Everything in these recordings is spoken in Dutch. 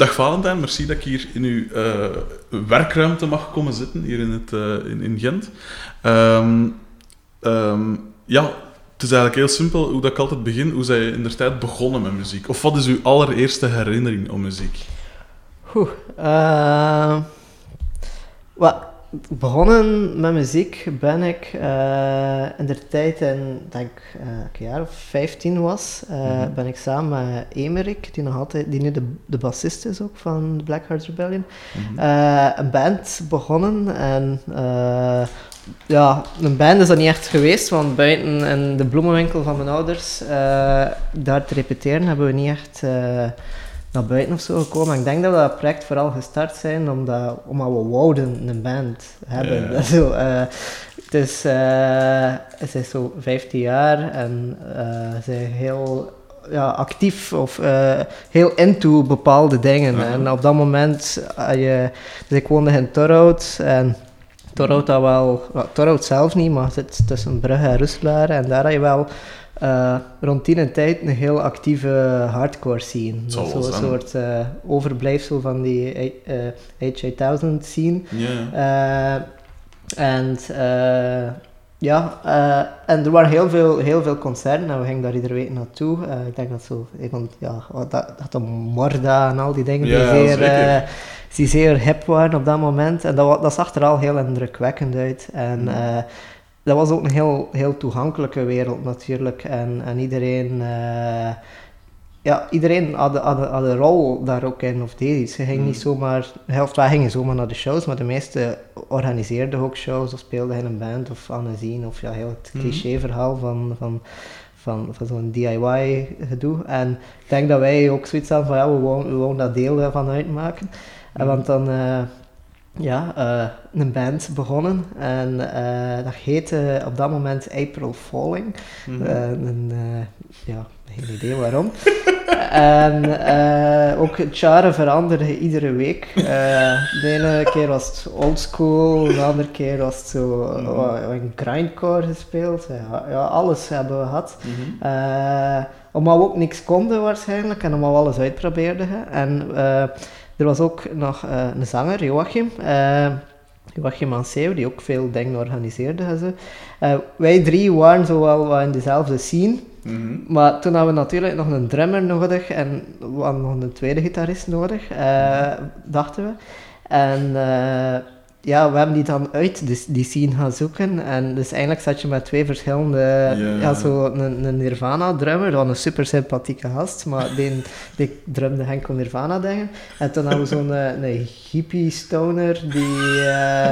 dag Valentijn, merci dat ik hier in uw eh, werkruimte mag komen zitten, hier in, het, eh, in, in Gent. Ehm, ehm, ja, het is eigenlijk heel simpel hoe dat ik altijd begin. Hoe zij in de tijd begonnen met muziek? Of wat is uw allereerste herinnering aan muziek? Oeh, uh, wat, begonnen met muziek ben ik uh, in de tijd, in, dat ik uh, een jaar of 15 was, uh, mm -hmm. ben ik samen met Emerik, die nog altijd, die nu de, de bassist is ook van de Black Hearts Rebellion, mm -hmm. een band begonnen en ja, een band is dat niet echt geweest, want buiten in de bloemenwinkel van mijn ouders, daar te repeteren, hebben we niet echt naar buiten of zo gekomen. Ik denk dat we dat project vooral gestart zijn omdat, omdat we wouden een band hebben. Ja. Zo, uh, het is, uh, het is zo 15 jaar en uh, ze zijn heel ja, actief of uh, heel into bepaalde dingen. -huh. En op dat moment, je, dus ik woonde in Torhout en Torhout dat wel, well, Torhout zelf niet, maar het zit tussen Brugge en Roeselaar en daar had je wel uh, rond die tijd een heel actieve hardcore scene. Zo'n zo soort uh, overblijfsel van die uh, H8000 scene. Yeah. en ja, en er waren heel veel, heel veel concerten en we gingen daar iedere week naartoe. ik denk dat zo, ja, dat, dat de Morda en al die dingen die, zeer, die zeer hip waren op dat moment. En dat, dat zag er al heel indrukwekkend uit. En, mm dat was ook een heel, heel toegankelijke wereld natuurlijk. En, en iedereen, uh, ja, iedereen had, had, had, een rol daar ook in of deed iets. Ze gingen niet zomaar, de helft wij gingen zomaar naar de shows, maar de meeste organiseerden ook shows of speelden in een band of aan een zien. Of ja, heel het cliché verhaal van, van, van, van zo'n DIY gedoe. En ik denk dat wij ook zoiets hadden van ja, we wouden, we dat deel van uitmaken. En want dan... Uh, ja, uh, een band begonnen en uh, dat heette op dat moment April Falling. Mm -hmm. en, ja, geen idee waarom. en ook het jaren veranderde iedere week. de ene keer was het old school, de andere keer was het zo mm -hmm. een grindcore gespeeld. Ja, ja, alles hebben we gehad. Mm -hmm. omdat we ook niks konden waarschijnlijk en omdat we alles uitprobeerden. En er was ook nog uh, een zanger, Joachim. Uh, Joachim die ook veel dingen organiseerde. En zo. Uh, wij drie waren zo wel in dezelfde scene. Mm -hmm. Maar toen hadden we natuurlijk nog een drummer nodig en we hadden nog een tweede gitarist nodig, dachten we. En ja, we hebben die dan uit die, die scene gaan zoeken. En dus eigenlijk zat je met twee verschillende... Yeah. Ja, zo een, een Nirvana-drummer, was een super sympathieke gast, maar die, die drumde enkel Nirvana-dingen. En toen hadden we zo'n een, een hippie-stoner die... Uh,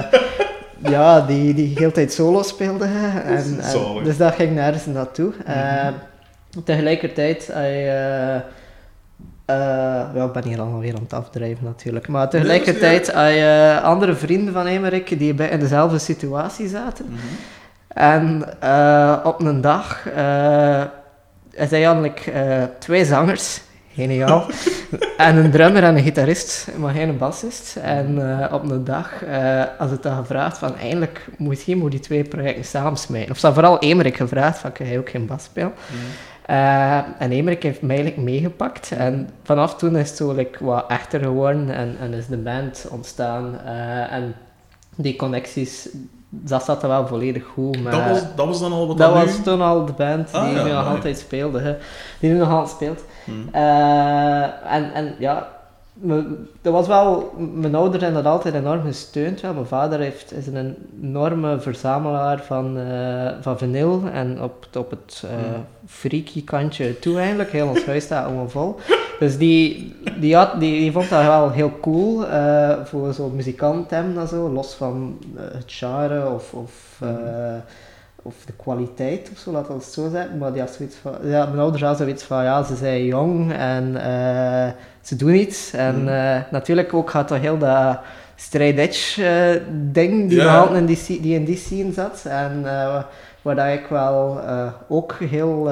ja, die, die heel tijd solo speelde. En, en, dus dat ging nergens naartoe. Mm -hmm. uh, tegelijkertijd... I, uh, ja, ik ben hier alweer aan het afdrijven natuurlijk. Maar tegelijkertijd had je uh, andere vrienden van Emmerich die bij, in dezelfde situatie zaten. Mm -hmm. En uh, op een dag is hij eigenlijk twee zangers, geniaal, en een drummer en een gitarist, maar geen bassist. En op een dag als het dan gevraagd van eindelijk moet die twee projecten samensmijten. Of ze vooral Emmerich gevraagd van kan hij ook geen bas spelen. Mm -hmm. Uh, en Emmerich heeft mij like, meegepakt. En vanaf toen is het zo like, wat echter geworden en, en is de band ontstaan. Uh, en die connecties, dat zat er wel volledig goed. Maar dat, was, dat was dan al wat Dat was nu? toen al de band die ah, ja, nu nog nee. altijd speelde. Hè. Die nu nog altijd speelt. Hmm. Uh, en, en ja, dat was wel, mijn ouders hebben dat altijd enorm gesteund. Mijn vader heeft, is een enorme verzamelaar van, uh, van vinyl en op, op het uh, Hmm. freaky kantje toe eigenlijk. Heel ons huis staat allemaal vol. Dus die, die, had, die, die vond dat wel heel cool uh, voor zo'n muzikant hebben en zo, los van het genre of, of, of de kwaliteit of zo, laten we het zo zeggen. Maar die had zoiets van, ja, mijn ouders hadden zoiets van, ja, ze zijn jong en ze doen iets. En Mm. uh, natuurlijk ook gaat er heel dat straight edge uh, ding die, yeah. in die, die in die scene zat. En waar dat ik wel ook heel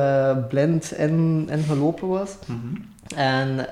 blind in, in gelopen was. Mm -hmm. En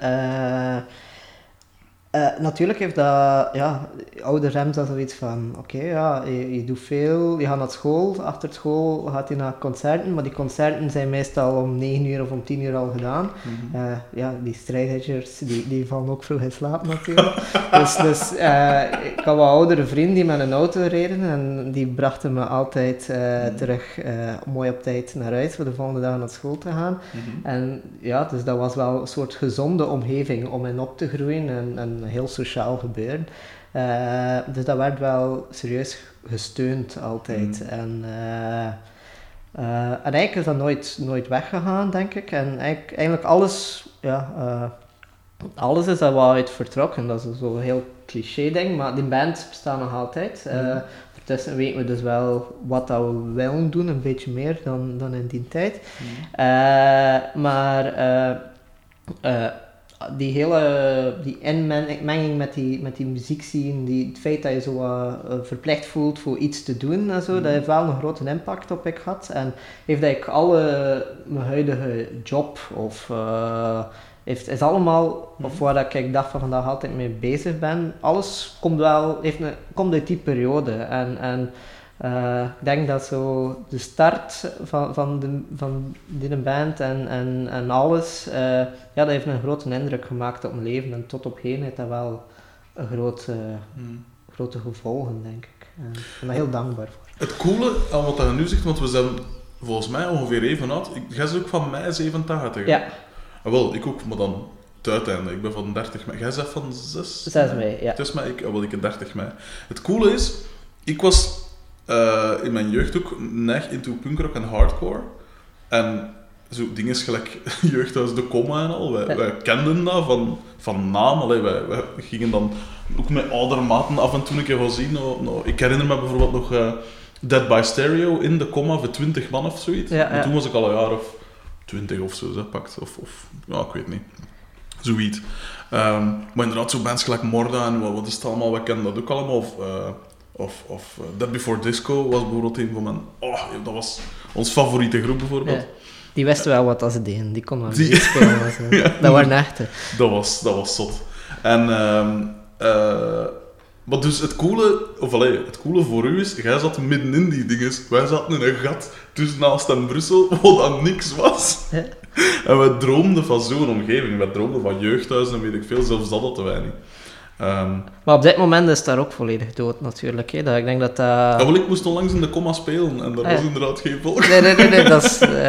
Eh, natuurlijk heeft dat, ja, ouders hebben dat zoiets van, oké, ja, je, je doet veel, je gaat naar school, achter school gaat je naar concerten, maar die concerten zijn meestal om 9 uur of om 10 uur al gedaan. Mhm. Eh, ja, die strijdhedgers, die, die vallen ook vroeg in slaap natuurlijk. dus dus eh, ik had wat oudere vrienden die met een auto reden en die brachten me altijd eh, terug mooi op tijd naar huis voor de volgende dag naar school te gaan. Mhm. En ja, dus dat was wel een soort gezonde omgeving om in op te groeien en, en een heel sociaal gebeuren. Eh, dus dat werd wel serieus gesteund altijd. Mhm. En, eh, eh, en eigenlijk is dat nooit, nooit weggegaan, denk ik. En eigenlijk, eigenlijk alles, ja, alles is daar wel uit vertrokken. Dat is zo'n heel cliché ding, maar die band bestaat nog altijd. Ondertussen weten we dus wel wat dat we willen doen, een beetje meer dan, dan in die tijd. Eh, maar die hele die inmenging met die, met die muziekscene, die, het feit dat je zo eh, verplicht voelt voor iets te doen en zo, Mhm. dat heeft wel een grote impact op ik gehad. En heeft eigenlijk alle mijn huidige job of eh, heeft, is allemaal, of waar dat ik dag van vandaag altijd mee bezig ben, alles komt wel, heeft een, komt uit die periode. En, en eh, ik denk dat zo de start van, van, de, van die band en, en, en alles, eh, ja, dat heeft een grote indruk gemaakt op mijn leven. En tot op heden heeft dat wel een grote, Mhm. grote gevolgen, denk ik. En ik ben daar heel dankbaar voor. Het coole aan wat je nu zegt, want we zijn volgens mij ongeveer even oud. Ik, jij is ook van mij 87. hè? Ja, Ah, wel, ik ook, maar dan het uiteinde. Ik ben van 30 mei. Jij bent van 6? 6 mei, ja. Het is mij, ik, ah, wel, ik heb 30 mei. Het coole is, ik was eh, in mijn jeugd ook neig into punkrock en hardcore. En zo dingen gelijk jeugdhuis De Comma en al. Wij, Ja. wij kenden dat van, van naam. Allee, wij, wij gingen dan ook met oudere maten af en toe een keer gaan zien. Nou, nou, ik herinner me bijvoorbeeld nog eh, Dead by Stereo in De Comma voor 20 man of zoiets. Ja, En ja. toen was ik al een jaar of 20 of zo, zeg, pakt. Of, of ja, ik weet niet. Zoiets. Ehm, maar inderdaad, zo bands gelijk Morda en wat, wat is het allemaal, we kennen dat ook allemaal. Of, eh, of, of eh, Dead Before Disco was bijvoorbeeld een van mijn... Oh, dat was ons favoriete groep bijvoorbeeld. Ja. Die wisten wel wat dat ze deden, die konden wel Die- spelen. Ja. Dat waren echte. Dat was, dat was zot. En, ehm eh, maar dus het coole, of allee, het coole voor u is, jij zat midden in die dingen. Wij zaten in een gat tussen naast en Brussel, wat dan niks was. Ja. En wij droomden van zo'n omgeving. Wij droomden van jeugdhuizen en weet ik veel, zelfs dat hadden wij niet. Ehm, Maar op dit moment is daar ook volledig dood natuurlijk. Hè. Dat, ik denk dat dat... ja, wel, ik moest onlangs in de comma spelen en daar ja. was inderdaad geen volk. Nee, nee, nee, nee, dat is...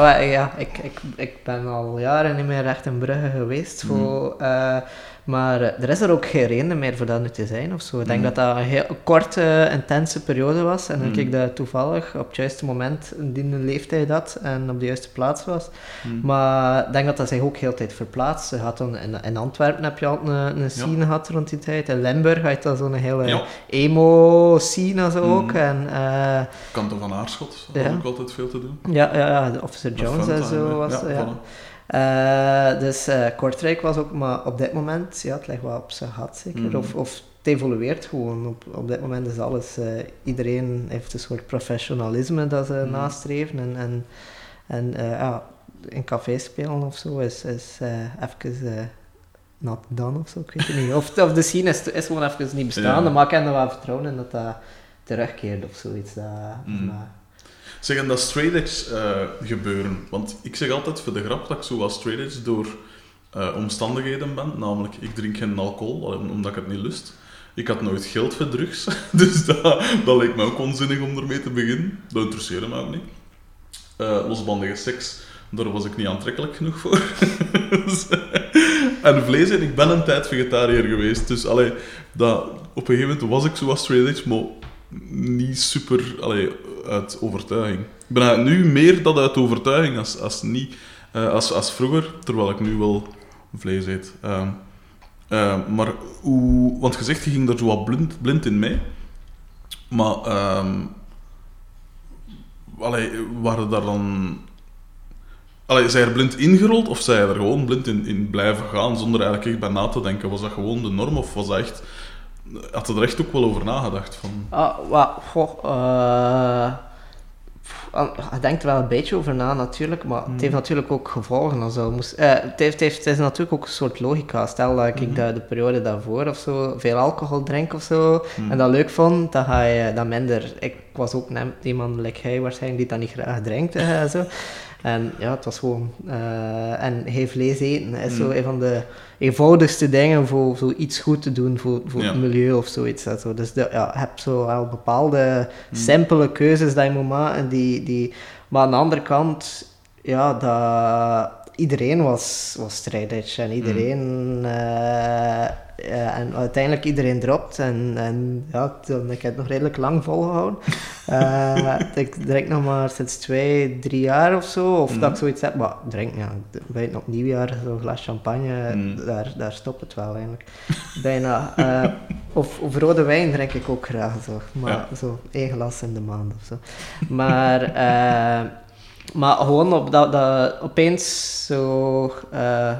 eh, ja, ik, ik, ik ben al jaren niet meer echt in Brugge geweest. Voor, eh, maar eh, er is er ook geen reden meer voor dat nu te zijn of zo. Ik denk Mhm. dat dat een heel korte, intense periode was. En dat Mhm. ik dat toevallig op het juiste moment in die leeftijd had en op de juiste plaats was. Hm. Maar ik denk dat dat zich ook heel de tijd verplaatst. Je had dan, in, in Antwerpen heb je al een, een scene gehad rond die tijd. In Limburg had je dan zo'n hele Ja. emo-scene en zo Mhm. ook. En, eh, Kanten van Aarschot had Ja. ook altijd veel te doen. ja, ja, ja, de Officer Met Jones en zo was ja, Eh, dus eh, Kortrijk was ook, maar op dit moment, ja, het ligt wel op zijn gat zeker. Mhm. Of, of het evolueert gewoon. Op, op dit moment is alles, eh, iedereen heeft een soort professionalisme dat ze Mhm. nastreven. En, en, en ja, in cafés spelen of zo is, is even not done of zo, ik weet het niet. Of, of de scene is, is gewoon even niet bestaande, Ja. maar ik heb er wel vertrouwen in dat dat terugkeert of zoiets. Dat, Mhm. maar- Zeggen dat straight edge eh, gebeuren. Want ik zeg altijd voor de grap dat ik zo wat straight edge door eh, omstandigheden ben. Namelijk, ik drink geen alcohol, omdat ik het niet lust. Ik had nooit geld voor drugs, dus dat, dat leek me ook onzinnig om ermee te beginnen. Dat interesseerde me ook niet. Eh, losbandige seks, daar was ik niet aantrekkelijk genoeg voor. En vlees, ik ben een tijd vegetariër geweest. Dus allee, dat, op een gegeven moment was ik zo wat straight edge, maar niet super allee, uit overtuiging. Ik ben nu meer dat uit overtuiging als, als, niet, eh, als, als vroeger, terwijl ik nu wel vlees eet. Ehm, ehm, maar hoe... Want gezegd, je ging er zo wat blind, blind in mee. Maar... allee, waren daar dan... Allee, zij er blind ingerold of zij er gewoon blind in, in blijven gaan zonder eigenlijk echt bij na te denken? Was dat gewoon de norm of was dat echt... Had er echt ook wel over nagedacht? Van... Ah, wa, goh, eh, je denkt er wel een beetje over na natuurlijk, maar het heeft natuurlijk ook gevolgen. en zo. Moest, eh, het, heeft, het, heeft, het is natuurlijk ook een soort logica. Stel dat ik Mhm. de, de periode daarvoor of zo veel alcohol drink of zo, Mhm. en dat leuk vond, dan ga je dat minder... Ik was ook iemand, like hij waarschijnlijk, die dat niet graag drinkt eh, en zo. En ja, het was gewoon... eh, en geen vlees eten is zo Mhm. een van de eenvoudigste dingen voor, voor iets goed te doen voor, voor Ja. het milieu of zoiets. hè, zo. Dus de, ja, je hebt zo wel bepaalde Mhm. simpele keuzes dat je moet maken. Die, die, maar aan de andere kant, ja, dat, iedereen was, was edge en iedereen... eh, eh, en uiteindelijk iedereen dropt en, en ja, toen, ik heb het nog redelijk lang volgehouden. Eh, ik drink nog maar sinds twee, drie jaar of zo, of Mhm. dat ik zoiets heb, maar drink, ja, buiten op nieuwjaar, zo'n glas champagne, Mhm. daar, daar stopt het wel eigenlijk. Bijna. eh, of, of rode wijn drink ik ook graag zo, maar Ja. zo één glas in de maand of zo. Maar, maar gewoon op dat, dat opeens zo, het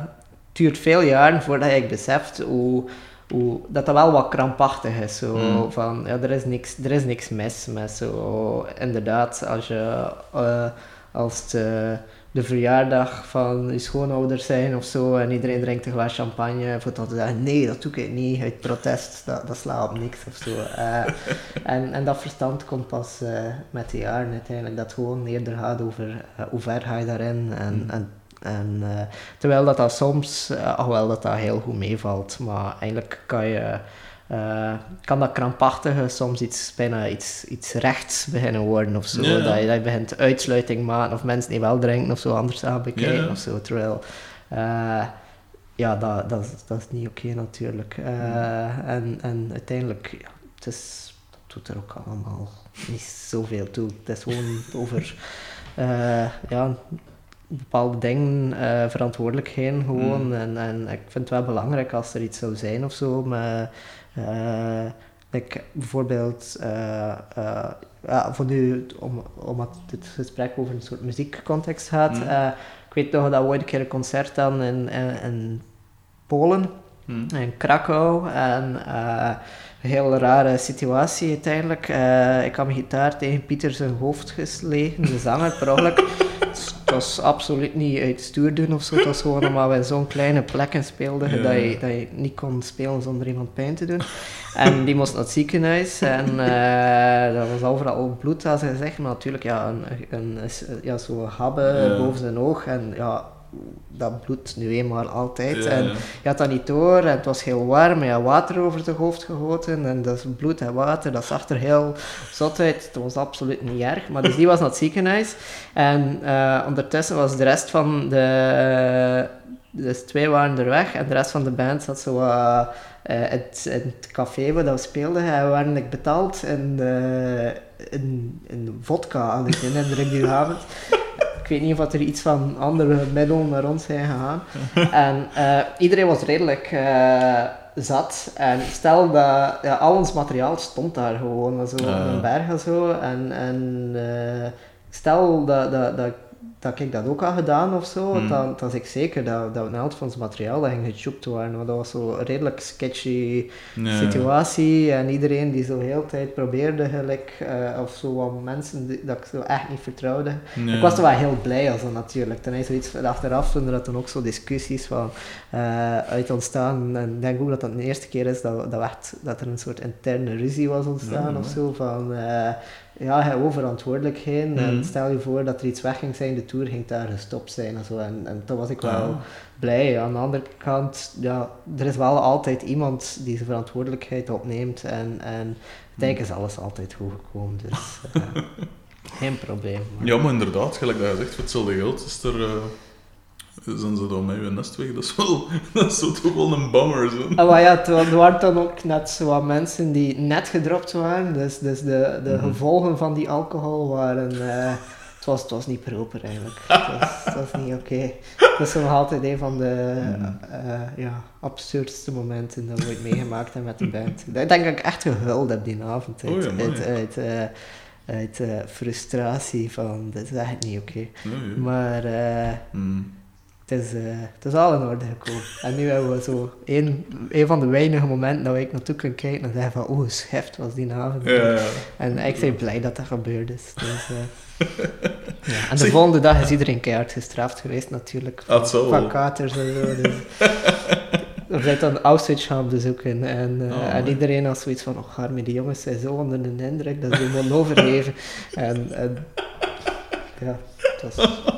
duurt veel jaren voordat je beseft hoe, hoe, dat dat wel wat krampachtig is. Zo, Mm. van, ja, er, is niks, er is niks mis met zo, inderdaad, als je eh, als de, de verjaardag van je schoonouders zijn of zo en iedereen drinkt een glas champagne, voor dat te zeggen, nee, dat doe ik niet, uit protest, dat, dat slaat op niks of zo. Eh, en, en dat verstand komt pas eh, met de jaren uiteindelijk, dat gewoon eerder gaat over hoe ver ga je daarin en, Mm. en en, eh, terwijl dat, dat soms, uh, alhoewel dat dat heel goed meevalt, maar eigenlijk kan je, uh, kan dat krampachtige soms iets, bijna iets, iets rechts beginnen worden of zo. Ja. Dat, je, dat je begint uitsluiting maken of mensen die wel drinken of zo anders aan bekijken Ja, of zo. Terwijl, uh, ja, dat, dat, is- dat is niet oké natuurlijk. Uh, en, en uiteindelijk, ja, het is, dat doet er ook allemaal niet zoveel toe. Het is gewoon over, ja bepaalde dingen, uh, verantwoordelijkheden gewoon. Mm. En, en ik vind het wel belangrijk als er iets zou zijn of zo. Maar, uh, like, bijvoorbeeld, uh, ja, voor nu, om, omdat dit gesprek over een soort muziekcontext gaat. Mm. ik weet nog dat we ooit een keer een concert hadden in, in, in Polen. Mm. In Krakau. En een heel rare situatie uiteindelijk. Ik had mijn gitaar tegen Pieter zijn hoofd geslagen, de zanger, per ongeluk. Het was absoluut niet uit stoer doen of zo. Het was gewoon omdat we zo'n kleine plekken speelden Ja. dat, je, dat je niet kon spelen zonder iemand pijn te doen. En die moest naar het ziekenhuis en uh, dat was overal bloed, als hij zegt. Maar natuurlijk, ja, een, een, een ja, zo'n habbe Ja. boven zijn oog. En ja, dat bloedt nu eenmaal altijd. Ja, en je had dat niet door en het was heel warm. En je had water over het hoofd gegoten. En dat is bloed en water, dat zag er heel zot uit. Het was absoluut niet erg. Maar dus die was naar het ziekenhuis. En uh, ondertussen was de rest van de... Dus twee waren er weg en de rest van de band zat zo uh, uh, het, in het café waar dat we speelden. En we waren betaald in, uh, in, in vodka aan het herinneren die avond. Ik weet niet of er iets van andere middelen naar ons zijn gegaan. en uh, iedereen was redelijk uh, zat. En stel dat ja, al ons materiaal stond daar gewoon, zo op een berg en zo. En, en uh, stel dat, dat, dat, dat ik dat ook had gedaan of zo, Hmm. dan, dan ik zeker dat, dat een helft van ons materiaal dat ging gechopt worden. Want dat was zo een redelijk sketchy situatie. En iedereen die zo heel tijd probeerde, gelijk, uh, of zo wat mensen die, dat ik zo echt niet vertrouwde. Ik was er wel heel blij als dat natuurlijk. Ten is zoiets achteraf toen er dan ook zo discussies van uh, uit ontstaan. En ik denk ook dat dat de eerste keer is dat, dat, echt, dat er een soort interne ruzie was ontstaan Ja, of zo. Van uh, ja, hij over verantwoordelijkheden. Mhm. En stel je voor dat er iets weg ging zijn, de tour ging daar gestopt zijn en zo. En, en toen was ik wel Ah. blij. Aan de andere kant, ja, er is wel altijd iemand die zijn verantwoordelijkheid opneemt. En, en uiteindelijk is alles altijd goed gekomen. Dus uh, geen probleem. maar- Ja, maar inderdaad, gelijk dat je zegt, voor hetzelfde geld is er... eh, zijn ze dan met je nest weg? Dat is, wel, dat is toch wel een bummer. Zo. Ah, maar ja, het wa- er waren dan ook net zo wat mensen die net gedropt waren. Dus, dus de, de Mhm. gevolgen van die alcohol waren... eh, het, was, het was niet proper eigenlijk. Het was, het was niet oké. Dat is nog altijd een van de Mhm. eh, ja, absurdste momenten dat we ooit meegemaakt hebben met de band. Ik denk dat ik echt gehuild heb die avond. Uit, Oh ja, uit, uit, eh, uit frustratie van, dit is echt niet oké. Ja. Maar... Hmm. Het is, eh, het is al in orde gekomen. En nu hebben we zo een, een van de weinige momenten dat ik naartoe kan kijken en zeggen van, oh, scheft was die avond. Ja, ja. En ik ben blij dat dat gebeurd is. Dus, eh, Ja, en de volgende dag is iedereen keihard gestraft geweest natuurlijk. Ah, het zal Van katers en zo. Dus. We zijn dan Auschwitz gaan bezoeken en, eh, Oh, en iedereen had zoiets van, oh arme, die jongens zijn zo onder de indruk dat ze moeten overgeven. En, en ja, dat was...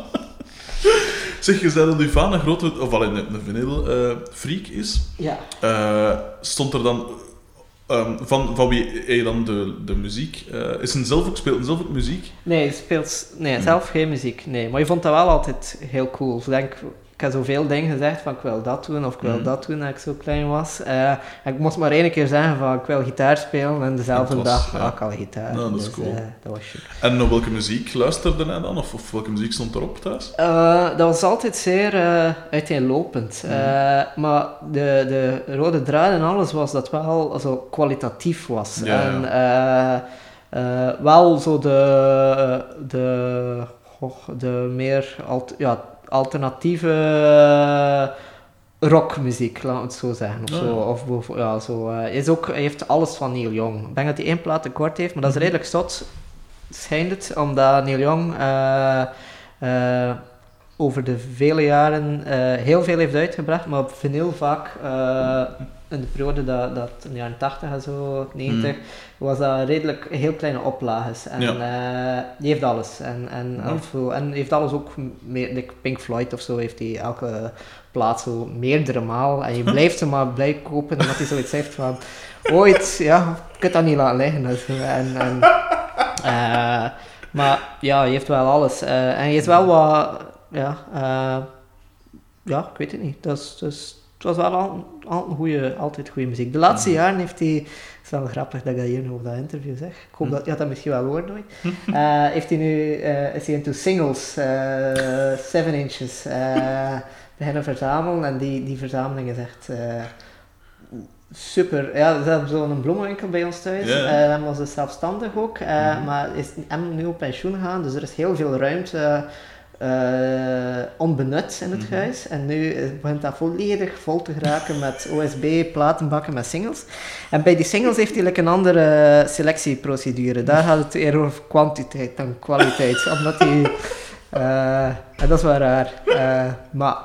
Zeg, je zei dat uw vader een grote, of al een, een vinyl eh, freak is. Ja, Eh, stond er dan... ehm, van, van wie heb je dan de, de muziek? Eh, is een zelf ook, speelt een zelf ook muziek? nee, je speelt nee, Hmm. zelf geen muziek, nee. Maar je vond dat wel altijd heel cool. Ik denk, ik heb zoveel dingen gezegd van ik wil dat doen of ik wil Hmm. dat doen toen ik zo klein was. Eh, en ik moest maar één keer zeggen van ik wil gitaar spelen en dezelfde was, dag ja. had ik al gitaar. Nou, dat is Dus, cool. eh, dat was chic. En naar welke muziek luisterde hij dan? Of, of welke muziek stond erop thuis? Eh, dat was altijd zeer uiteenlopend. Eh, maar de, de rode draad en alles was dat wel also, kwalitatief was. Ja, en wel zo de, de, goh, de meer alt, ja, alternatieve rockmuziek, laten we het zo zeggen. Of Oh, zo. Of, ja, zo, eh, is ook, hij heeft alles van Neil Young. Ik denk dat hij één plaat tekort heeft, maar dat is Mhm. redelijk zot, schijnt het, omdat Neil Young eh, eh, over de vele jaren eh, heel veel heeft uitgebracht, maar op vinyl vaak eh, in de periode dat, dat in de jaren 80 en zo, 90, was dat redelijk heel kleine oplages. En Ja. eh, die heeft alles. En, en, Ja. en heeft alles ook, meer, like Pink Floyd of zo, heeft hij elke plaat zo meerdere maal. En je blijft ze maar blij kopen, omdat hij zoiets heeft van, ooit, ja, je kunt dat niet laten liggen. En, zo. en, en, eh, maar ja, je heeft wel alles. Eh, en je is wel wat, ja, ja, ik weet het niet. Dat is, dat is, het was wel al, al een goede, altijd goede muziek. De laatste Mhm. jaren heeft hij, het is wel grappig dat ik dat hier nu op dat interview zeg. Ik hoop Mhm. dat je had dat misschien wel hoort nooit. Eh, heeft hij nu, eh, is hij into singles, eh 7 inches, eh beginnen verzamelen. En die, die verzameling is echt super. Ja, ze hebben zo'n bloemenwinkel bij ons thuis. Eh, hij was dus zelfstandig ook, Mhm. maar is hem nu op pensioen gegaan. Dus er is heel veel ruimte eh, onbenut in het Mhm. huis. En nu eh, begint dat volledig vol te geraken met OSB-platenbakken met singles. En bij die singles heeft hij like een andere selectieprocedure. Daar gaat het eerder over kwantiteit dan kwaliteit. Omdat hij... eh, en dat is wel raar. Maar,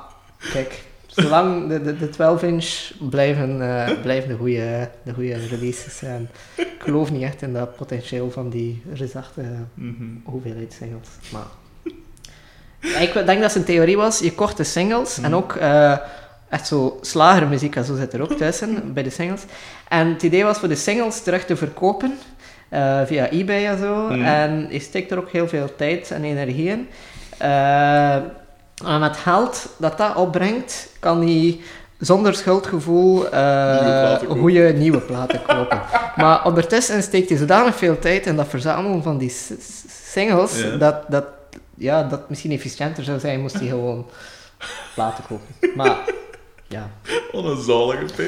kijk... Zolang de, de, de 12-inch blijven, blijven de goede de goede releases zijn. Ik geloof niet echt in dat potentieel van die reusachtige Mhm. hoeveelheid singles. Maar ik denk dat zijn theorie was, je kocht de singles en Mhm. ook eh, echt zo slagermuziek en zo zit er ook tussen bij de singles. En het idee was voor de singles terug te verkopen eh, via eBay en zo. Mhm. En je steekt er ook heel veel tijd en energie in. Eh, en met geld dat dat opbrengt, kan hij zonder schuldgevoel kopen. goede nieuwe platen kopen. maar ondertussen steekt hij zodanig veel tijd in dat verzamelen van die singles, Ja. dat, dat, ja, dat misschien efficiënter zou zijn moest hij gewoon platen kopen. Maar ja. Wat een zalige P.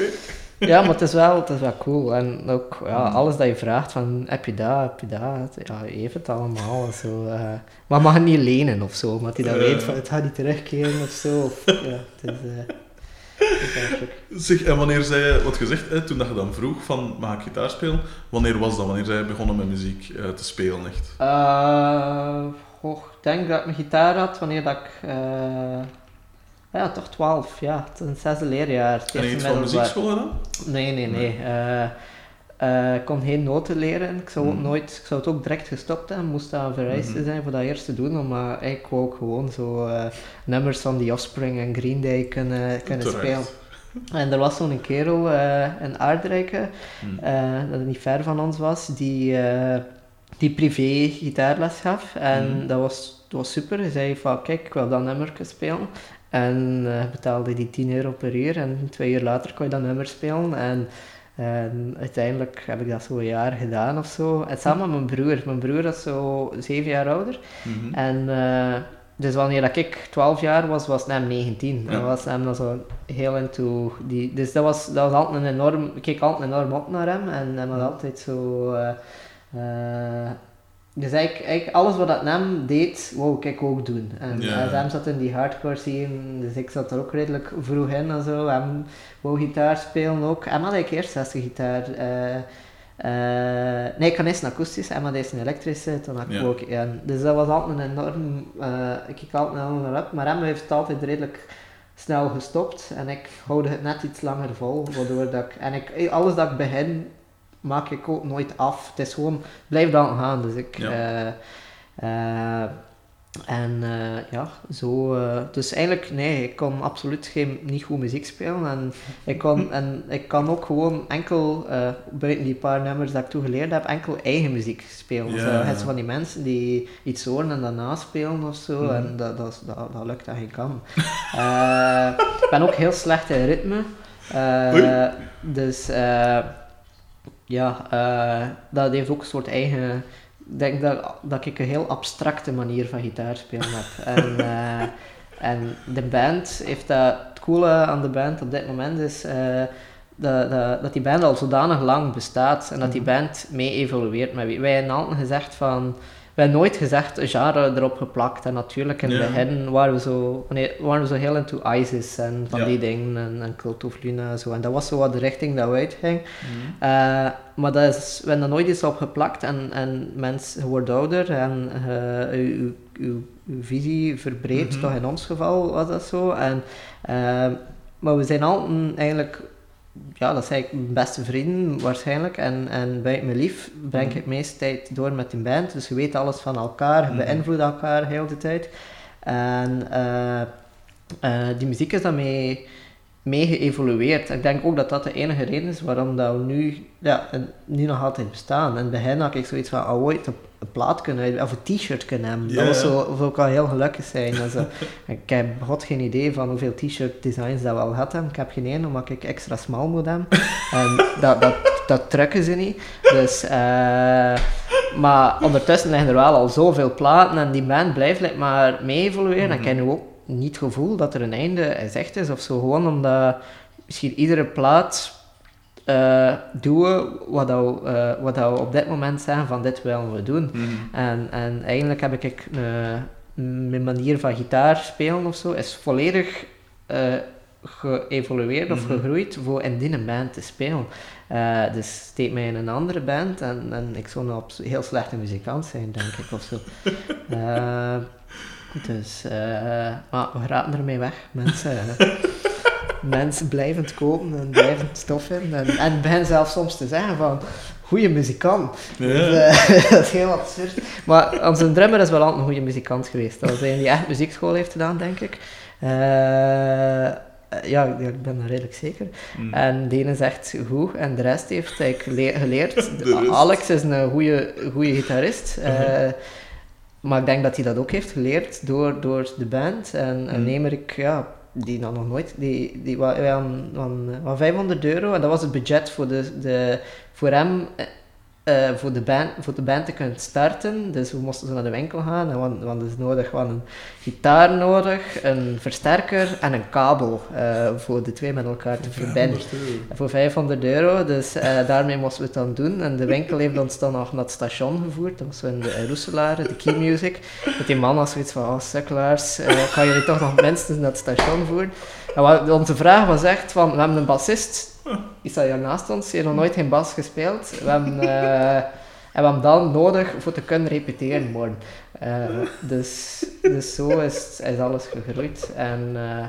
ja, maar het is, wel, het is wel cool. En ook ja, Mm. alles dat je vraagt, van heb je dat, heb je dat, ja, je heeft het allemaal. Zo, eh. maar mag het niet lenen of zo, omdat hij dan Ja. weet van het gaat niet terugkeren of zo. Of, ja, het is, eh, eigenlijk- Zeg, en wanneer zij, wat gezegd, hè, toen dat je dan vroeg van mag ik gitaar spelen, wanneer was dat? Wanneer zij begonnen met muziek eh, te spelen echt? Goh, ik denk dat ik mijn gitaar had wanneer dat ik... eh, ja, toch 12, ja. Het is een zesde leerjaar. het En eerste iets van muziekschool gedaan? Nee, nee, nee. Eh, eh, ik kon geen noten leren. Ik zou, ook Mhm. nooit, ik zou het ook direct gestopt hebben. Moest dat vereist Mhm. zijn voor dat eerst te doen. Maar ik wou ook gewoon zo nummers van The Offspring en Green Day kunnen, kunnen spelen. En er was zo'n kerel eh in Aardrijken, eh, dat niet ver van ons was, die, die privé gitaarles gaf. En Mhm. dat, was, dat was super. Hij zei van, kijk, ik wil dat nummer spelen. En eh, betaalde die 10 euro per uur. En twee uur later kon je dat nummer spelen. En, en uiteindelijk heb ik dat zo een jaar gedaan of zo. En samen met mijn broer. Mijn broer is zo zeven jaar ouder. Mhm. En eh, dus wanneer dat ik 12 jaar was, was hem 19. Ja. En was hem dan zo heel into die. Dus dat was, dat was altijd een enorm. Ik keek altijd enorm op naar hem en hij was altijd zo. eh, eh, dus eigenlijk, eigenlijk alles wat dat hem deed, wou ik ook doen. En Ja. eh, hem zat in die hardcore scene, dus ik zat er ook redelijk vroeg in en zo. Hem wou gitaar spelen ook. Hem had eigenlijk eerst zesde gitaar. eh, nee, ik kan eerst een akoestische en maar deze een elektrische, toen had ik Ja. ook en Dus dat was altijd een enorm, ik kijk altijd naar op, maar hem heeft het altijd redelijk snel gestopt en ik houd het net iets langer vol, waardoor dat ik, en ik, alles dat ik begin, maak ik ook nooit af. Het is gewoon, blijf dan gaan, dus ik... Ja. eh, eh, en eh, ja, zo. dus eigenlijk, nee, ik kon absoluut geen, niet goed muziek spelen. En ik, kon, en ik kan ook gewoon enkel, eh, buiten die paar nummers dat ik toen geleerd heb, enkel eigen muziek spelen. Zo, het is van die mensen die iets horen en daarna spelen of zo. Mhm. En dat, dat, dat, dat lukt dat geen kan. Ik ben ook heel slecht in ritme. Dus eh, ja, eh, dat heeft ook een soort eigen. Ik denk dat, dat ik een heel abstracte manier van gitaar spelen heb. En, eh, en de band heeft dat. Het coole aan de band op dit moment is eh, dat, dat, dat die band al zodanig lang bestaat en dat die band mee evolueert. Wie. Wij hebben altijd gezegd van. We hebben nooit gezegd genre erop geplakt. En natuurlijk in het begin waren we, zo, wanneer- waren we zo heel into ISIS en van Ja. die dingen en, en Cult of Luna en zo. En dat was zo wat de richting dat we uitgingen. Mhm. Eh, maar dat is, we hebben er nooit iets op geplakt en, en mensen je wordt ouder en eh, uw visie verbreedt, Mhm. toch in ons geval was dat zo. En, eh, maar we zijn altijd eigenlijk, ja, dat zijn mijn beste vrienden waarschijnlijk. En, en buiten mijn lief breng Mhm. ik de meeste tijd door met die band, dus je weet alles van elkaar, je Mhm. beïnvloedt elkaar heel de tijd. En eh, eh, die muziek is daarmee mee geëvolueerd. Ik denk ook dat dat de enige reden is waarom dat we nu, ja, nu nog altijd bestaan. In het begin had ik zoiets van, oh, ooit een, een plaat kunnen uit, of een t-shirt kunnen hebben. Dat was ja. zo, zou ik al heel gelukkig zijn. Ik heb god geen idee van hoeveel t-shirt designs dat we al hebben. Ik heb geen één, omdat ik extra smal moet hebben. En dat, dat, dat drukken ze niet. Dus, eh, maar ondertussen liggen er wel al zoveel platen en die band blijft like, maar mee evolueren. En ik heb nu ook niet het gevoel dat er een einde in zicht is of zo. Gewoon omdat misschien iedere plaat eh doen wat, dat we, eh, wat dat we op dit moment zeggen van dit willen we doen. Mhm. En, en eigenlijk heb ik eh, mijn manier van gitaar spelen of zo is volledig geëvolueerd of Mhm. gegroeid voor in die band te spelen. Dus steek mij in een andere band en, en ik zou nou op heel slechte muzikant zijn, denk ik, of zo. Eh, dus, maar we raken ermee weg, mensen. mensen blijven het kopen en blijven het stof in. En, en beginnen zelfs soms te zeggen van, goede muzikant. Ja. Dus, eh, dat is heel absurd. Maar onze drummer is wel altijd een goede muzikant geweest. Dat was een die echt muziekschool heeft gedaan, denk ik. Eh, ja, ik ben er redelijk zeker. Mhm. En de ene zegt goed en de rest heeft le- geleerd. Alex is een goede, goede gitarist. eh, Mhm. maar ik denk dat hij dat ook heeft geleerd door, door de band. En, en Mhm. Emerik, ja, die dan nog nooit. Die, die wa- wij hadden, hadden, eh, hadden 500 euro en dat was het budget voor, de, de, voor hem. Eh, voor, de band, voor de band te kunnen starten. Dus we moesten zo naar de winkel gaan. En want, want is nodig, we hadden een gitaar nodig, een versterker en een kabel eh, voor de twee met elkaar te verbinden. 500 euro. Voor 500 euro, dus eh, daarmee moesten we het dan doen. En de winkel heeft ons dan nog naar het station gevoerd. Dat was in de Roeselaar, de Key Music. Met die man als zoiets van, oh sukkelaars, kan jullie toch nog minstens naar het station voeren? En wat, onze vraag was echt van, we hebben een bassist, die staat hier naast ons, die heeft nog nooit geen bas gespeeld. We hebben, eh, en we hebben dan nodig voor te kunnen repeteren morgen. Eh, dus, dus zo is, is alles gegroeid. En eh,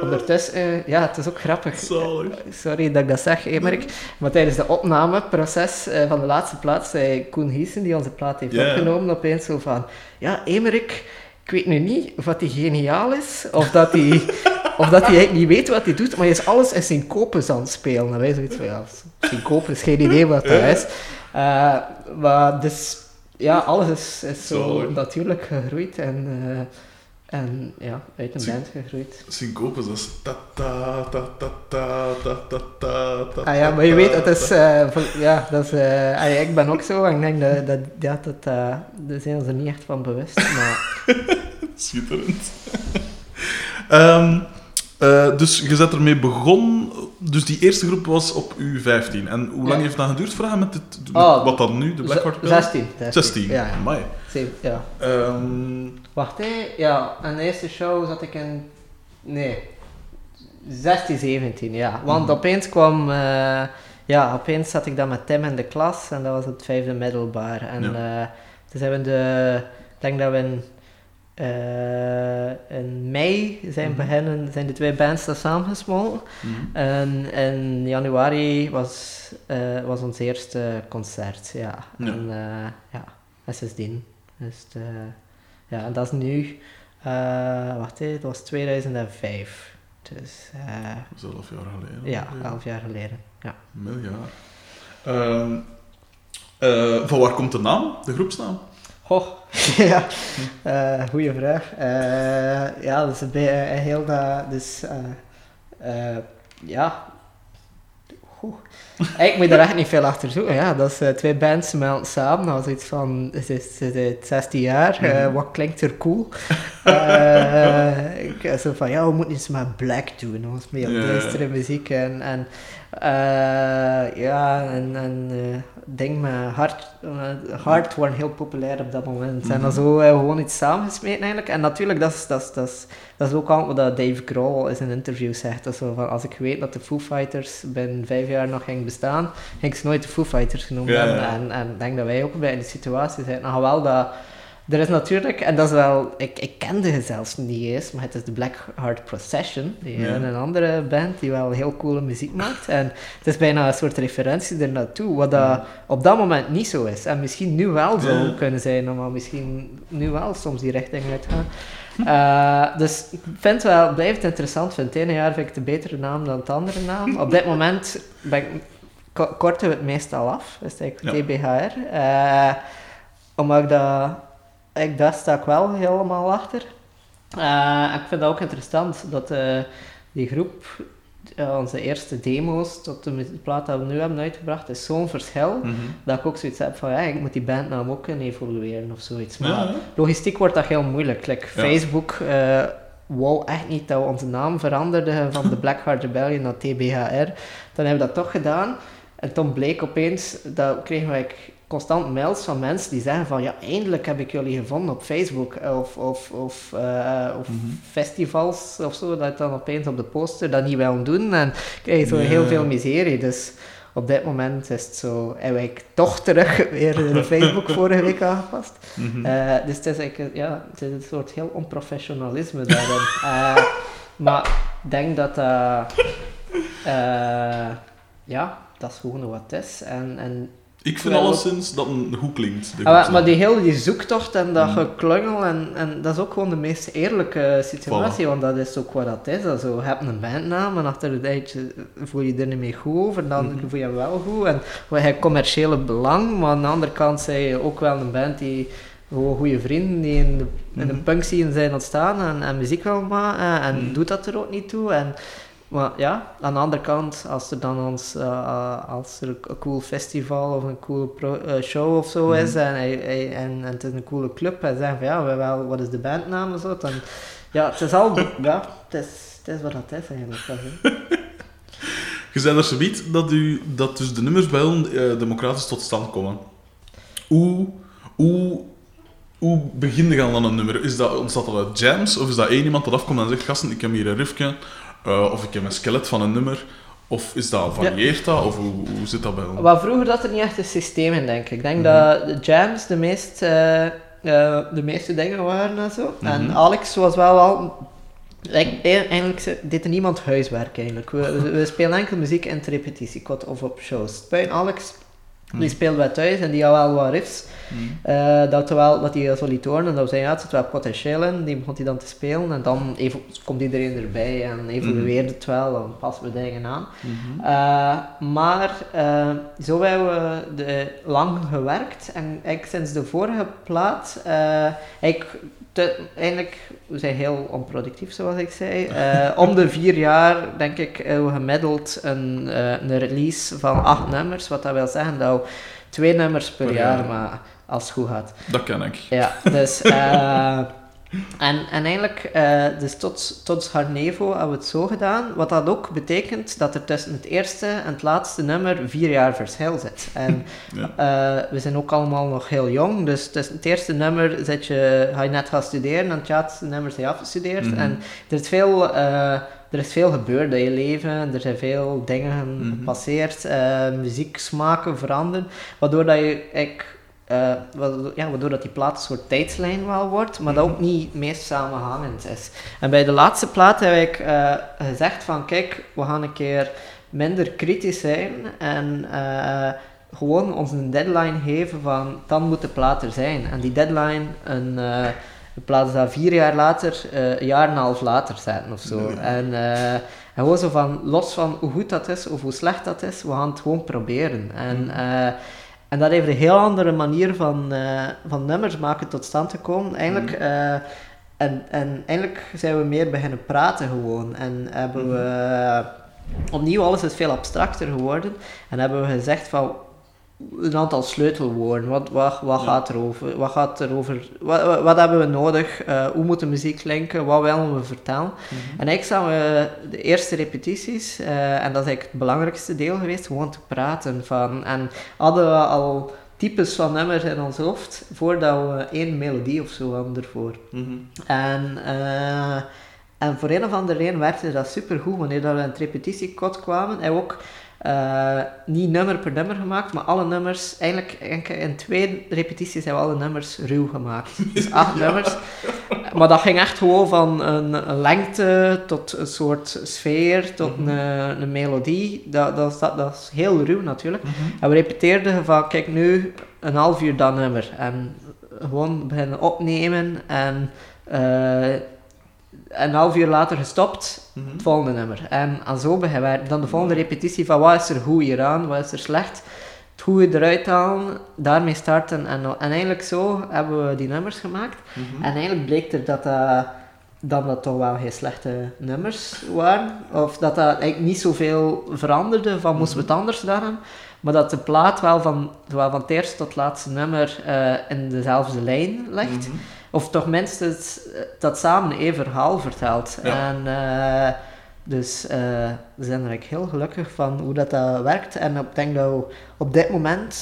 ondertussen, eh, ja, het is ook grappig. Zalig. Sorry dat ik dat zeg, Emerik. Maar tijdens de opnameproces eh, van de laatste plaat zei Koen Hiesen, die onze plaat heeft ja. opgenomen, opeens zo van... Ja, Emerik, ik weet nu niet of dat hij geniaal is, of dat hij, of dat hij eigenlijk niet weet wat hij doet, maar hij is alles in syncopes aan het spelen. En wij zoiets van, ja, syncopes, geen idee wat dat is. Eh, maar dus, ja, alles is, is zo Zalig. natuurlijk gegroeid en... eh, en ja, uit een Syn- band gegroeid. Syncopes, dat is ta ta ta ta ta ta ta ta ta Ah ja, maar je weet, het is, eh, ja, dat is, ik ben ook zo en ik denk dat, dat, ja, dat, daar zijn ze er niet echt van bewust, maar Schitterend. Ehm, eh, dus je zet ermee begonnen. Dus die eerste groep was op U15. En hoe lang Ja. heeft dat geduurd hem met, dit, met Oh, wat dan nu, de Blackheart Pill? 16. 16, Ja, amai. Ja. Ehm, Wacht, hé, ja, aan de eerste show zat ik in, nee, 16, 17, ja. Want Mhm. opeens kwam, eh, ja, opeens zat ik dan met Tim in de klas en dat was het vijfde middelbaar. En Ja. eh, toen zijn we de, ik denk dat we in, eh, in mei zijn, beginnen, zijn de twee bands dan samengesmolten. Mhm. En in januari was, eh, was ons eerste concert, ja. Ja. En uh, ja, en sindsdien. Dus de, ja, en dat is nu, eh, wacht hè, dat was 2005. Dus eh, Dat is elf jaar geleden. ja, ongeveer. elf jaar geleden. Ja. Miljard. Ehm, eh, van waar komt de naam, de groepsnaam? Goh, ja, eh goeie vraag. Eh, ja, dat is een eh, heel dat, dus, ja. Ik moet er echt niet veel achter zoeken. Ja, dat is twee bands melden samen. Dat was iets van, het is, het is 16 jaar, Mhm. wat klinkt er cool? Ik zo van, ja, we moeten iets met black doen. Was meer ja. duistere muziek. En, en ja, en, en eh, ding met hard, eh, hard waren heel populair op dat moment. En dan Mhm. zo eh, gewoon iets samensmeten eigenlijk. En natuurlijk, dat is, dat is, dat is, dat is ook al wat Dave Grohl in zijn interview zegt. Dat zo van, als ik weet dat de Foo Fighters binnen vijf jaar nog ging bestaan, ging ik ze nooit de Foo Fighters genoemd Ja, hebben. ja. En, en ik denk dat wij ook bij in die situatie zijn. Nou, wel dat... Er is natuurlijk, en dat is wel, ik, ik kende ze zelfs niet eens, maar het is de Black Heart Procession, die Ja. een andere band die wel heel coole muziek maakt. En het is bijna een soort referentie er naartoe, wat dat op dat moment niet zo is. En misschien nu wel Ja. kunnen zijn, maar misschien nu wel soms die richting uitgaan. Eh, dus ik vind wel, blijf het interessant. Vind het ene jaar vind ik de betere naam dan het andere naam. Op dit moment ben ik, ko- korten we het meestal af. Dus eigenlijk. TBHR. Eh, omdat ik dat, ik, daar sta ik wel helemaal achter. Eh, ik vind dat ook interessant dat eh, die groep, eh, onze eerste demo's tot de plaat dat we nu hebben uitgebracht, is zo'n verschil. Mhm. Dat ik ook zoiets heb van, ja, ik moet die bandnaam ook kunnen evolueren of zoiets. Maar Ja, hè? logistiek wordt dat heel moeilijk. Like Ja. Facebook wou echt niet dat we onze naam veranderden van de Black Heart Rebellion naar TBHR. Dan hebben we dat toch gedaan. En toen bleek opeens, dat kregen wij constant mails van mensen die zeggen van ja, eindelijk heb ik jullie gevonden op Facebook of, of, of, eh, of Mhm. festivals of zo, dat dan opeens op de poster dat niet willen doen en krijg je zo heel veel miserie. Dus op dit moment is het zo, heb ik toch terug weer de Facebook vorige week aangepast. Mhm. Eh, dus het is, eigenlijk, ja, het is een soort heel onprofessionalisme daarin. Eh, maar ik denk dat dat... eh, ja, dat is gewoon wat het is. En, en, ik vind wel- alleszins dat een goed klinkt. Ah, maar, die hele die zoektocht en dat Mm. geklungel, en, en dat is ook gewoon de meest eerlijke situatie, want dat is ook wat dat is. Also, je hebt een bandnaam en achter het eindje voel je er niet meer goed over, dan Mhm. voel je je wel goed. En je hebt commerciële belang, maar aan de andere kant zijn je ook wel een band die gewoon goede vrienden die in de, in de Mhm. punk scene zijn ontstaan en, en muziek wil maken en Mhm. doet dat er ook niet toe. En, maar ja, aan de andere kant, als er dan ons, eh, eh, als er een cool festival of een coole pro- eh, show of zo is Mhm. en, hij- hij- en, en het is een coole club en zeggen van ja, we wel, wat is de bandnaam en zo, dan ja, het is al, ja, het is, het is wat het is eigenlijk. dat is. Je zei er zoiets dat, u, dat dus de nummers bij ons eh, democratisch tot stand komen. Hoe, hoe, hoe begin je aan een nummer? Is dat, ontstaat dat uit jams? Of is dat één iemand dat afkomt en zegt, gasten, ik heb hier een riffje, eh, of ik heb een skelet van een nummer? Of is dat, varieert dat? Of hoe, hoe zit dat bij ons? Maar vroeger dat er niet echt een systeem in, denk ik. Ik denk Mhm. dat de jams de, meest, eh, eh, de meeste dingen waren en zo. En Mhm. Alex was wel al... Ik, eigenlijk deed er niemand huiswerk eigenlijk. We, we, spelen enkel muziek in het repetitiekot of op shows. Buiten Alex, die Mhm. speelde bij thuis en die had wel wat riffs. Mhm. Eh, dat, wel, dat hij zo liet horen en dat we zeiden, ja, het zit wel potentieel in. Die begon hij dan te spelen en dan komt iedereen erbij en evolueert het wel. Dan passen we dingen aan. Mhm. Eh, maar eh, zo hebben we de, lang gewerkt en ik sinds de vorige plaat, ik, te, eigenlijk, we zijn heel onproductief zoals ik zei. Eh, om de vier jaar denk ik hebben we gemiddeld een, eh, een release van acht nummers, wat dat wil zeggen dat we twee nummers per, Per jaar, jaar. maar als het goed gaat. Dat ken ik. Ja, dus... en, en eigenlijk, eh, dus tot, tot Harnevo hebben we het zo gedaan, wat dat ook betekent dat er tussen het eerste en het laatste nummer vier jaar verschil zit. En Ja. eh, we zijn ook allemaal nog heel jong, dus tussen het eerste nummer zit je, ga je net gaan studeren en het laatste nummer zijn je afgestudeerd. Mhm. En er is veel eh, er is veel gebeurd in je leven, er zijn veel dingen Mhm. gepasseerd, eh muzieksmaken veranderen, waardoor dat je ik, eh, waardoor, ja, waardoor dat die plaat een soort tijdslijn wel wordt, maar dat ook niet meer samenhangend is. En bij de laatste plaat heb ik eh, gezegd van kijk, we gaan een keer minder kritisch zijn en eh, gewoon ons een deadline geven van dan moet de plaat er zijn. En die deadline een, in plaats van vier jaar later, een jaar en een half later zetten of zo. Nee. En, en gewoon zo van, los van hoe goed dat is of hoe slecht dat is, we gaan het gewoon proberen. En, Mhm. En dat heeft een heel andere manier van, eh, van nummers maken tot stand te komen. Eigenlijk, Mhm. eh, en, en eigenlijk zijn we meer beginnen praten gewoon. En hebben Mhm. we... eh, opnieuw, alles is veel abstracter geworden. En hebben we gezegd van een aantal sleutelwoorden. Wat, wat, wat Ja. gaat er over? Wat gaat er over? Wat, wat, wat hebben we nodig? Eh, hoe moet de muziek klinken? Wat willen we vertellen? En ik zag de eerste repetities, eh, en dat is eigenlijk het belangrijkste deel geweest, gewoon te praten. Van, en hadden we al types van nummers in ons hoofd, voordat we één melodie of zo hadden ervoor. Mhm. En, eh, en voor een of andere reden werkte dat supergoed. Wanneer dat we in het repetitiekot kwamen, en ook eh, niet nummer per nummer gemaakt, maar alle nummers, eigenlijk in twee repetities hebben we alle nummers ruw gemaakt. Dus acht nummers. Maar dat ging echt gewoon van een, een lengte tot een soort sfeer, tot Mhm. een, een melodie. Dat, dat, is- dat, dat is heel ruw natuurlijk. Mhm. En we repeteerden van, kijk nu een half uur dat nummer. En gewoon beginnen opnemen en eh, een half uur later gestopt, Mhm. het volgende nummer. En, en zo beginnen we dan de volgende repetitie van wat is er goed hieraan, wat is er slecht. Het goede eruit halen, daarmee starten. En, en eigenlijk zo hebben we die nummers gemaakt. Mhm. En eigenlijk bleek er dat dat, dan dat toch wel geen slechte nummers waren. Of dat dat eigenlijk niet zoveel veranderde van moesten we het anders gedaan hebben. Maar dat de plaat wel van, van het eerste tot het laatste nummer eh, in dezelfde lijn ligt. Mhm. Of toch minstens eh, dat samen één verhaal vertelt. Ja. En eh, dus eh, we zijn er heel gelukkig van hoe dat, dat werkt. En ik denk dat we op dit moment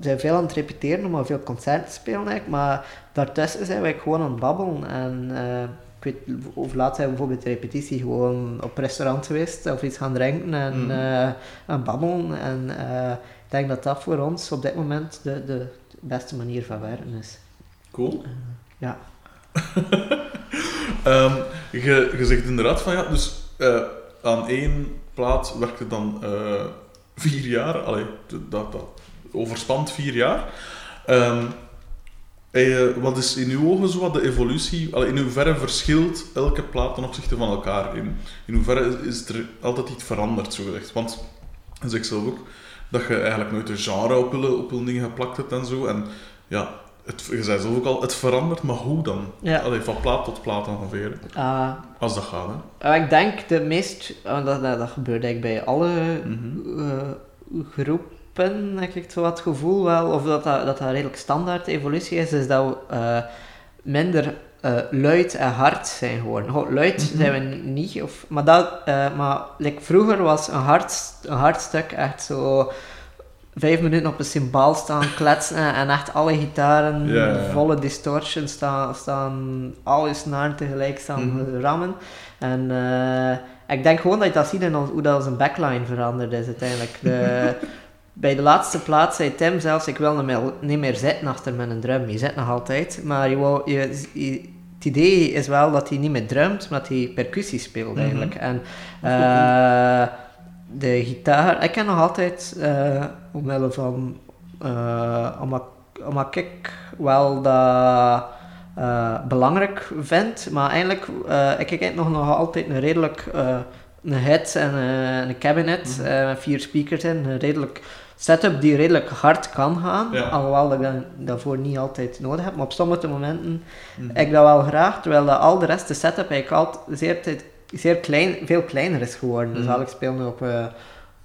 zijn veel aan het repeteren al veel concerten te spelen eigenlijk. Maar daartussen zijn wij gewoon aan het babbelen. En ik weet, of laat zijn we bijvoorbeeld de repetitie gewoon op restaurant geweest of iets gaan drinken en aan babbelen. En ik denk dat dat voor ons op dit moment de, de beste manier van werken is. Cool. Ja. Ehm, je, je zegt inderdaad van ja, dus eh, aan één plaat werkte dan eh, vier jaar. Allee, dat, dat overspant vier jaar. Ehm, eh, wat is in uw ogen zo wat de evolutie? Allee, in hoeverre verschilt elke plaat ten opzichte van elkaar? In, in hoeverre is er altijd iets veranderd, zo gezegd? Want je zegt zelf ook dat je eigenlijk nooit een genre op je dingen geplakt hebt en zo. En ja, het, je zei zelf ook al, het verandert, maar hoe dan? Ja. Allee, van plaat tot plaat ongeveer. Ah, Als dat gaat, hè. Uh, ik denk de meest, uh, dat, dat, dat gebeurt eigenlijk bij alle Mhm. uh, groepen, heb ik zo wat gevoel wel, of dat dat, dat, dat redelijk standaard evolutie is, is dat we uh, minder uh, luid en hard zijn geworden. Luid Mhm. zijn we niet, of, maar, dat, uh, maar like, vroeger was een hard, een hard stuk echt zo vijf minuten op een symbaal staan kletsen en echt alle gitaren, volle distortion staan, staan alle snaren tegelijk staan Mhm. rammen. En eh, ik denk gewoon dat je dat ziet in ons, hoe dat onze backline veranderd is uiteindelijk. De, bij de laatste plaats zei Tim zelfs, ik wil niet meer, niet meer zitten achter met een drum. Je zit nog altijd, maar je, wou- je, je- het idee is wel dat hij niet meer drumt, maar dat hij percussie speelt Mhm. eigenlijk. En de gitaar, ik ken nog altijd, eh omwille van, eh, omdat, omdat ik wel dat eh, belangrijk vind, maar eigenlijk, eh, ik kijk nog, nog altijd een redelijk, een head en een cabinet Mhm. met vier speakers in, een redelijk setup die redelijk hard kan gaan, Ja. alhoewel ik dat daarvoor niet altijd nodig heb, maar op sommige momenten Mhm. ik dat wel graag, terwijl dat al de rest, de setup eigenlijk altijd zeer, tijd- zeer klein, veel kleiner is geworden. Dus Mhm. al ik speel nu op, eh,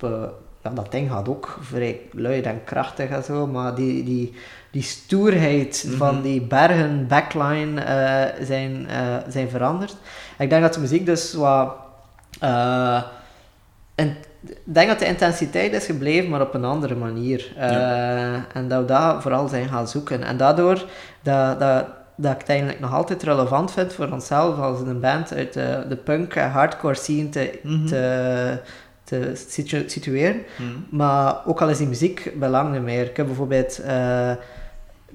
op eh, ja, dat ding gaat ook vrij luid en krachtig en zo, maar die, die, die stoerheid Mhm. van die bergen, backline eh, zijn, zijn veranderd. Ik denk dat de muziek dus wat... en ik denk dat de intensiteit is gebleven, maar op een andere manier. En dat we daar vooral zijn gaan zoeken. En daardoor dat, dat, dat ik het eigenlijk nog altijd relevant vind voor onszelf als een band uit de, de punk en hardcore scene te, Mhm. te, te situ- situeren. Mhm. Maar ook al is die muziek belangrijk meer. Ik heb bijvoorbeeld eh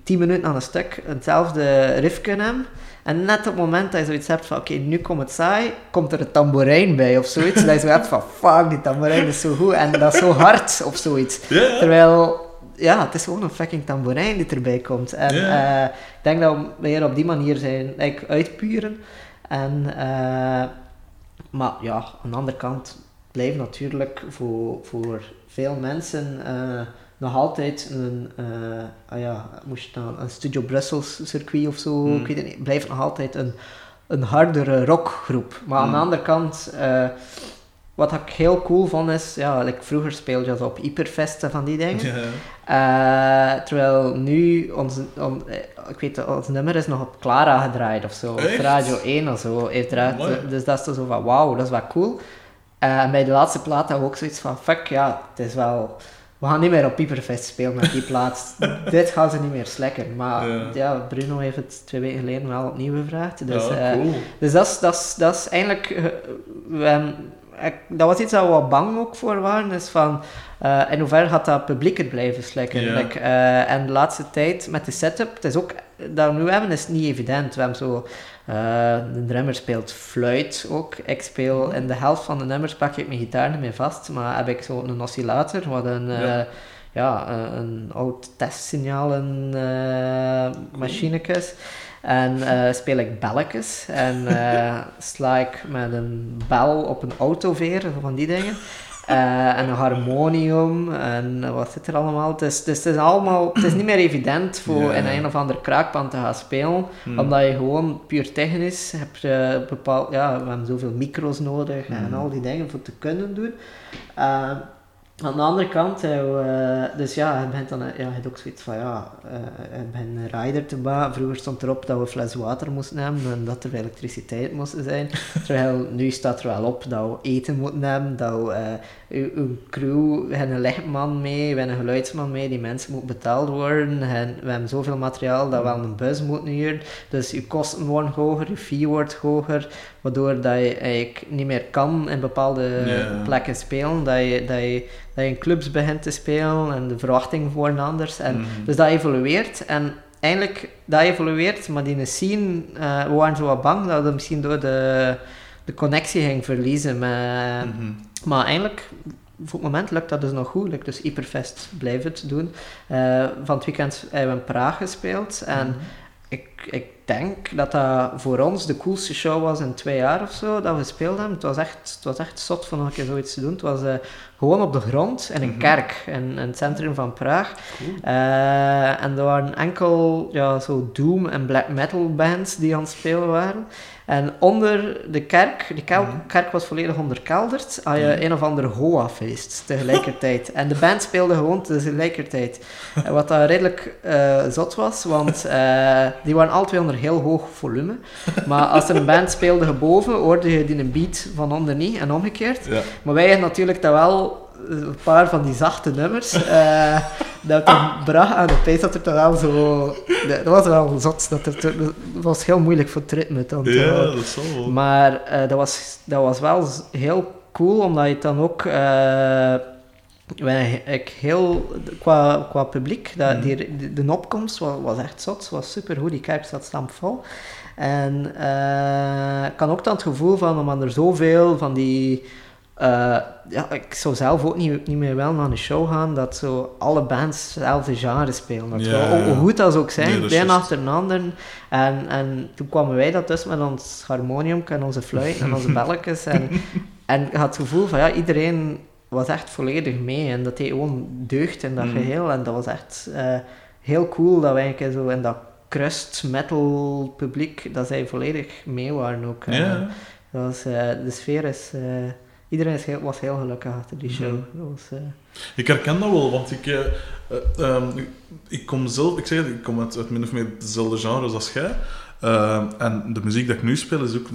10 minuten aan een stuk hetzelfde riff kunnen hebben. En net op het moment dat je zoiets hebt van, oké, nu komt het saai, komt er een tamboerijn bij of zoiets. dat je zo hebt van, fuck, die tamboerijn is zo goed en dat is zo hard of zoiets. Terwijl, ja, het is gewoon een fucking tamboerijn die erbij komt. En eh, ik denk dat we meer op die manier zijn like, uitpuren. En, eh, maar ja, aan de andere kant blijft natuurlijk voor, voor veel mensen eh, nog altijd een, ah ja, moest je dan een Studio Brussels circuit of zo, Hmm. ik weet het niet, blijft nog altijd een, een hardere rockgroep. Maar aan de Hmm. andere kant, wat ik heel cool vond is, ja, like vroeger speelde je op Hyperfesten van die dingen. Eh, terwijl nu, ons, on- eh, ik weet, ons nummer is nog op Clara gedraaid of zo. Op? Radio 1 of zo. Heeft eruit, Mooi. dus dat is toch zo van, wauw, dat is wel cool. Eh, en bij de laatste plaat hadden we ook zoiets van, fuck, ja, het is wel... We gaan niet meer op Pieperfest spelen met die plaat. Dit gaan ze niet meer slekken. Maar Ja. ja. Bruno heeft het twee weken geleden wel opnieuw gevraagd. Dus, ja, eh, cool. dus dat is, eigenlijk... eh, we ik- dat was iets waar we bang ook voor waren. Is van, eh, in hoeverre gaat dat publiek het blijven slikken? Like, eh, en de laatste tijd met de setup, het is ook... Dat we nu hebben is niet evident. We hebben zo... eh, de drummer speelt fluit ook. Ik speel in de helft van de nummers pak ik mijn gitaar niet meer vast. Maar heb ik zo een oscillator, wat een... eh, Ja. eh, een oud testsignaal eh machineke is. En eh, speel ik belletjes en eh, sla ik met een bel op een autoveer, van die dingen. Eh, en een harmonium en wat zit er allemaal. Het is, dus het is allemaal, het is niet meer evident voor Ja. in een of ander kraakpand te gaan spelen, Hmm. omdat je gewoon puur technisch hebt bepaald, ja, we hebben zoveel micro's nodig en Hmm. al die dingen voor te kunnen doen. Eh, aan de andere kant, hè, eh, dus ja, je bent dan, ja, je hebt ook zoiets van, ja, eh, je bent een rider te bouwen. Vroeger stond erop dat we een fles water moesten hebben en dat er elektriciteit moest zijn. Terwijl nu staat er wel op dat we eten moeten hebben, dat we, eh, uw crew, we hebben een lichtman mee, we hebben een geluidsman mee, die mensen moeten betaald worden. En we hebben zoveel materiaal dat we wel een bus moeten huren. Dus je kosten worden hoger, je fee wordt hoger, waardoor dat je eigenlijk niet meer kan in bepaalde plekken spelen. Dat je, dat, je, dat je in clubs begint te spelen en de verwachtingen worden anders. En, Mhm. Dus dat evolueert en eigenlijk dat evolueert, maar die scene, eh, we waren zo wat bang dat we misschien door de, de connectie ging verliezen. Met, Mhm. Maar eigenlijk, voor het moment lukt dat dus nog goed. Like, dus Hyperfest blijft het doen. Eh, van het weekend hebben we in Praag gespeeld en Mhm. ik, ik denk dat dat voor ons de coolste show was in twee jaar of zo, dat we gespeeld hebben. Het was echt, het was echt zot van nog een keer zoiets te doen. Het was eh, gewoon op de grond in een Mhm. kerk in, in het centrum van Praag. Cool. Eh, en er waren enkel ja, zo doom en black metal bands die aan het spelen waren. En onder de kerk, die kel- Mhm. kerk was volledig onderkelderd, had je Mhm. een of ander Hoa-feest tegelijkertijd. en de band speelde gewoon tegelijkertijd. En Wat dat redelijk eh, zot was, want eh, die waren twee onder heel hoog volume. Maar als er een band speelde boven, hoorde je die een beat van onder niet en omgekeerd. Ja. Maar wij hadden natuurlijk dat wel een paar van die zachte nummers. eh, dat het bracht aan de pijs dat er toch wel zo... Dat was wel zot. Dat er, was heel moeilijk voor het ritme dan. Ja, houden. dat zal wel. Maar eh, dat, was, dat was wel heel cool, omdat je dan ook... eh, wij- ik heel, qua, qua publiek, dat, Mhm. die, de, de opkomst was, was echt zot, was super goed, die kerk zat stampvol. En eh, ik had ook dan het gevoel van, omdat er zoveel van die... eh, ja, ik zou zelf ook niet, niet meer wel naar een show gaan dat zo alle bands hetzelfde genre spelen. Dat Ja, wel- hoe- goed dat ze ook zijn, Nee, de een achter de ander. En, en toen kwamen wij dat dus met ons harmonium en onze fluit en onze belletjes. En, en je had het gevoel van, ja, iedereen was echt volledig mee. En dat deed gewoon deugd in dat Mm. geheel. En dat was echt eh, heel cool dat wij eigenlijk zo in dat crust metal publiek, dat zij volledig mee waren ook. Eh, Ja. dat was, eh, de sfeer is... iedereen is heel, was heel gelukkig achter die show. Dat was, eh, Ik herken dat wel, want ik, eh, eh, ehm, ik- kom zelf, ik zeg het, ik kom uit, uit min of meer dezelfde genres als jij. En de muziek dat ik nu speel is ook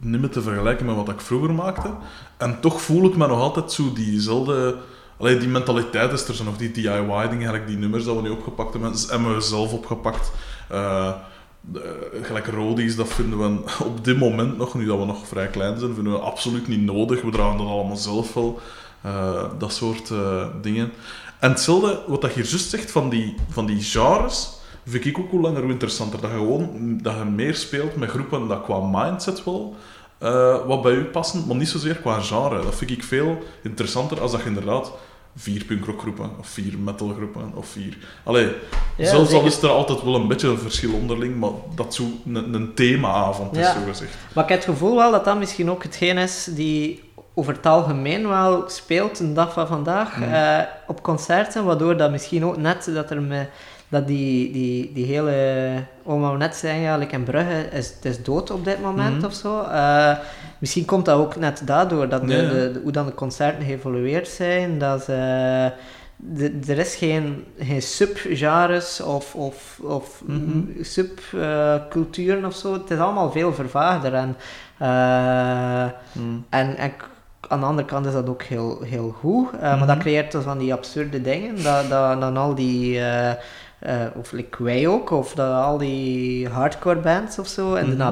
niet meer te vergelijken met wat ik vroeger maakte. En toch voel ik me nog altijd zo diezelfde... Allee, die mentaliteit is er zo nog, die DIY-dingen, eigenlijk die nummers dat we nu opgepakt hebben, hebben we zelf opgepakt. De- gelijk Rodies, dat vinden we op dit moment nog, nu dat we nog vrij klein zijn, vinden we absoluut niet nodig. We dragen dat allemaal zelf wel. Eh, dat soort eh, dingen. En hetzelfde, wat dat hier juist zegt van die, van die genres, vind ik ook hoe langer hoe interessanter. Dat je gewoon dat je meer speelt met groepen dat qua mindset wel eh, wat bij u passen, maar niet zozeer qua genre. Dat vind ik veel interessanter als dat je inderdaad vier punkrockgroepen, of vier metalgroepen, of vier... Allee, Ja, zelfs al is er altijd wel een beetje een verschil onderling, maar dat zo een, een themaavond is, Ja. zo gezegd. Maar ik heb het gevoel wel dat dat misschien ook hetgeen is die over het algemeen wel speelt een dag van vandaag Mhm. eh, op concerten, waardoor dat misschien ook net dat er me, dat die, die, die hele, we net zeggen, ja, like in Brugge, is, het is dood op dit moment Mhm. of zo. Eh, misschien komt dat ook net daardoor, dat de, hoe dan de concerten geëvolueerd zijn, dat ze, de- er is geen, geen subgenres of, of, of Mhm. subculturen of zo. Het is allemaal veel vervaagder. En, eh, en, en k- aan de andere kant is dat ook heel, heel goed. eh, Maar dat Mhm. creëert dus van die absurde dingen. Dat, dat dan al die... eh, eh, of like wij ook, of dat al die hardcore bands of zo, en de Mhm.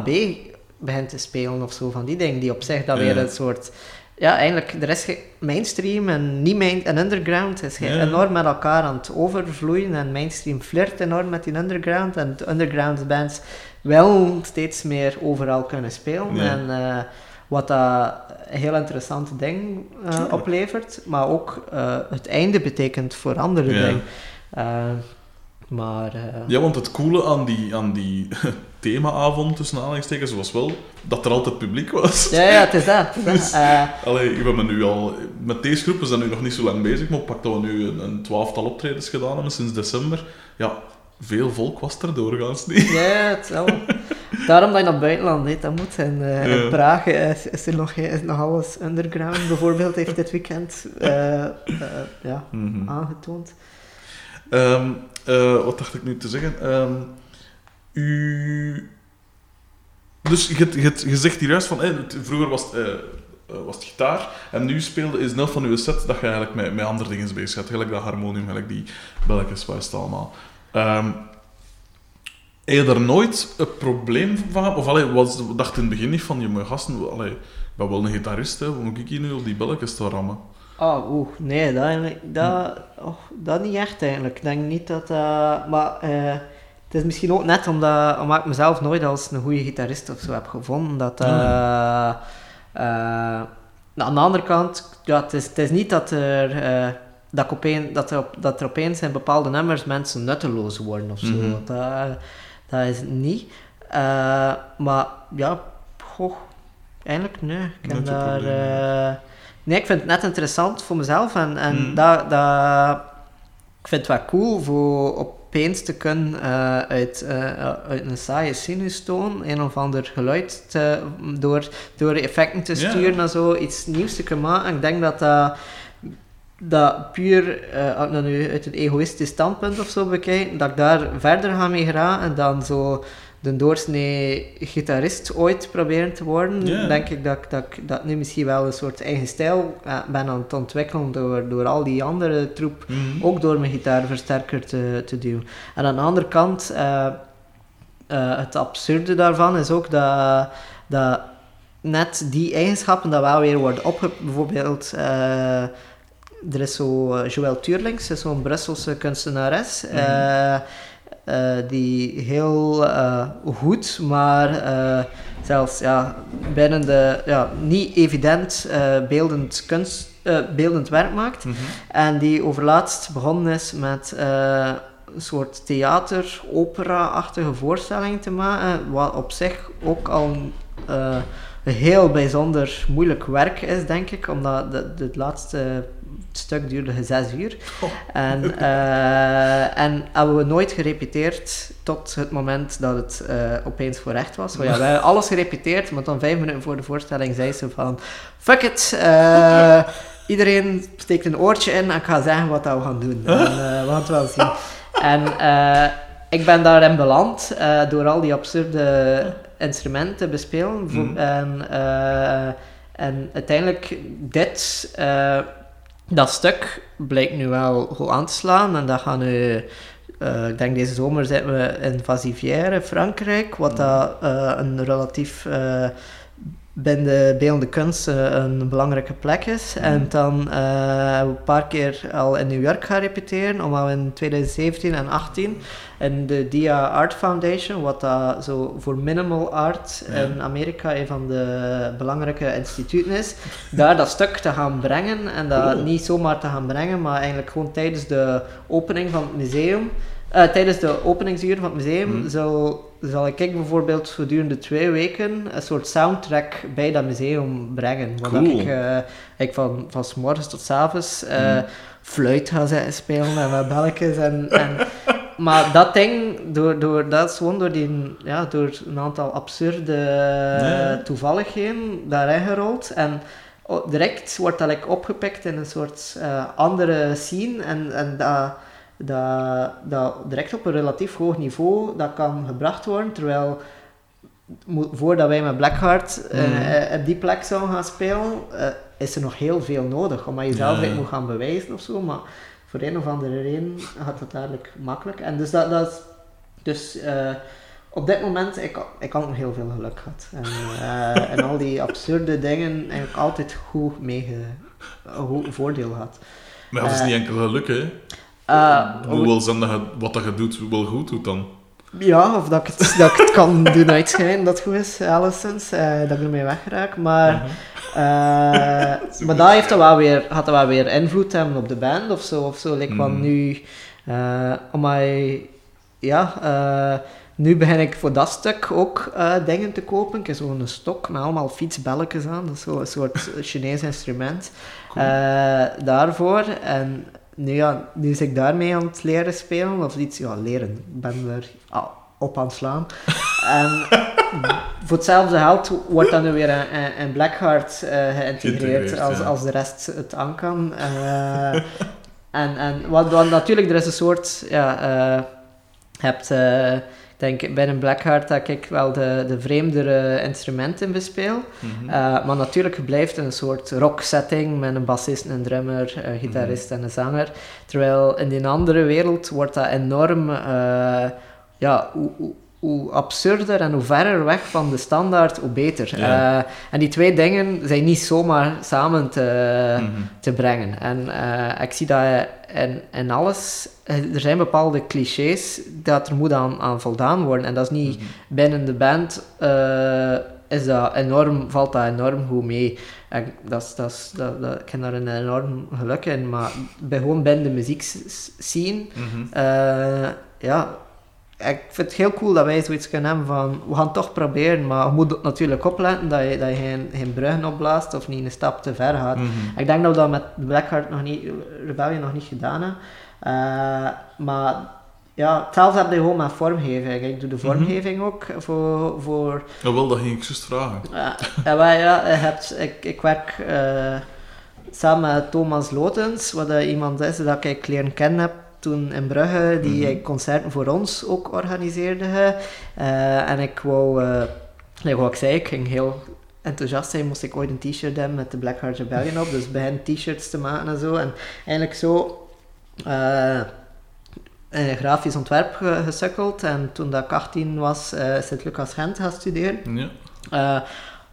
Begint te spelen of zo, van die dingen, die op zich dat Ja. weer een soort... Ja, eigenlijk, er is mainstream en niet main en underground is enorm met elkaar aan het overvloeien en mainstream flirt enorm met die underground en de underground bands wel steeds meer overal kunnen spelen en eh, wat dat een heel interessant ding eh, oplevert, maar ook eh, het einde betekent voor andere Ja. dingen. Maar... Ja, want het coole aan die, aan die themaavond, tussen aanhalingstekens, was wel dat er altijd publiek was. ja, ja, het is dat. Het is dat. Dus- Eh, Allee, we hebben nu al... Met deze groep, we zijn nu nog niet zo lang bezig, maar pak dat we nu een, een twaalftal optredens gedaan hebben sinds december. Ja, veel volk was er doorgaans niet. Ja, het wel. Daarom dat je naar het buitenland heet, dat moet. En eh, Ja. in Praag is, is er nog, is nog alles underground. Bijvoorbeeld heeft dit weekend eh, eh, ja, Mhm. aangetoond. Ehm, eh, wat dacht ik nu te zeggen? Ehm, Dus je, zegt hier juist van, eh, vroeger was het, eh, eh, was het gitaar, en nu speelde is deel van uw set dat je eigenlijk met, met andere dingen bezig gaat. Gelijk dat harmonium, gelijk die belletjes, wat allemaal. Ehm, heb je er nooit een probleem van? Of allee, was, dacht in het begin niet van, je gasten, allee, ik ben wel een gitarist, hè, hoe moet ik hier nu op die belletjes te rammen? Oh, oeh, nee, dat, dat, oh, dat niet echt eigenlijk. Ik denk niet dat dat... Maar eh, het is misschien ook net omdat, omdat ik mezelf nooit als een goede gitarist of zo heb gevonden. Dat, eh, Ah. eh, aan de andere kant, ja, het, is, het is niet dat er... eh, dat, opeen, dat, er op, dat er opeens in bepaalde nummers mensen nutteloos worden of zo. Mhm. Dat, dat is het niet. Eh, maar ja, goh, eigenlijk nee. Ik heb daar... eh, nee, ik vind het net interessant voor mezelf en, en Mhm. dat, dat, ik vind het wel cool voor opeens te kunnen eh, uit, eh, uit een saaie sinustoon een of ander geluid te, door, door effecten te sturen en zo iets nieuws te kunnen maken. Ik denk dat dat dat puur, dat nu uit een egoïstisch standpunt of zo bekijk, dat ik daar verder ga mee geraken dan zo de doorsnee gitarist ooit proberen te worden, denk ik dat, dat, ik- dat nu misschien wel een soort eigen stijl eh, ben aan het ontwikkelen door, door al die andere troep Mhm. ook door mijn gitaarversterker te, te duwen. En aan de andere kant, eh, eh, het absurde daarvan is ook dat, dat net die eigenschappen dat wel weer worden opge... Bijvoorbeeld, er is zo Joël Tuurlings, zo'n Brusselse kunstenares, eh, eh, die heel eh, goed, maar eh, zelfs ja, binnen de ja, niet evident beeldend, kunst, beeldend werk maakt. Mhm. En die overlaatst begonnen is met een soort theater, opera-achtige voorstelling te maken. Wat op zich ook al een heel bijzonder moeilijk werk is, denk ik. Omdat de, de, het stuk duurde zes uur. Oh. En, eh, en hebben we nooit gerepeteerd tot het moment dat het eh, opeens voor echt was. Ja, wij hebben alles gerepeteerd, maar dan vijf minuten voor de voorstelling zei ze van... Fuck it, eh, iedereen steekt een oortje in en ik ga zeggen wat dat we gaan doen. En, we gaan het wel zien. En ik ben daarin beland door al die absurde instrumenten te bespelen. Mhm. en, en uiteindelijk dit... dat stuk blijkt nu wel goed aan te slaan en dat gaat nu... eh, ik denk deze zomer zijn we in Vassivière, Frankrijk, wat dat, eh, een relatief eh, binnen de beeldende kunst eh, een belangrijke plek is. En dan hebben we een paar keer al in New York gaan repeteren, omdat we in 2017 en 2018 in de Dia Art Foundation, wat dat zo voor minimal art in Amerika een van de belangrijke instituten is, daar dat stuk te gaan brengen. En dat Cool. niet zomaar te gaan brengen, maar eigenlijk gewoon tijdens de opening van het museum. Eh, tijdens de openingsuur van het museum Mhm. zal, zal ik bijvoorbeeld gedurende twee weken een soort soundtrack bij dat museum brengen. Waar Cool. ik, eh, ik van, van 's morgens tot 's avonds eh, Mhm. fluit ga zitten spelen en wat belletjes. En, en, maar dat ding, door, door, dat is gewoon door, die, ja, door een aantal absurde toevalligheden daarin gerold. En o- direct wordt dat like, opgepikt in een soort andere scene. En, en dat, dat, dat direct op een relatief hoog niveau dat kan gebracht worden. Terwijl voordat wij met Blackheart eh, Mhm. eh, op die plek zouden gaan spelen, eh, is er nog heel veel nodig. Omdat je zelf Ja, moet gaan bewijzen of zo. Maar voor een of andere reden gaat dat eigenlijk makkelijk. En dus dat, dat is... Dus op dit moment, ik, ik had nog heel veel geluk gehad. En, en al die absurde dingen eigenlijk altijd goed mee goed voordeel gehad. Maar dat is niet enkel geluk, hè. Eh, Hoe wil zijn dat je wat dat je doet wel goed doet dan? Ja, of dat ik het, dat ik het kan doen uitschijnen dat het goed is, alleszins. eh dat ik ermee wegraak. Maar, eh, maar dat heeft dan wel weer, gaat dat wel weer invloed hebben op de band of zo. Of zo. Like, Want Mhm. nu, eh je- ja, nu begin ik voor dat stuk ook dingen te kopen. Ik heb zo'n stok met allemaal fietsbelletjes aan. Dat is zo een soort Chinees instrument. Cool. Daarvoor. En nu, ja, nu is ik daarmee aan het leren spelen. Of iets, ja, leren. Ik ben er al op aan het slaan. en voor hetzelfde geld wordt dat nu weer in- in Blackheart eh, geïntegreerd. Als, ja. als de rest het aan kan. Eh, en, en wat, wat natuurlijk, er is een soort... Ja, eh, je hebt... eh, ik denk binnen Blackheart dat ik wel de, de vreemdere instrumenten bespeel. Mhm. Uh, maar natuurlijk het blijft een soort rock setting met een bassist, een drummer, een gitarist en een zanger. Terwijl in die andere wereld wordt dat enorm, uh, ja, hoe, hoe, hoe, absurder en hoe verder weg van de standaard, hoe beter. Ja. Uh, en die twee dingen zijn niet zomaar samen te, Mhm. te brengen. En ik zie dat in, in alles. Er zijn bepaalde clichés dat er moet aan, aan voldaan worden. En dat is niet Mhm. binnen de band. Uh, is dat enorm, valt dat enorm goed mee. En dat, is- dat, is- dat, dat, ik heb daar een enorm geluk in. Maar bij gewoon binnen de muziek zien, Mhm. uh, ja, ik vind het heel cool dat wij zoiets kunnen hebben van, we gaan het toch proberen, maar je moet natuurlijk opletten dat je, dat je geen, geen bruggen opblaast of niet een stap te ver gaat. Mhm. Ik denk dat we dat met Blackheart nog niet, Rebellion nog niet gedaan hebben. Uh, maar ja, hetzelfde heb je gewoon met vormgeving. Ik doe de vormgeving ook voor... voor Ja, wel, dat ging ik juist vragen. ja, en wij, ja, je hebt, ik, ik werk uh, samen met Thomas Lotens, wat uh, iemand is dat ik leren kennen heb toen in Brugge, die Mhm. concerten voor ons ook organiseerde. Uh, en ik wou, uh, like wat ik zei, ik ging heel enthousiast zijn, moest ik ooit een t-shirt hebben met de Black Heart Rebellion op, dus begin t-shirts te maken en zo. En eigenlijk zo in grafisch ontwerp gesukkeld. En toen dat ik 18 was, uh, Sint-Lucas Gent gaan studeren. Ja. Uh,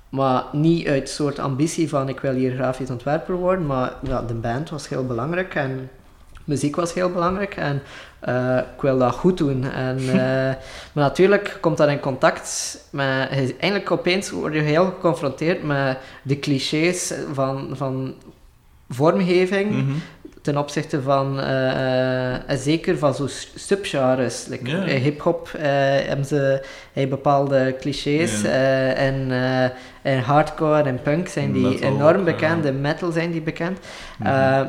maar niet uit soort ambitie van ik wil hier grafisch ontwerper worden, maar ja, de band was heel belangrijk en muziek was heel belangrijk en uh, ik wil dat goed doen. En, maar natuurlijk komt dat in contact met, eigenlijk opeens word je heel geconfronteerd met de clichés van, van vormgeving. Mhm. Ten opzichte van, uh, zeker van zo'n subgenres. Like, yeah. Hip-hop uh, hebben ze hey, bepaalde clichés. En, en hardcore en punk zijn die Metal, enorm bekend. En metal zijn die bekend. Mhm.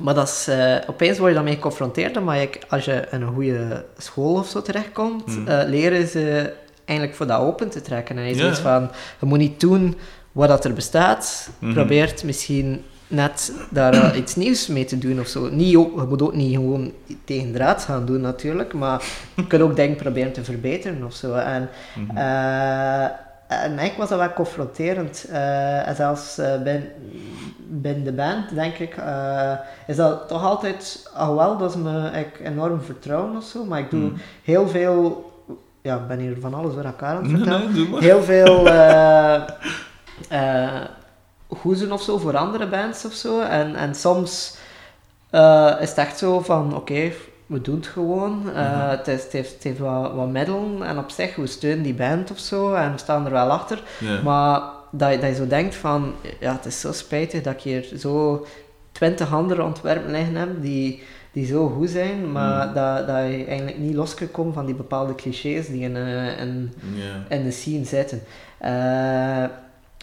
Maar dat is, uh, opeens word je daarmee geconfronteerd, je, als je in een goede school of zo terechtkomt, uh, leren ze eigenlijk voor dat open te trekken. En je van, je moet niet doen wat dat er bestaat, Mhm. probeert misschien net daar iets nieuws mee te doen of zo. Niet ook, je moet ook niet gewoon tegen draad gaan doen natuurlijk, maar je kunt ook dingen proberen te verbeteren of zo. En, Mhm. uh, en eigenlijk was dat wel confronterend. Uh, en zelfs uh, binnen, binnen de band, denk ik, uh, is dat toch altijd, alhoewel dat ze me ik, enorm vertrouwen of zo, maar ik doe Mm. heel veel, ja, ik ben hier van alles door elkaar aan het vertellen, nee, heel veel hoezen of zo voor andere bands of zo. En, en soms eh, is het echt zo van, oké, we doen het gewoon. Eh, Mhm. het, is, het heeft, het heeft wat, wat middelen en op zich, we steunen die band of zo en we staan er wel achter. Maar dat je, dat je zo denkt van, ja, het is zo spijtig dat ik hier zo twintig andere ontwerpen liggen heb die, die zo goed zijn, maar Mm. dat, dat je eigenlijk niet los kunt komen van die bepaalde clichés die in, eh, in, in de scene zitten.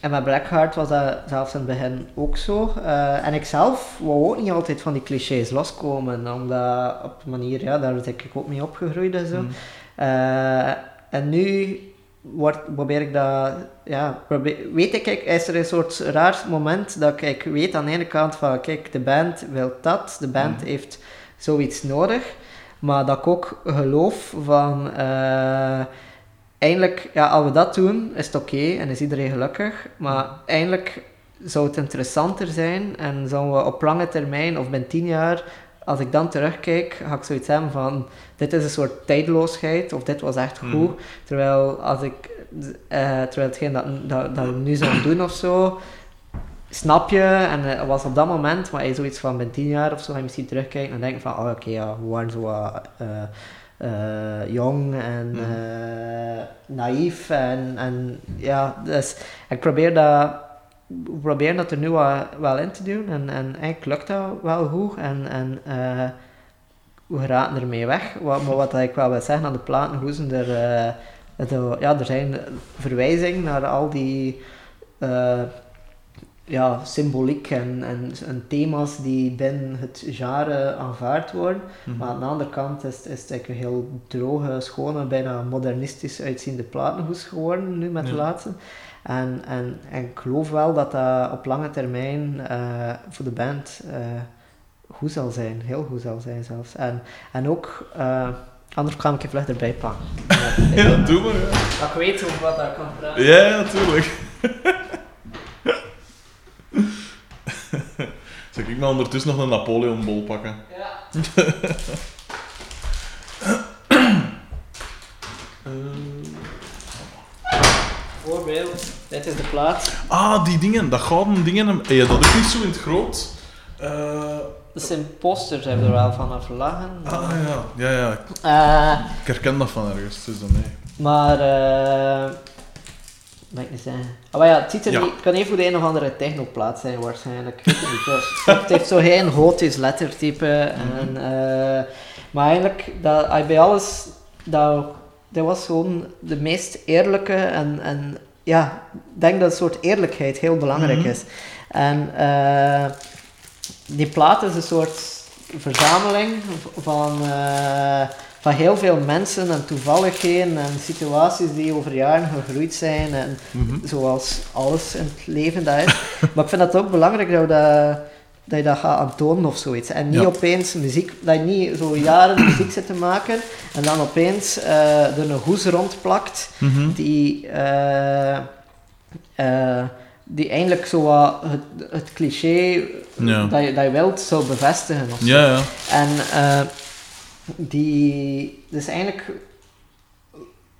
En met Blackheart was dat zelfs in het begin ook zo. Eh, en ik zelf wou ook niet altijd van die clichés loskomen, omdat op de manier, ja, daar ben ik ook mee opgegroeid en zo. Mm. Eh, en nu wordt, probeer ik dat, ja, probeer, weet ik, kijk, is er een soort raar moment dat ik, weet aan de ene kant van, kijk, de band wil dat, de band Mhm. heeft zoiets nodig, maar dat ik ook geloof van, eh, eindelijk, ja, als we dat doen, is het oké en is iedereen gelukkig, maar eindelijk zou het interessanter zijn en zouden we op lange termijn, of binnen tien jaar, als ik dan terugkijk, ga ik zoiets hebben van, dit is een soort tijdloosheid, of dit was echt Mhm. goed, terwijl als ik, eh, terwijl hetgeen dat, dat, dat we nu zouden doen of zo, snap je, en het was op dat moment, maar je zoiets van binnen tien jaar of zo, ga je misschien terugkijken en denken van, oh oké, ja, we waren zo eh, eh, jong en Mhm. eh, naïef en, en ja, dus ik probeer dat we proberen dat er nu wel, wel in te doen en, en eigenlijk lukt dat wel goed en, en eh, we geraken ermee weg. Wat, maar wat ik wel wil zeggen aan de platen, hoe ze er, eh, eh, ja, er zijn verwijzingen naar al die eh, ja, symboliek en, en, en thema's die binnen het genre aanvaard worden. Mhm. Maar aan de andere kant is, is het eigenlijk een heel droge, schone, bijna modernistisch uitziende platenhoes geworden nu met de laatste. En, en, en ik geloof wel dat dat op lange termijn eh, voor de band eh, goed zal zijn, heel goed zal zijn zelfs. En, en ook, eh, anders kan ik je vlug erbij pakken. Ja, doe maar. Ja, Dat ik weet over wat dat kan praten. ja, ja tuurlijk. Zal ik maar ondertussen nog een Napoleon-bol pakken? Ja. Eh, Voorbeeld, dit is de plaat. ah, die dingen, dat gouden dingen. Heb je dat ook niet zo in het groot? Eh, Dat zijn posters, hebben er wel van aflagen. ah ja, ja, ja. Eh, Ik herken dat van ergens. Het is dan nee. Maar, eh. Ik niet zeggen? Ah, maar ja, het, ziet er Ja. niet, het kan even de een of andere technoplaat zijn, waarschijnlijk. Het heeft zo geen gotisch lettertype. En, eh, maar eigenlijk, dat, bij alles, dat, dat was gewoon de meest eerlijke en, en ja, ik denk dat een soort eerlijkheid heel belangrijk Mhm. is. En eh, die plaat is een soort verzameling van, eh, van heel veel mensen en toevalligheden en situaties die over jaren gegroeid zijn. En Mhm. zoals alles in het leven dat is. maar ik vind het ook belangrijk dat je dat, dat, je dat gaat aantonen of zoiets. En niet Ja. opeens muziek, dat je niet zo jaren muziek zit te maken en dan opeens eh, er een hoes rondplakt Mhm. die, eh, die eigenlijk zo wat het, het cliché Ja. dat, je, dat je wilt zou bevestigen. Of. Ja, ja. En die, dus eigenlijk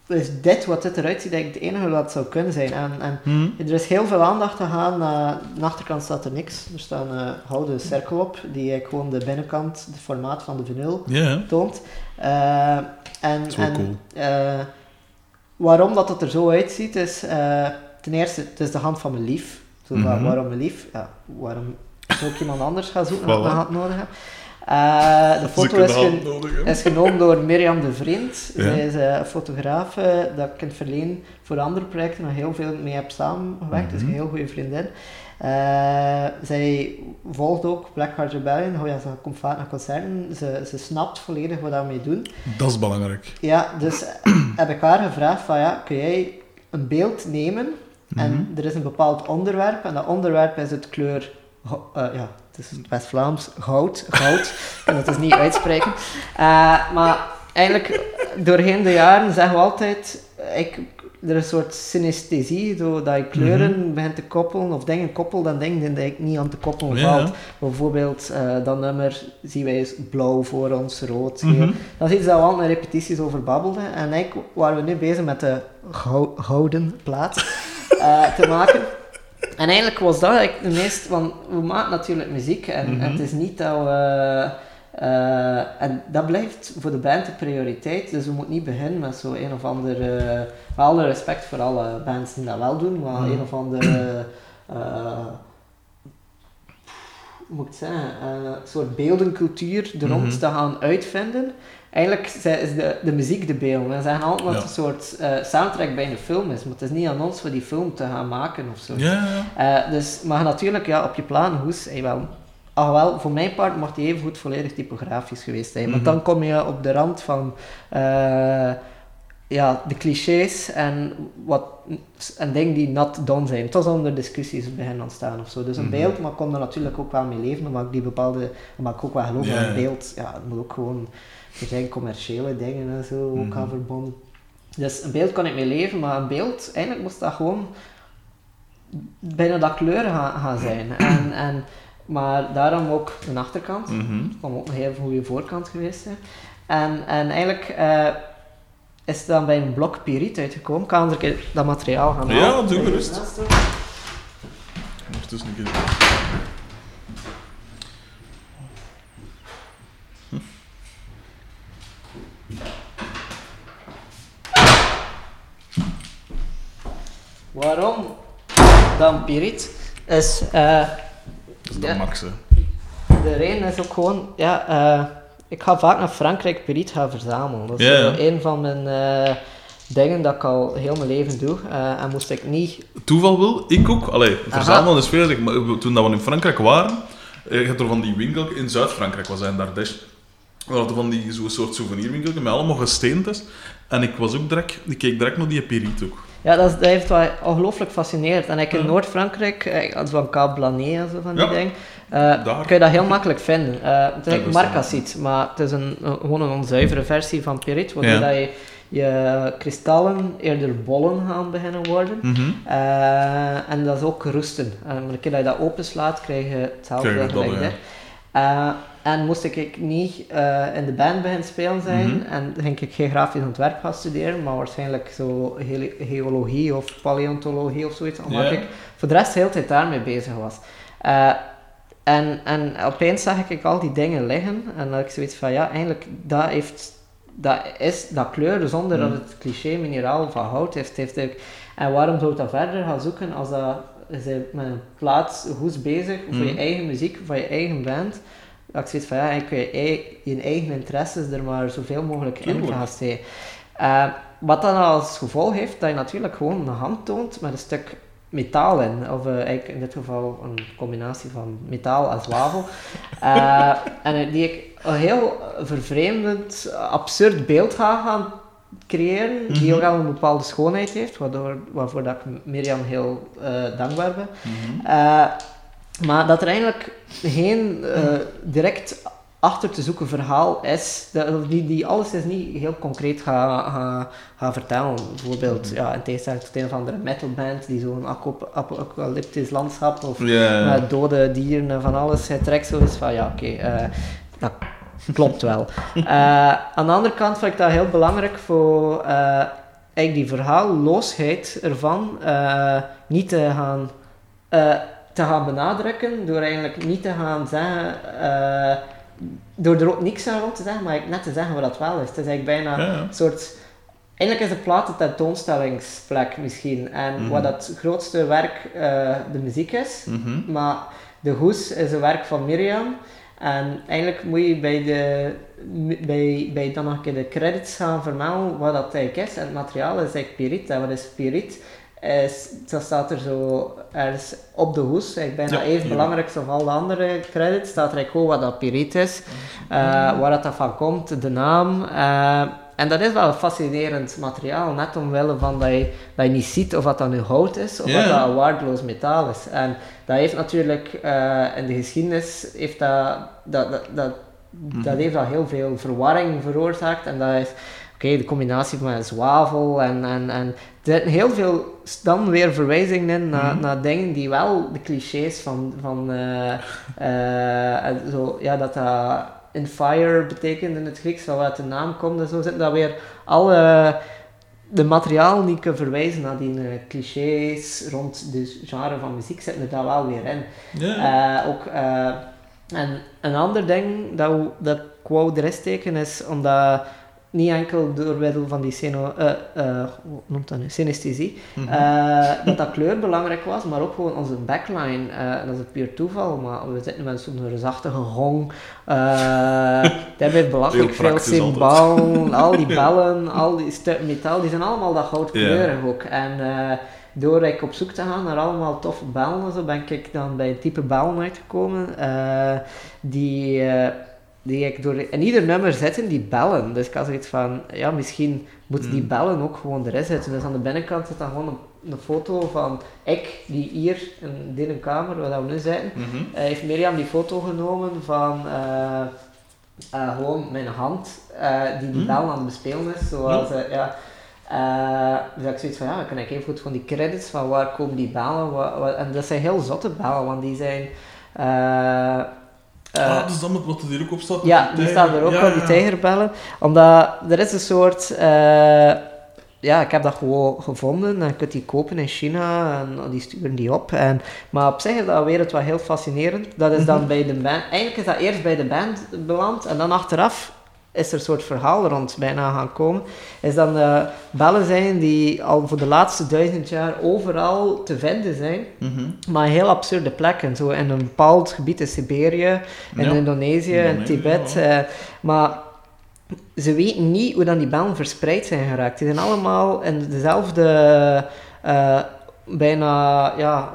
is dit wat dit eruit ziet, eigenlijk het enige wat het zou kunnen zijn. En, en Mhm. er is heel veel aandacht te gaan. eh, aan de achterkant staat er niks. Er staat een houten cirkel op, die gewoon de binnenkant, het formaat van de vinyl toont. Eh, en, en cool. eh, waarom dat het er zo uitziet, is ten eerste, het is de hand van mijn lief. Zo Mhm. waarom mijn lief? Ja, waarom zou ik iemand anders gaan zoeken als ik Voilà. een hand nodig heb? Eh, de foto is, hand gen- nodig heb. is genomen door Mirjam de Vriend. Ja. Zij is eh, een fotograaf eh, dat ik in het verleden voor andere projecten nog heel veel mee heb samengewerkt. Dus Mhm. een heel goede vriendin. Eh, zij volgt ook Black Heart Rebellion. Oh ja, ze komt vaak naar concerten. Ze, ze snapt volledig wat we daarmee doen. Dat is belangrijk. Ja, dus heb ik haar gevraagd van ja, kun jij een beeld nemen en Mhm. er is een bepaald onderwerp en dat onderwerp is het kleur, eh, ja, het is West-Vlaams, goud, goud, ik kan het dus niet uitspreken. Eh, maar eigenlijk doorheen de jaren zeggen we altijd, ik, er is een soort synesthesie, zo, dat je kleuren begint te koppelen, of dingen koppelt aan dingen die ik niet aan te koppelen Ja, valt. ja. Bijvoorbeeld, eh, dat nummer zien wij eens blauw voor ons, rood, geel. Mhm. Dat is iets dat we al in repetities over babbelden. En eigenlijk waren we nu bezig met de gou- gouden plaat eh, te maken. En eigenlijk was dat eigenlijk de meest... Want we maken natuurlijk muziek en, Mhm. en het is niet dat we... eh, en dat blijft voor de band de prioriteit. Dus we moeten niet beginnen met zo een of andere... met alle respect voor alle bands die dat wel doen, maar Mhm. een of andere... hoe moet ik het zeggen? eh, soort beeldencultuur er rond Mhm. te gaan uitvinden. Eigenlijk is de, de muziek de beeld. We zeggen altijd dat het een soort eh, soundtrack bij een film is, maar het is niet aan ons voor die film te gaan maken of zo. Ja, ja. Eh, dus, maar natuurlijk, ja, op je planenhoes, hey, wel, ah, wel, voor mijn part mag die even goed volledig typografisch geweest zijn. Want Mhm. dan kom je op de rand van eh, ja, de clichés en, wat, en dingen die not done zijn. Het was onder discussies beginnen ontstaan of zo. Dus een Mhm. beeld, maar ik kon er natuurlijk ook wel mee leven, omdat ik die bepaalde, omdat ik ook wel geloof dat een beeld, ja, het moet ook gewoon, er zijn commerciële dingen en zo, ook Mhm. aan verbonden. Dus een beeld kan ik mee leven, maar een beeld, eigenlijk moest dat gewoon bijna dat kleuren gaan, gaan zijn. En, en, maar daarom ook de achterkant. Mhm. Het kan ook een heel goede voorkant geweest zijn. En, en eigenlijk eh, is het dan bij een blok Piriet uitgekomen. Ik kan een keer dat materiaal gaan Ja, halen. doe gerust. Ondertussen een keer. Waarom dan Piriet? Is, eh, Dat is de max, hè. de reden is ook gewoon, ja, eh, ik ga vaak naar Frankrijk Piriet gaan verzamelen. Dat is een van mijn eh, dingen dat ik al heel mijn leven doe. En moest ik niet Toeval wil, ik ook. Allee, verzamelen is veel. Ik- maar Toen dat we in Frankrijk waren, je had er van die winkel, in Zuid-Frankrijk was hij in Ardèche. We hadden van die zo'n soort souvenirwinkel met allemaal gesteentes. En ik was ook direct, ik keek direct naar die Periet ook. Ja, dat, is, dat heeft mij ongelooflijk fascineerd. En ik in. Noord-Frankrijk, eh, als van Cap Blanet en zo van die Ja. dingen, eh, Daar. kun je dat heel makkelijk vinden. Eh het is eigenlijk maar het is een, gewoon een onzuivere versie van Pirit, waardoor Ja. dat je, je kristallen eerder bollen gaan beginnen worden. Mhm. Eh, en dat is ook roesten. En een keer dat je dat openslaat, krijg je hetzelfde Krijg je dat, gelijk ja. En moest ik niet eh, in de band beginnen spelen zijn Mhm. en ging ik geen grafisch ontwerp gaan studeren, maar waarschijnlijk zo ge- geologie of paleontologie of zoiets, omdat ik voor de rest de hele tijd daarmee bezig was. Eh, en, en opeens zag ik al die dingen liggen en dat ik zoiets van, ja, eigenlijk, dat heeft... Dat is dat kleur zonder Mhm. dat het cliché mineraal van hout heeft. heeft en waarom zou je dat verder gaan zoeken als dat bent met een plaats goed bezig voor je Mhm. eigen muziek, van je eigen band. Dat ik zoiets van ja, kun je ei- je eigen interesses er maar zoveel mogelijk in gaan steken. Eh, wat dan als gevolg heeft dat je natuurlijk gewoon een hand toont met een stuk metaal in. Of eh, eigenlijk in dit geval een combinatie van metaal en zwavel. Eh, en die ik een heel vervreemdend, absurd beeld ga gaan creëren, die Mhm. ook al een bepaalde schoonheid heeft, waardoor, waarvoor dat ik Mirjam heel dankbaar ben. Mhm. Maar dat er eigenlijk geen eh, direct achter te zoeken verhaal is, dat, die, die alles is niet heel concreet gaan ga, ga vertellen. Bijvoorbeeld, ja, in tegenstelling tot een of andere metalband die zo'n apocalyptisch landschap of met dode dieren en van alles, hij trekt zoiets van, ja oké, eh, dat klopt wel. Eh, aan de andere kant vind ik dat heel belangrijk voor eh, eigenlijk die verhaalloosheid ervan eh, niet te gaan, eh, te gaan benadrukken, door eigenlijk niet te gaan zeggen, eh, door er ook niks aan rond te zeggen, maar net te zeggen wat dat wel is. Het is eigenlijk bijna Ja, ja. een soort... Eigenlijk is de plaat een tentoonstellingsplek misschien. En Mhm. wat dat grootste werk eh, de muziek is, Mhm. maar de hoes is een werk van Mirjam. En eigenlijk moet je bij, de, bij, bij dan nog een keer de credits gaan vermelden wat dat eigenlijk is. En het materiaal is eigenlijk Pirit. En wat is Pirit? Is, dat staat er zo ergens op de hoes. Bijna Ja, even hier. belangrijk als alle andere credits. Staat er gewoon wat dat Pirit is. eh, waar dat, dat van komt, de naam. eh, en dat is wel een fascinerend materiaal. Net omwille van dat je, dat je niet ziet of dat dat nu hout is. Of dat dat een waardeloos metaal is. En dat heeft natuurlijk eh, in de geschiedenis heeft dat, dat, dat, dat, dat Mhm. heeft dat heel veel verwarring veroorzaakt en dat is oké, de combinatie met zwavel en, en, en er zitten heel veel dan weer verwijzingen in naar, Mhm. naar dingen die wel de clichés van, van eh, eh, zo, ja, dat dat in fire betekent in het Grieks, wat uit de naam komt en zo, zitten dat weer alle de materiaal die kunnen verwijzen naar die eh, clichés rond de genre van muziek zitten er daar wel weer in. Eh, ook, en een ander ding dat, dat ik wou erin steken is omdat niet enkel door middel van die seno, eh, eh, hoe noemt dat nu? synesthesie, Mhm. eh, dat dat kleur belangrijk was, maar ook gewoon onze backline. dat is puur toeval, maar we zitten met zo'n reusachtige gong. daar heeft belachelijk veel symbolen, al die bellen, al die stukken metaal, die zijn allemaal dat goudkleurig ook. En door ik op zoek te gaan naar allemaal toffe bellen, en zo, ben ik dan bij een type bellen uitgekomen die, die ik door in ieder nummer zitten die bellen. Dus ik had zoiets van, ja, misschien moeten die Mm. bellen ook gewoon erin zitten. Dus aan de binnenkant zit dan gewoon een, een foto van ik, die hier in deze kamer, waar we nu zitten, Mhm. eh, heeft Mirjam die foto genomen van eh, eh, gewoon mijn hand, die die Hmm. bel aan het bespelen is. Zoals, ja. Eh, dus ik zoiets van, ja, dan kan ik even goed van die credits van waar komen die bellen. wa- wa- en dat zijn heel zotte bellen, want die zijn... ah, dus dan wat er ook op staat. ja, die staan er ook Ja, wel, die tijgerbellen. Omdat er is een soort... eh, ja, ik heb dat gewoon gevonden en je kunt die kopen in China en die sturen die op. En, maar op zich is dat weer het wel heel fascinerend. Dat is dan Mhm. bij de band... Eigenlijk is dat eerst bij de band beland en dan achteraf is er een soort verhaal rond bijna gaan komen. Is dan eh, bellen zijn die al voor de laatste duizend jaar overal te vinden zijn. Mhm. Maar heel absurde plekken. Zo in een bepaald gebied in Siberië, in Ja. Indonesië, in Tibet. ja. eh, maar ze weten niet hoe dan die bellen verspreid zijn geraakt. Die zijn allemaal in dezelfde eh, bijna ja,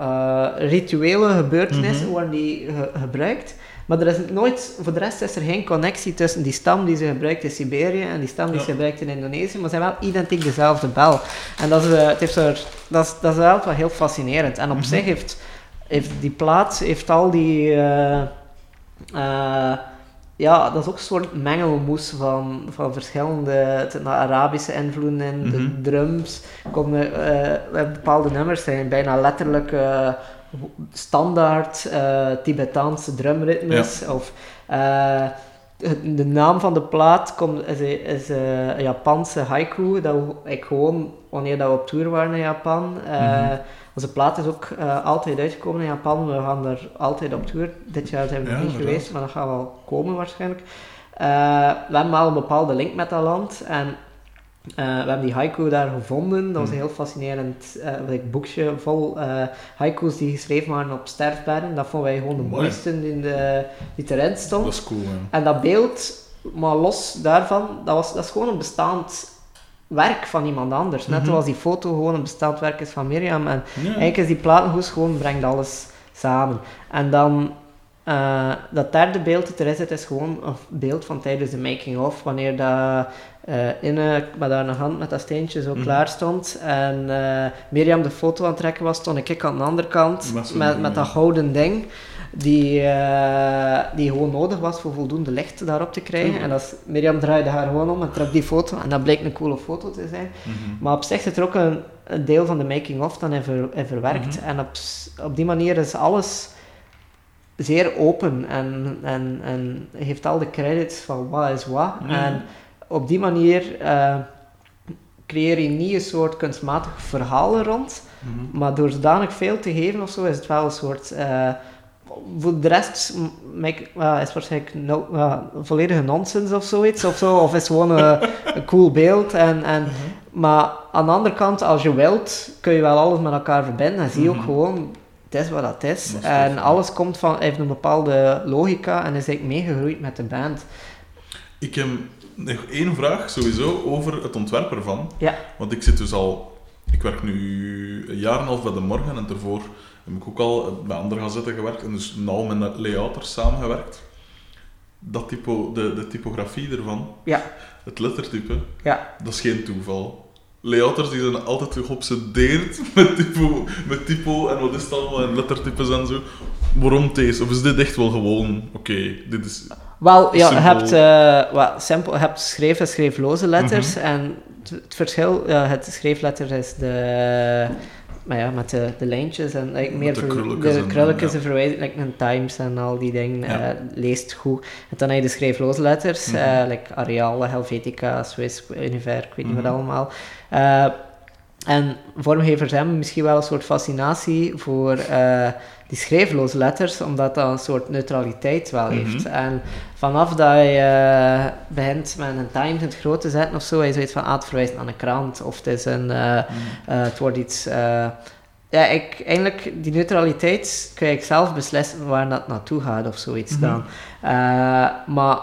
eh, rituele gebeurtenissen Mhm. worden die ge- gebruikt. Maar er is nooit, voor de rest is er geen connectie tussen die stam die ze gebruikt in Siberië en die stam die Ja. ze gebruikt in Indonesië, maar ze zijn wel identiek dezelfde bel. En dat is, eh, het heeft zo, dat is, dat is wel heel fascinerend. En op Mhm. zich heeft, heeft die plaats, heeft al die... eh, eh, ja, dat is ook een soort mengelmoes van, van verschillende er Arabische invloeden in, de Mhm. drums. Komen, hebben bepaalde nummers zijn bijna letterlijk standaard eh, Tibetaanse drumritmes. Of, eh, de naam van de plaat komt, is, is eh, een Japanse haiku. Dat ik gewoon, wanneer dat we op tour waren in Japan, Mhm. onze plaat is ook altijd uitgekomen in Japan. We gaan er altijd op tour. Dit jaar zijn we Ja, nog niet geweest, maar dat gaat wel komen waarschijnlijk. We hebben al een bepaalde link met dat land. En eh, we hebben die haiku daar gevonden. Dat was een Mhm. heel fascinerend like, boekje vol eh, haiku's die geschreven waren op sterfbedden. Dat vonden wij gewoon de Mooi. mooiste in de, die erin stond. Dat is cool. En dat beeld, maar los daarvan, dat, was, dat is gewoon een bestaand werk van iemand anders. Net Mhm. zoals die foto gewoon een bestaand werk is van Mirjam. En Ja. eigenlijk is die platenhoes gewoon, brengt alles samen. En dan, eh, dat derde beeld dat erin zit, is gewoon een beeld van tijdens de making-of. Wanneer dat eh Inne met haar hand met dat steentje zo Mhm. klaar stond. En eh, Mirjam de foto aan het trekken was, stond ik aan de andere kant Met met, dat gouden ding. Die, die gewoon nodig was voor voldoende licht daarop te krijgen. En dat Mirjam draaide haar gewoon om en trok die foto. En dat bleek een coole foto te zijn. Mhm. Maar op zich zit er ook een, een deel van de making-of dan in, ver- in verwerkt. Mhm. En op, op die manier is alles zeer open en, en, en heeft al de credits van wat is wat. Ja. En op die manier eh, creëer je niet een soort kunstmatig verhaal er rond, Mhm. maar door zodanig veel te geven of zo is het wel een soort. eh, voor de rest make- ja, is waarschijnlijk no, volledige nonsens of zoiets of zo, of is gewoon een, een cool beeld. En, en, Mhm. maar aan de andere kant, als je wilt, kun je wel alles met elkaar verbinden en zie je ook Mhm. gewoon, het is wat dat is. Dat is en alles komt van, heeft een bepaalde logica en is eigenlijk meegegroeid met de band. Ik heb nog één vraag sowieso over het ontwerp ervan. Ja. Want ik zit dus al... Ik werk nu een jaar en een half bij de morgen en daarvoor heb ik ook al bij andere gazetten gewerkt en dus nauw met layouters samengewerkt. Dat typo, de, de typografie ervan, Ja. het lettertype, Ja. dat is geen toeval. Layouters die zijn altijd geobsedeerd met typo, met typo en wat is het allemaal en lettertypes en zo. Waarom deze? Of is dit echt wel gewoon, oké, dit is Wel, ja, je hebt, eh, wat, simpel, hebt schreef- en schreefloze letters. Mhm. En het, verschil, ja, het schreefletter is de... Maar ja, met de, de lijntjes en like, meer de krulletjes ja. en verwijzing, like een Times en al die dingen, Ja. eh, leest goed. En dan heb je de schreefloze letters, Mhm. eh, like Arial, Helvetica, Swiss, Univer, ik weet niet wat Mhm. allemaal. Eh, en vormgevers hebben misschien wel een soort fascinatie voor eh, die schreefloze letters, omdat dat een soort neutraliteit wel heeft. Mhm. En vanaf dat je eh, begint met een Times in het groot te zetten of zo, is zoiets van, ah, het verwijst naar een krant, of het is een, Mhm. het wordt iets... ja, ik, eigenlijk, die neutraliteit kun ik zelf beslissen waar dat naartoe gaat of zoiets Mhm. dan. Maar,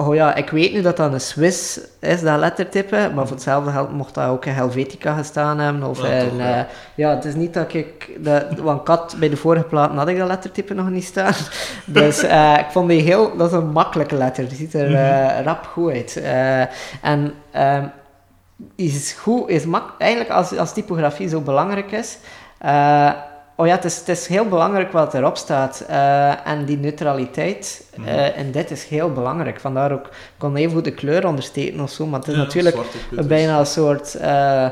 oh ja, ik weet nu dat dat een Swiss is, dat lettertype, maar voor hetzelfde geld mocht dat ook in Helvetica gestaan hebben, of Ja, in... toch, eh, ja. ja, het is niet dat ik... De, want had, bij de vorige platen had ik dat lettertype nog niet staan. Dus eh, ik vond die heel... Dat is een makkelijke letter. Die ziet er Mhm. eh, rap goed uit. En ehm, is goed... Is mak eigenlijk, als, als typografie zo belangrijk is... oh ja, het is, het is heel belangrijk wat erop staat. Eh, en die neutraliteit Mhm. eh, en dit is heel belangrijk. Vandaar ook... Ik kon even goed de kleur ondersteken of zo, maar het is Ja, natuurlijk bijna een soort eh,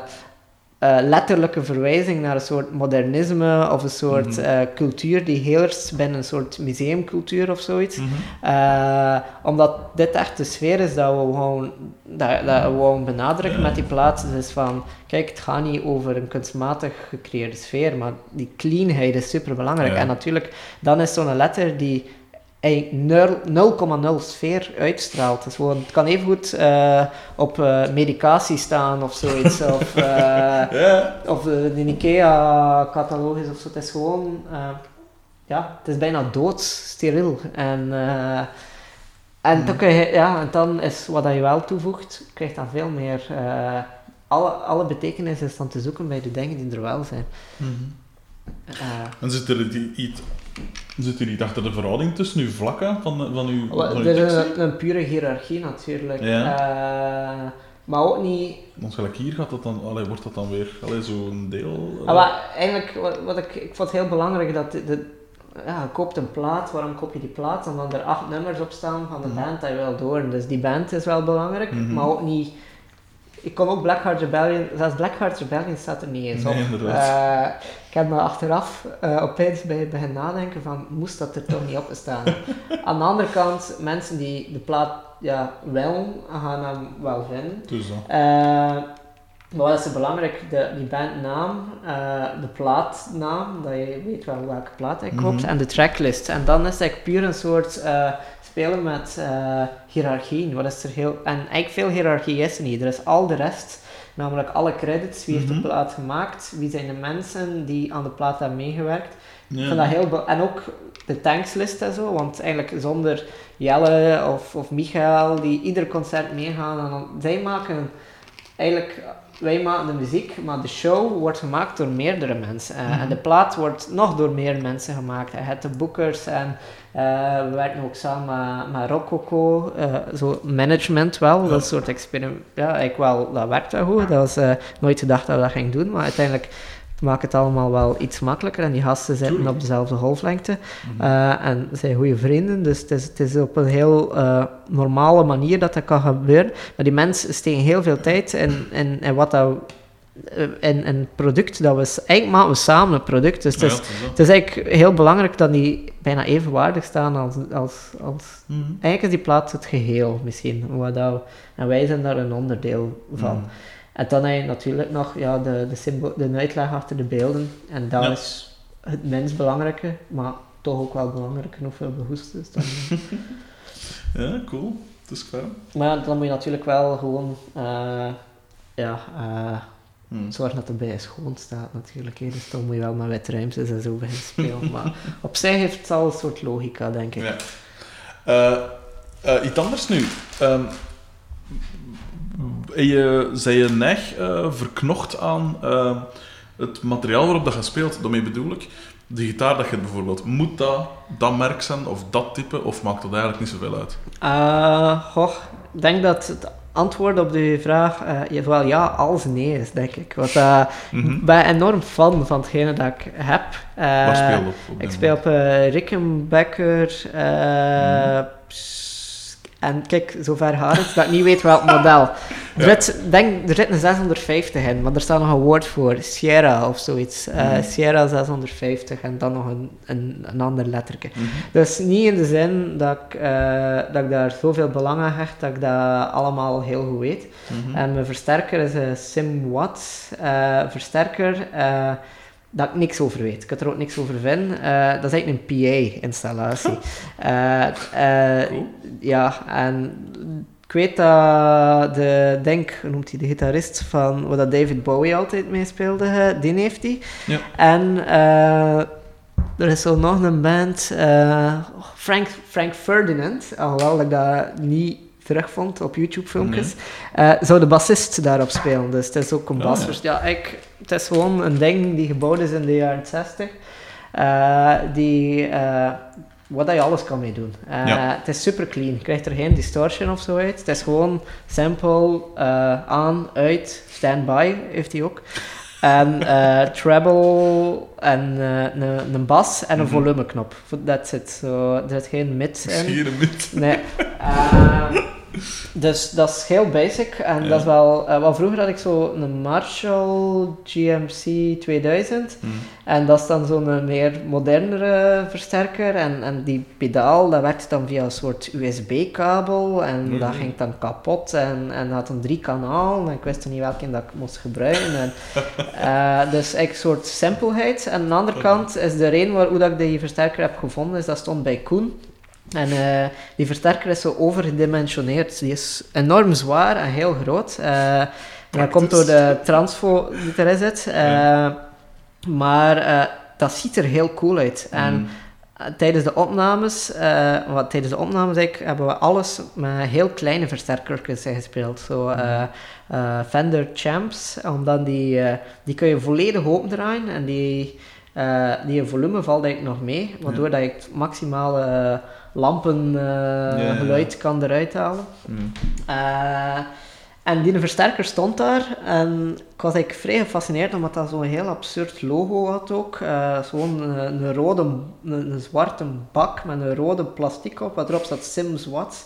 eh, letterlijke verwijzing naar een soort modernisme of een soort Mhm. eh, cultuur die heerst binnen een soort museumcultuur of zoiets. Mhm. Eh, omdat dit echt de sfeer is dat we gewoon, dat, dat we gewoon benadrukken met die plaats. Dus van, kijk, het gaat niet over een kunstmatig gecreëerde sfeer, maar die cleanheid is super belangrijk. Ja. En natuurlijk, dan is zo'n letter die eigenlijk nul- 0,0 sfeer uitstraalt. Dus gewoon, het kan even goed eh, op eh, medicatie staan of zoiets. of eh, Ja, of de, de IKEA-catalogus of zo. Het is gewoon, eh, ja, het is bijna doods, steriel. En, eh, en, dan kun je, ja, en dan is wat dat je wel toevoegt, krijgt dan veel meer. eh, alle, alle betekenis is dan te zoeken bij de dingen die er wel zijn. Mhm. Eh, En zit er die- iets, zit er iets achter de verhouding tussen uw vlakken van, van uw, wel, van uw er is een, een pure hiërarchie natuurlijk. Ja. Eh, maar ook niet Want gelijk hier gaat dat dan, allee, wordt dat dan weer zo'n deel. Ah, maar eigenlijk, wat, wat ik, ik vond het heel belangrijk dat de, de- ja, je koopt een plaat, waarom koop je die plaat? Omdat er acht nummers op staan van de Mhm. band dat je wil door. Dus die band is wel belangrijk, Mhm. maar ook niet... Ik kon ook Blackheart Rebellion, zelfs Blackheart Rebellion staat er niet eens op. Nee. Eh, ik heb me achteraf uh, opeens bij begin nadenken van, moest dat er toch niet op staan? Aan de andere kant, mensen die de plaat ja, willen, gaan hem wel vinden. Dus dan. Eh, maar wat is belangrijk? De, die bandnaam, de plaatnaam, dat je weet wel welke plaat hij koopt, Mhm. en de tracklist. En dan is het eigenlijk puur een soort spelen met eh hiërarchieën. Wat is er heel, en eigenlijk veel hiërarchie is er niet. Er is al de rest, namelijk alle credits, wie heeft Mhm. de plaat gemaakt, wie zijn de mensen die aan de plaat hebben meegewerkt. Ik vind dat heel en ook de tankslist en zo, want eigenlijk zonder Jelle of, of Michael, die ieder concert meegaan, en dan, zij maken eigenlijk, wij maken de muziek, maar de show wordt gemaakt door meerdere mensen. Eh, Mhm. En de plaat wordt nog door meer mensen gemaakt. Je hebt de boekers en eh, we werken ook samen met, Rococo, eh, zo management wel, dat soort experiment. Ja, eigenlijk wel, dat werkt wel goed. Dat was eh, nooit gedacht dat we dat gingen doen, maar uiteindelijk maakt het allemaal wel iets makkelijker en die gasten zitten op dezelfde golflengte. Mhm. Eh, en zijn goede vrienden, dus het is, het is op een heel eh, normale manier dat dat kan gebeuren. Maar die mensen steken heel veel tijd in, in, in wat dat, eh, in, in het product dat we... Eigenlijk maken we samen een product, dus het is, het is dat. het is eigenlijk heel belangrijk dat die bijna evenwaardig staan als... als, als Mhm. eigenlijk is die plaats het geheel misschien. Wat en wij zijn daar een onderdeel van. Mhm. En dan heb je natuurlijk nog ja, de, de, de uitleg achter de beelden. En dat Ja. is het minst belangrijke, maar toch ook wel belangrijk genoeg voor behoest is. Dan. Ja, cool. Het is klaar. maar dan moet je natuurlijk wel gewoon eh, ja, eh, Mhm. zorgen dat de bij schoon staat natuurlijk. hè. Dus dan moet je wel met witte ruimtes en zo beginnen spelen. maar op zich heeft het al een soort logica, denk ik. Ja. Eh, iets anders nu. Ehm, je, zei je neig eh, verknocht aan eh, het materiaal waarop dat je speelt? Daarmee bedoel ik, de gitaar dat je bijvoorbeeld, moet dat dat merk zijn of dat type, of maakt dat eigenlijk niet zoveel uit? Goh, ik denk dat het antwoord op die vraag eh, zowel ja als nee is, denk ik. Want Mhm. ik ben enorm fan van hetgene dat ik heb. Waar speel je op? op Ik speel op Rickenbacker, Mhm. En kijk, zover gaat het dat ik niet weet welk model. Er, zit, denk, er zit een 650 in, maar er staat nog een woord voor. Sierra of zoiets. Uh, Sierra 650 en dan nog een, een, een ander letterke. Mhm. Dus niet in de zin dat ik, eh, dat ik daar zoveel belang aan hecht, dat ik dat allemaal heel goed weet. Mhm. En mijn versterker is een SimWatt eh, versterker, eh, dat ik niks over weet. Ik kan er ook niks over vinden. Eh, dat is eigenlijk een PA-installatie. Cool. Ja, en ik weet dat de, denk, hoe noemt hij, de gitarist van, waar dat David Bowie altijd mee speelde, eh, die heeft hij. Ja. En eh, er is zo nog een band, eh, Frank, Frank Ferdinand, alhoewel ik dat niet terugvond op YouTube-filmpjes, eh, zou de bassist daarop spelen. Dus het is ook een Ah, bas. Ja, ik, het is gewoon een ding die gebouwd is in de jaren 60. eh, die, eh, wat je alles kan mee doen. Eh, Ja. Het is super clean. Je krijgt er geen distortion of zo uit. Het is gewoon sample, eh, aan, uit, standby heeft hij ook. En treble en een, bas en een Mhm. volumeknop. That's it. So, er zit geen mid in. Misschien een mid. Nee. Dus dat is heel basic. En Ja. dat is wel... eh, wel vroeger had ik zo een Marshall GMC 2000. Mhm. En dat is dan zo'n meer modernere versterker. En, en die pedaal, dat werkte dan via een soort USB-kabel. En Mhm. dat ging dan kapot. En, en dat had een drie kanaal. En ik wist niet welke dat ik moest gebruiken. En, eh, dus echt een soort simpelheid. En aan de andere kant is de reden waar, hoe dat ik die versterker heb gevonden, is dat stond bij Koen. En eh, die versterker is zo overgedimensioneerd. Die is enorm zwaar en heel groot. Eh, en dat komt door de transfo die erin zit. Eh, Ja. Maar eh, dat ziet er heel cool uit. En eh, tijdens de opnames, wat, tijdens de opnames eigenlijk, hebben we alles met heel kleine versterkertjes gespeeld. Zo eh, Fender Champs, omdat die, eh, die kun je volledig opendraaien en die, die volume valt eigenlijk nog mee, waardoor dat je het lampen eh, geluid kan eruit halen. Mhm. Eh, en die versterker stond daar en ik was eigenlijk vrij gefascineerd omdat dat zo'n heel absurd logo had ook. Zo'n een, een rode, een, een zwarte bak met een rode plastic op, wat erop staat Sims Watts.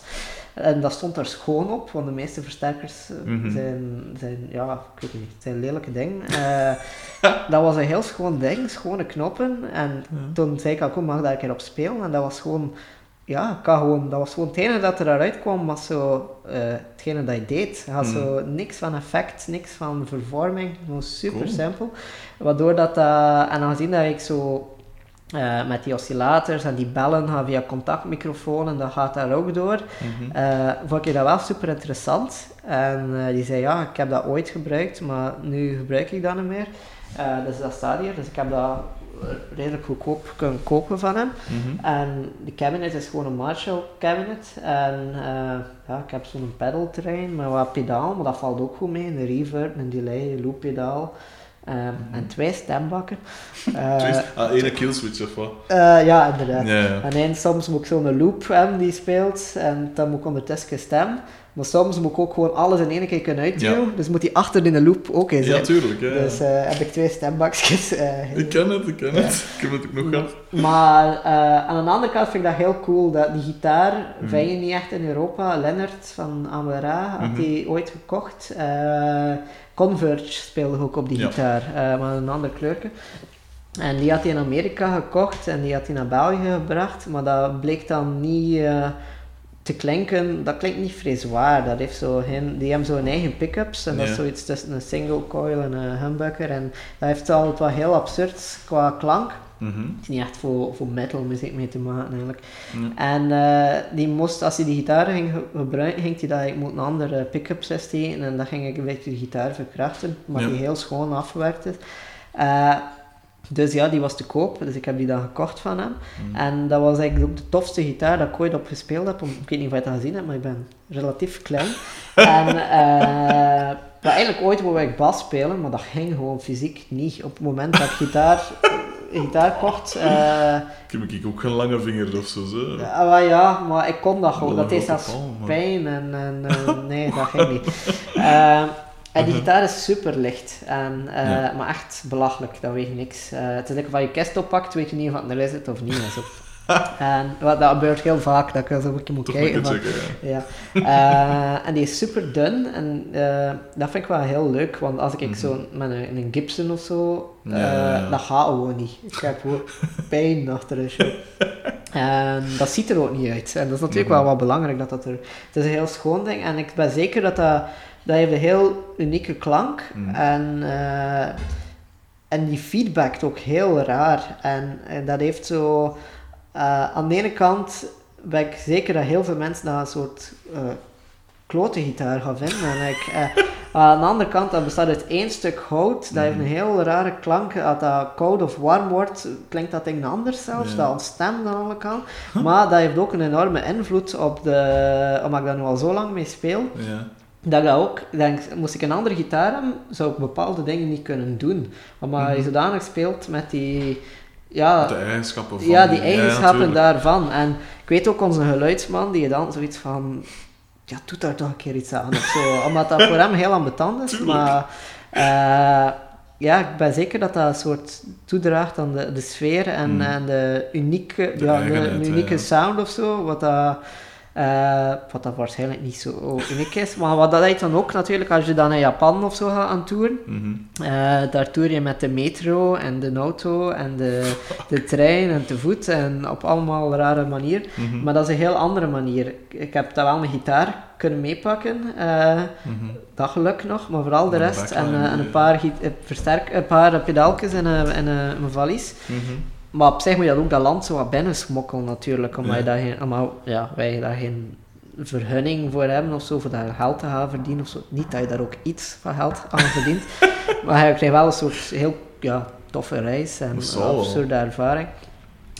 En dat stond daar schoon op, want de meeste versterkers Mhm. zijn, zijn, ja, ik weet niet, zijn lelijke dingen. Dat was een heel schoon ding, schone knoppen. En toen zei ik al, kom, mag daar een keer op spelen? En dat was gewoon, ja, kan gewoon, dat was gewoon het enige dat er eruit kwam, was zo eh, hetgene dat je deed. Je had Hmm. zo niks van effect, niks van vervorming, gewoon super Cool. simpel. Waardoor dat, dat en aangezien dat ik zo eh, met die oscillators en die bellen gaan via contactmicrofoon en dat gaat daar ook door, Mhm. vond ik dat wel super interessant. En die zei, ja, ik heb dat ooit gebruikt, maar nu gebruik ik dat niet meer. Dus dat staat hier, dus ik heb dat redelijk goedkoop kunnen kopen van hem. Mhm. En de cabinet is gewoon een Marshall cabinet. En eh, ja, ik heb zo'n pedal terrein met wat pedaal, maar dat valt ook goed mee. Een reverb, een delay, een loop pedaal. ehm, En twee stembakken. Tweede- ah, ene killswitch of wat? eh, ja, inderdaad. En één, soms moet ik zo'n loop hebben die speelt en dan moet ik ondertussen stem. Maar soms moet ik ook gewoon alles in één keer kunnen uitduwen. Dus moet die achter in de loop ook Ja, zijn. tuurlijk. Ja. Dus eh, heb ik twee stembakjes. eh, ik ken het, ik ken het. Ik heb het ook nog gehad. maar eh, aan de andere kant vind ik dat heel cool. Dat die gitaar Mhm. vind je niet echt in Europa. Lennart van Amara had Mhm. die ooit gekocht. Converge speelde ook op die gitaar, maar een ander kleurke. En die had hij in Amerika gekocht en die had hij naar België gebracht. Maar dat bleek dan niet te klinken. Dat klinkt niet vrij zwaar. Dat heeft zo geen, die hebben zo hun eigen pick-ups. En dat is zoiets tussen een single coil en een humbucker. En dat heeft altijd wat heel absurd qua klank. Mhm. Het is niet echt voor, voor metal muziek mee te maken eigenlijk. En eh, die moest, als hij die gitaar ging ge- gebruiken, ging hij dat ik moet een andere pick-up steken en dat ging ik een beetje de gitaar verkrachten, maar Ja. die heel schoon afgewerkt is. Eh, dus ja, die was te koop, dus ik heb die dan gekocht van hem. Mhm. En dat was eigenlijk ook de tofste gitaar dat ik ooit op gespeeld heb. Ik weet niet of je het gezien hebt, maar ik ben relatief klein. en uh, eigenlijk ooit wou ik bas spelen, maar dat ging gewoon fysiek niet. Op het moment dat ik gitaar, gitaar kocht... eh, Ik heb ik ook geen lange vinger of zo. zo. ja, maar ja, maar ik kon dat gewoon. Dat deed zelfs maar- pijn en, en eh, nee, dat ging niet. En die gitaar is super licht, en, eh, Ja. maar echt belachelijk, dat weegt niks. Eh, het is like van je kist oppakt, weet je niet of het er is het of niet is. Op. en wat, dat gebeurt heel vaak, dat ik zo een beetje moet Toch kijken. checken, ja. ja. Eh, en die is super dun en dat vind ik wel heel leuk, want als ik Mhm. zo met een, een Gibson of zo, ja. dat gaat gewoon niet. Ik heb gewoon pijn achter de show. En dat ziet er ook niet uit. En dat is natuurlijk Mhm. wel wat belangrijk dat dat er... Het is een heel schoon ding en ik ben zeker dat dat... Dat heeft een heel unieke klank Mhm. en... eh, en die feedbackt ook heel raar. En, en dat heeft zo... eh, aan de ene kant ben ik zeker dat heel veel mensen dat een soort eh klote gitaar gaan vinden. En ik, aan de andere kant, dat bestaat uit één stuk hout. Dat heeft een Mhm. heel rare klank. Als dat koud of warm wordt, klinkt dat ding anders zelfs. Ja. Dat ontstemt aan alle kanten. Maar dat heeft ook een enorme invloed op de... Omdat ik daar nu al zo lang mee speel. Ja. Dat ik dat ook, denk, moest ik een andere gitaar hebben, zou ik bepaalde dingen niet kunnen doen. Omdat je Mhm. zodanig speelt met die, ja, De eigenschappen van... ja, die eigenschappen daarvan. En ik weet ook onze geluidsman, die dan zoiets van, ja, doe daar toch een keer iets aan of zo. Omdat dat voor hem heel ambetant is. Tuurlijk. Maar eh, ja, ik ben zeker dat dat een soort toedraagt aan de, de sfeer en, Mhm. en de unieke, De ja, de unieke ja. sound of zo. Wat dat, eh, wat dat waarschijnlijk niet zo uniek is. Maar wat dat heet dan ook natuurlijk, als je dan naar Japan of zo gaat aan toeren. Mhm. Eh, daar toer je met de metro en de auto en de, de trein en te voet en op allemaal rare manier. Mhm. Maar dat is een heel andere manier. Ik- heb daar wel mijn gitaar kunnen meepakken, eh, Mhm. dat geluk nog, maar vooral de rest en, een paar, versterk, een paar pedaaltjes en, een- en een- mijn valies. Maar op zich moet je dat ook dat land zo wat binnen smokkelen natuurlijk, omdat, Ja. je daar geen, omdat ja, wij daar geen vergunning voor hebben of zo, voor daar geld te gaan verdienen of zo. Niet dat je daar ook iets van geld aan verdient, maar je krijgt wel een soort heel ja, toffe reis en een absurde ervaring.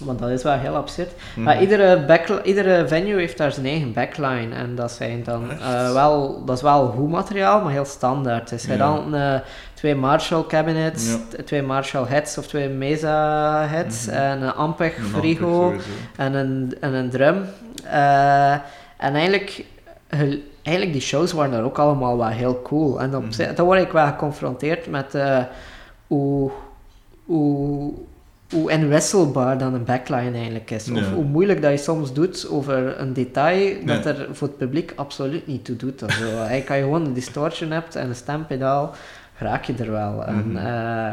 Want dat is wel heel absurd. Mhm. Maar iedere, iedere venue heeft daar zijn eigen backline. En dat, zijn dan, eh, wel, dat is wel goed materiaal, maar heel standaard. Dus Ja. dan eh, twee Marshall cabinets, Ja. twee Marshall heads of twee Mesa heads Mhm. en een Ampeg Een frigo en een, en een drum. Eh, en eigenlijk, eigenlijk die shows waren daar ook allemaal wel heel cool. En op Mhm. dan word ik wel geconfronteerd met hoe, hoe, hoe inwisselbaar dan een backline eigenlijk is. Of Ja. hoe moeilijk dat je soms doet over een detail dat er voor het publiek absoluut niet toe doet. Als je gewoon een distortion hebt en een stempedaal, raak je er wel. En, Mhm.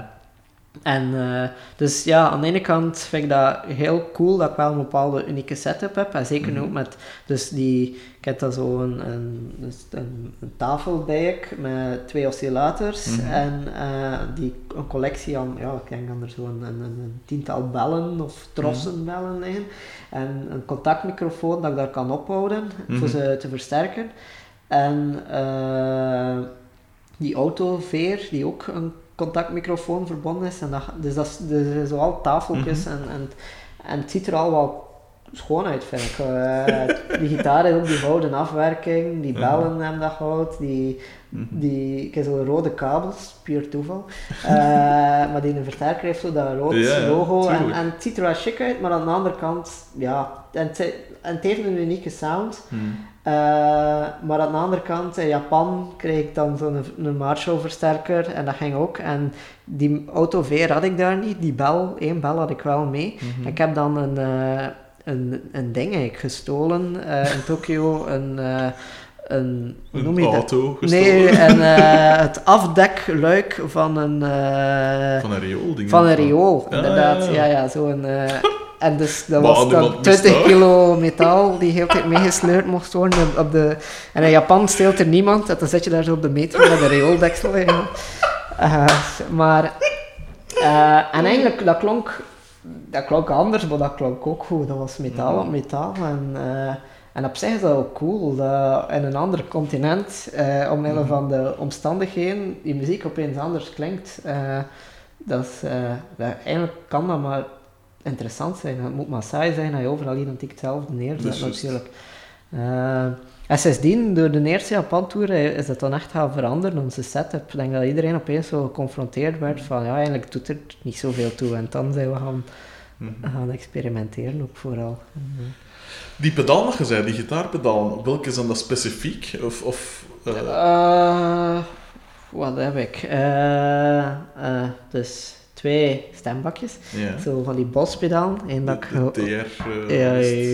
En eh, dus ja, aan de ene kant vind ik dat heel cool dat ik wel een bepaalde unieke setup heb. En zeker Mhm. ook met, dus die, ik heb dan zo een, een, een, een tafel bij ik met twee oscillators Mhm. en eh, die, een collectie aan, ja, ik denk dat er zo een, tiental bellen of trossen bellen liggen. En een contactmicrofoon dat ik daar kan ophouden Mhm. voor ze te versterken. En eh, die autoveer die ook een contactmicrofoon verbonden is. En dat, dus dat is, dus zoal tafeltjes Mhm. en, en, en het ziet er al wel schoon uit, vind ik. Eh, die gitaar heeft ook die gouden afwerking, die Ja. bellen hebben dat goud, die, Mhm. die, ik heb zo rode kabels, puur toeval. Eh, maar die een versterker heeft zo dat rood Ja, logo en, en het ziet er wel chic uit, maar aan de andere kant, ja, en het, en het heeft een unieke sound. Mhm. Eh, maar aan de andere kant, in Japan kreeg ik dan zo'n een Marshall versterker en dat ging ook. En die auto V had ik daar niet, die bel, één bel had ik wel mee. Mhm. Ik heb dan een, eh, een, een ding eigenlijk gestolen eh, in Tokio, een, een, noem Een dat? auto gestolen. Nee, en, eh, het afdekluik van een, eh, Van een riool ding. van een riool, Ja, inderdaad. ja, Ja, ja. zo'n... eh, en dus dat was dan mist 20 dat. kilo metaal die heel tijd meegesleurd mocht worden op, de... En in Japan steelt er niemand, en dan zit je daar zo op de metro met een riooldeksel in. Maar... en eigenlijk, dat klonk... Dat klonk anders, maar dat klonk ook goed. Dat was metaal op metaal. En, en op zich is dat ook cool, dat in een ander continent, eh omwille Mhm. van de omstandigheden, die muziek opeens anders klinkt. Eh, dat is, eh, dat, eigenlijk kan dat maar interessant zijn. Het moet maar saai zijn dat je overal identiek hetzelfde neerzet natuurlijk. Eh, en sindsdien, door de eerste Japan-tour, eh, is dat dan echt gaan veranderen, onze setup. Ik denk dat iedereen opeens zo geconfronteerd werd van, ja, eigenlijk doet er niet zoveel toe. En dan zijn we gaan, Mhm. gaan experimenteren ook vooral. Die pedaal dat je zei, die gitaarpedaal, welke is dan dat specifiek? Of, of, eh, Eh, wat heb ik? Eh, dus twee stembakjes. Zo van die bospedalen. Eén dat ik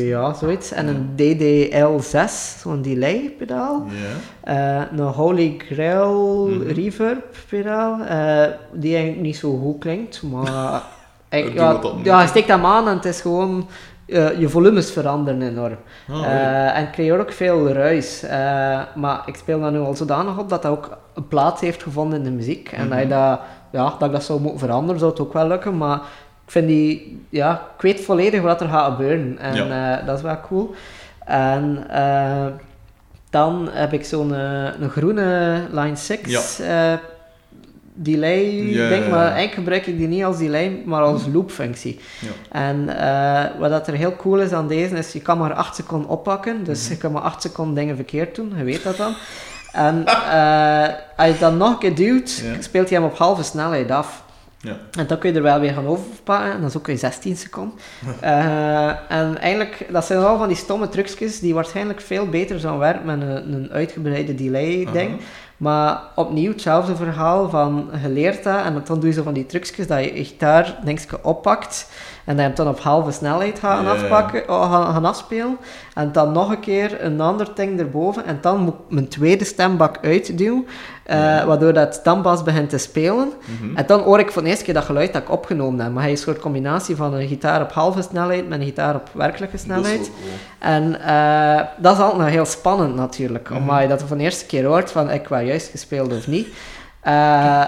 ja, zoiets. En een DDL6, zo'n delay-pedaal. Een Holy Grail Mhm. reverb-pedaal, die eigenlijk niet zo goed klinkt, maar... ik, ja, dat ja, steekt hem aan en het is gewoon... eh, je volumes veranderen enorm. Ah, Eh, en creëer ook veel ruis. Eh, maar ik speel daar nu al zodanig op dat dat ook een plaats heeft gevonden in de muziek. En dat, je Mhm. dat, ja, dat ik dat zou moeten veranderen, zou het ook wel lukken. Maar ik vind die... Ja, ik weet volledig wat er gaat gebeuren. En dat is wel cool. En dan heb ik zo'n een groene Line 6 eh, delay ja, Maar eigenlijk gebruik ik die niet als delay, maar als loopfunctie. Ja. En eh, wat dat er heel cool is aan deze, is je kan maar 8 seconden oppakken. Dus Mhm. je kan maar 8 seconden dingen verkeerd doen, je weet dat dan. En eh, als je dan nog een keer duwt, speelt hij hem op halve snelheid af. Ja. En dan kun je er wel weer gaan overpakken, en dat is ook in 16 seconden. Eh, en eigenlijk, dat zijn al van die stomme trucjes die waarschijnlijk veel beter zouden werken met een, een uitgebreide delay-ding. Maar opnieuw hetzelfde verhaal van je leert dat en dan doe je zo van die trucjes dat je je gitaar dingetje oppakt en dat je hem dan op halve snelheid ja. afpakken, oh, gaan, gaan afspelen en dan nog een keer een ander ding erboven en dan moet ik mijn tweede stembak uitduwen, eh, waardoor dat stembas begint te spelen Mhm. en dan hoor ik voor de eerste keer dat geluid dat ik opgenomen heb. Maar hij is een soort combinatie van een gitaar op halve snelheid met een gitaar op werkelijke snelheid. cool. En eh, dat is altijd nog heel spannend natuurlijk, Mhm. omdat je dat voor de eerste keer hoort van ik wel juist gespeeld of niet. Eh,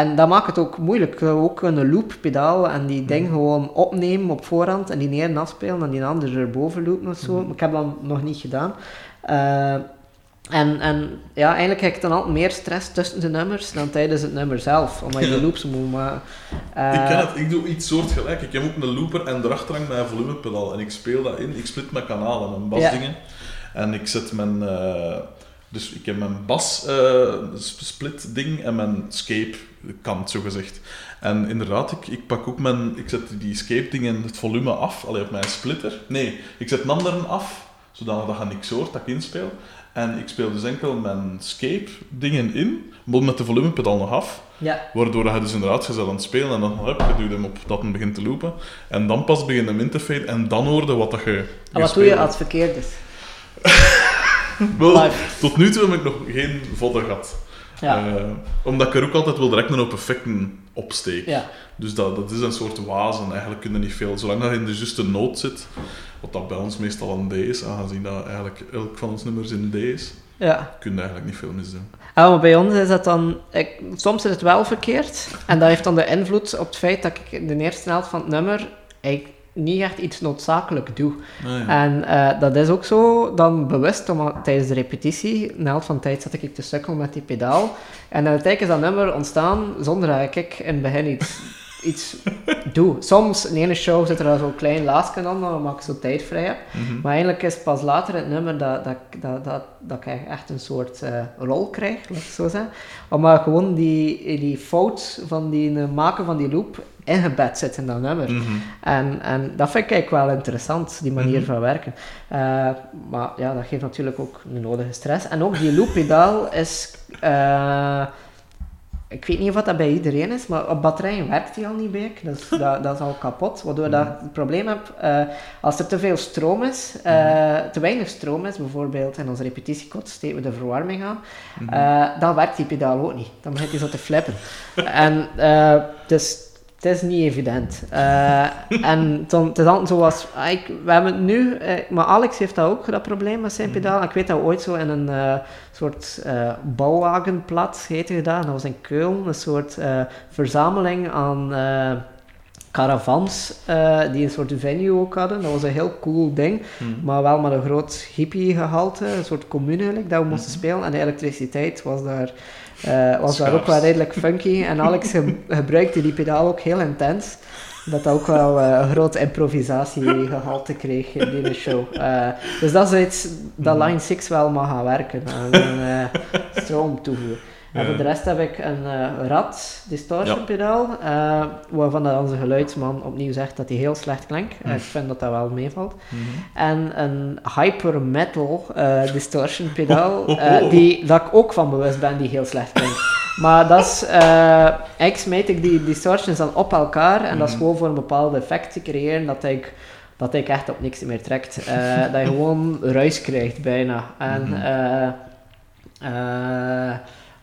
en dat maakt het ook moeilijk. Je ook een loop-pedaal en die ding Mhm. gewoon opnemen op voorhand en die neer afspelen en die ander erboven loopen of zo. Maar ik heb dat nog niet gedaan. Eh, en, en ja, eigenlijk heb ik dan altijd meer stress tussen de nummers dan tijdens het nummer zelf, omdat je Ja. de loops moet maken. Eh, ik ken het, ik doe iets soortgelijk. Ik heb ook een looper en erachter hangt mijn volumepedaal. En ik speel dat in, ik split mijn kanalen, mijn basdingen. En ik zet mijn... eh, dus ik heb mijn bas eh, sp- split ding en mijn scape kant, zo gezegd. En inderdaad, ik, ik pak ook mijn... Ik zet die scape dingen, het volume af, alleen op mijn splitter. Nee, ik zet een anderen af, zodat dat je niks hoort dat ik inspeel. En ik speel dus enkel mijn scape dingen in, met de volumepedaal nog af. ja, Waardoor je dus inderdaad je aan het spelen en dan heb je duwt hem op dat het begint te lopen. En dan pas begint hem in te faden en dan hoorde wat dat je en wat doe je als het verkeerd is? Wel, tot nu toe heb ik nog geen vodden gehad. Ja. Eh, omdat ik er ook altijd wil direct een hoop effecten opsteek. ja. Dus dat, dat is een soort wazen. Eigenlijk kun je niet veel. Zolang dat in de juiste noot zit, wat dat bij ons meestal een D is, aangezien dat eigenlijk elk van ons nummers in D is, ja. kun je eigenlijk niet veel misdoen. Ja, maar bij ons is dat dan... Ik, soms is het wel verkeerd. En dat heeft dan de invloed op het feit dat ik in de eerste helft van het nummer eigenlijk niet echt iets noodzakelijk doe. Ah, ja. En eh, dat is ook zo dan bewust, omdat tijdens de repetitie, na helft van de tijd zat ik te sukkelen met die pedaal. En uiteindelijk is dat nummer ontstaan zonder dat ik in het begin iets, iets doe. Soms, in de ene show zit er al zo'n klein laasje aan, omdat ik zo tijd vrij heb. Mhm. Maar eigenlijk is pas later het nummer dat, dat, dat, dat, dat ik echt een soort eh, rol krijg, laat ik zo zeggen. Omdat gewoon die, die fout van die eh, maken van die loop ingebed zit in dat nummer. Mhm. En, en dat vind ik eigenlijk wel interessant, die manier Mhm. van werken. Eh, maar ja, dat geeft natuurlijk ook de nodige stress. En ook die looppedaal is... eh, ik weet niet of dat bij iedereen is, maar op batterijen werkt die al niet bij. Dus dat, dat is al kapot. Waardoor dat het probleem heb, eh, als er te veel stroom is, te weinig stroom is, bijvoorbeeld in onze repetitiekot steken we de verwarming aan, Mhm. dan werkt die pedaal ook niet. Dan begint hij zo te flippen. en dus het is niet evident. Eh, en dan, het is altijd zoals, ah, ik, we hebben het nu, eh, maar Alex heeft dat ook, dat probleem met zijn Mhm. pedaal. Ik weet dat we ooit zo in een eh, soort eh bouwwagenplat heette gedaan. Dat was in Keulen, een soort verzameling aan caravans die een soort venue ook hadden. Dat was een heel cool ding. Mhm. Maar wel met een groot hippie-gehalte, een soort commune eigenlijk, dat we moesten Mhm. spelen. En de elektriciteit was daar, eh, was daar ook wel redelijk funky. En Alex ge- gebruikte die pedaal ook heel intens. Dat dat ook wel eh, een groot improvisatiegehalte kreeg in die show. Eh, dus dat is iets dat Mhm. Line 6 wel mag gaan werken. Eh, stroom toevoegen. En voor de rest heb ik een eh, rad distortion pedaal, eh, waarvan dat onze geluidsman opnieuw zegt dat hij heel slecht klinkt. Hm. ik vind dat dat wel meevalt. Mhm. En een hyper metal eh, distortion pedaal, Oh, oh, oh. die, dat ik ook van bewust ben die heel slecht klinkt. Maar dat is, eigenlijk smijt ik die distortions dan op elkaar en dat is Mhm. gewoon voor een bepaald effect te creëren dat ik, dat ik echt op niks meer trekt. Dat je gewoon ruis krijgt bijna. En, eh,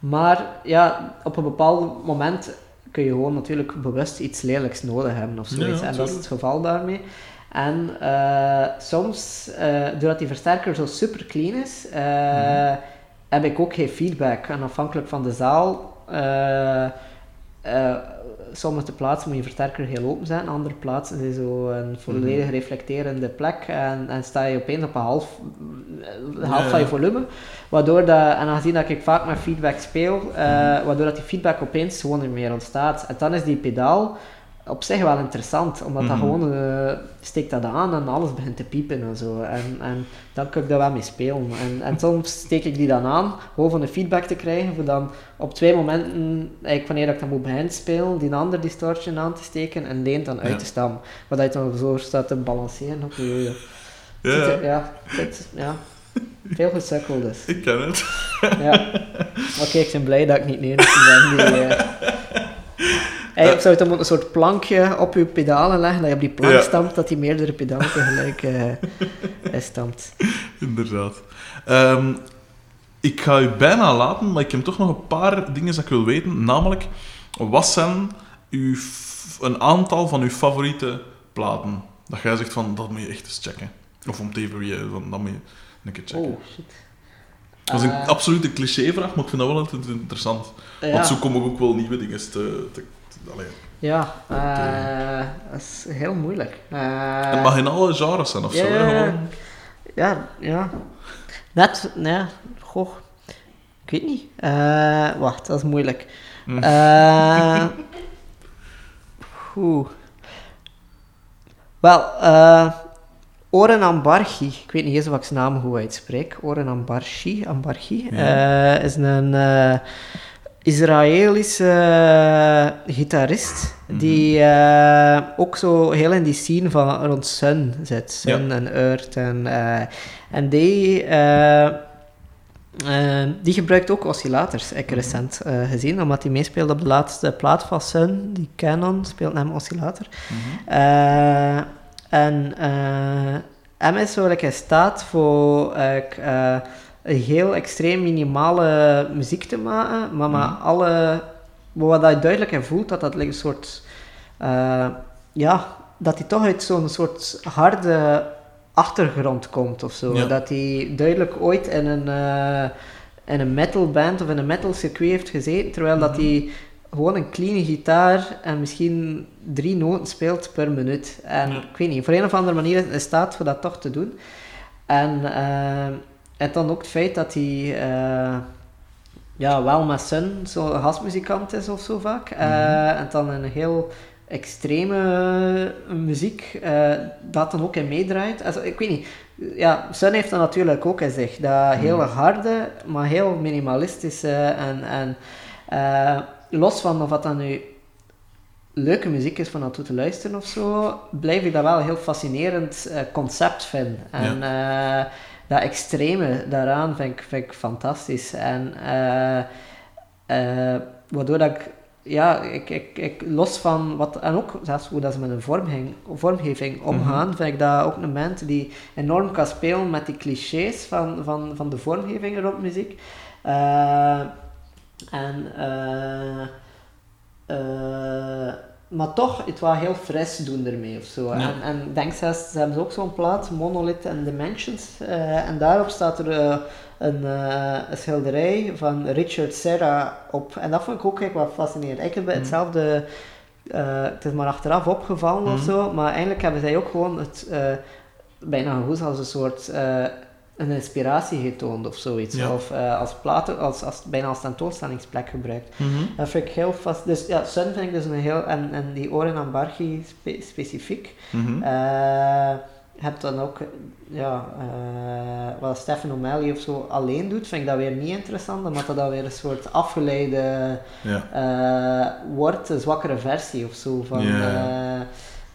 maar ja, op een bepaald moment kun je gewoon natuurlijk bewust iets lelijks nodig hebben of zoiets. ja, en dat is het geval daarmee. En eh, soms, eh, doordat die versterker zo super clean is, eh, Mhm. heb ik ook geen feedback. En afhankelijk van de zaal, sommige plaatsen moet je versterker heel open zijn, andere plaatsen is zo een volledig Mhm. reflecterende plek en, en sta je opeens op een half, helft Ja, van je volume. Waardoor dat, en aangezien dat ik vaak met feedback speel, eh, waardoor dat die feedback opeens gewoon niet meer ontstaat. En dan is die pedaal op zich wel interessant, omdat dat Mhm. gewoon eh, steekt dat aan en alles begint te piepen en zo. En, en dan kan ik daar wel mee spelen. En, en soms steek ik die dan aan, gewoon van de feedback te krijgen, voor dan op twee momenten, eigenlijk wanneer ik dan moet beginnen spelen, die andere distortion aan te steken en leent dan uit te stammen. Waar je dan zo staat te balanceren op je... Ja, ja, ja, dit, ja. Veel gesukkel dus. ik ken het. Ja. Oké, ik ben blij dat ik niet de enige ben die... Eigenlijk zou je dan een soort plankje op je pedalen leggen, dat je op die plank Ja. stampt, dat die meerdere pedalen tegelijk eh stampt. Inderdaad. Ehm, ik ga u bijna laten, maar ik heb toch nog een paar dingen dat ik wil weten. Namelijk, wat zijn uw, een aantal van uw favoriete platen? Dat jij zegt van, dat moet je echt eens checken. Of om te evalueren, van, dat moet je een keer checken. Oh, shit. Dat is een Eh, absolute clichévraag, maar ik vind dat wel altijd interessant. ja. Want zo komen ook wel nieuwe dingen te... te, te allee. Ja, eh, dat is heel moeilijk. Eh, Het mag in alle genres zijn, of zo. hè, gewoon. ja, ja. Net, ja, goh. Ik weet niet. Eh, wacht, dat is moeilijk. Eh Oeh. Wel, eh Oren Ambarchi. Ik weet niet eens of ik zijn naam goed uitspreek. Oren Ambarchi. Ambarchi. Ja. eh, is een eh, Israëlische gitarist. Mhm. Die eh, ook zo heel in die scene van rond Sun zit. Sun Ja. en Earth. En, eh, en die... eh, die gebruikt ook oscillators, ik Mhm. recent gezien, omdat hij meespeelt op de laatste plaat van Sun, die Canon, speelt hem oscillator. Mhm. En hem is zo like, staat voor een heel extreem minimale muziek te maken, maar met Mhm. alle... Wat je duidelijk in voelt, dat dat een soort... eh, ja, dat hij toch uit zo'n soort harde achtergrond komt of zo. Ja. Dat hij duidelijk ooit in een, eh, in een metal band of in een metal circuit heeft gezeten, terwijl dat Mhm. hij gewoon een clean gitaar en misschien drie noten speelt per minuut. En Ja. ik weet niet, voor een of andere manier is in staat voor dat toch te doen. En, eh, en dan ook het feit dat hij eh, ja, wel met Sun zo'n gastmuzikant is of zo vaak. Eh, Mhm. en dan een heel extreme muziek eh, dat dan ook in meedraait. Also, ik weet niet, ja, Sun heeft dat natuurlijk ook in zich. Dat heel Mhm. harde, maar heel minimalistische en, en los van of dat dan nu leuke muziek is van naartoe te luisteren of zo, blijf ik dat wel een heel fascinerend concept vinden. En dat extreme daaraan vind ik, vind ik fantastisch. En eh, eh, waardoor dat ik, ja, ik, ik, ik, los van wat, en ook zelfs hoe dat ze met een vormgeving, vormgeving omgaan, vind ik dat ook een band die enorm kan spelen met die clichés van, van, van de vormgeving rond muziek. Eh, en eh, maar toch het wel heel fris doen ermee of zo. Ja. En, en ik denk zelfs, ze hebben ook zo'n plaat, Monolith and Dimensions, eh, en daarop staat er eh, een, eh, een schilderij van Richard Serra op. En dat vond ik ook eigenlijk wel fascinerend. Eigenlijk Mhm. hetzelfde, het is maar achteraf opgevallen of Mhm. zo, maar eigenlijk hebben zij ook gewoon het bijna goed als een soort een inspiratie getoond of zoiets. Ja. Of eh, als platen, als, als, bijna als tentoonstellingsplek gebruikt. Mhm. Dat vind ik heel vast. Dus ja, Sun vind ik dus een heel. En, en die Oren Ambarchi spe, specifiek. Eh, je hebt dan ook. Ja, eh, wat Stefan O'Malley of zo alleen doet, vind ik dat weer niet interessant, omdat dat dan weer een soort afgeleide Ja. wordt, een zwakkere versie of zo van.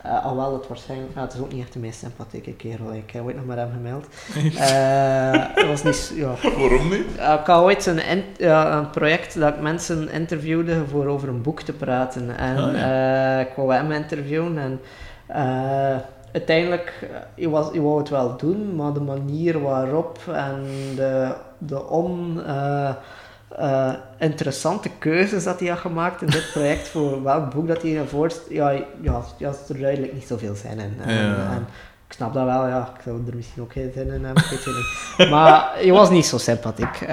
Eh, Uh, alhoewel het waarschijnlijk, nou, het is ook niet echt de meest sympathieke kerel. Ik heb ooit nog met hem gemeld. Uh, dat was niet, ja. Waarom niet? ik had ooit een, ja, een project dat ik mensen interviewde voor over een boek te praten. En ah, ja. ik wou hem interviewen en uiteindelijk, je, was, je wou het wel doen, maar de manier waarop en de, de on uh, interessante keuzes dat hij had gemaakt in dit project voor welk boek dat hij ervoor ja, ja, ja, er duidelijk niet zoveel zin in. En, en, ik snap dat wel, ja, ik zou er misschien ook geen zin in hebben, weet je niet. Maar je was niet zo sympathiek. Uh,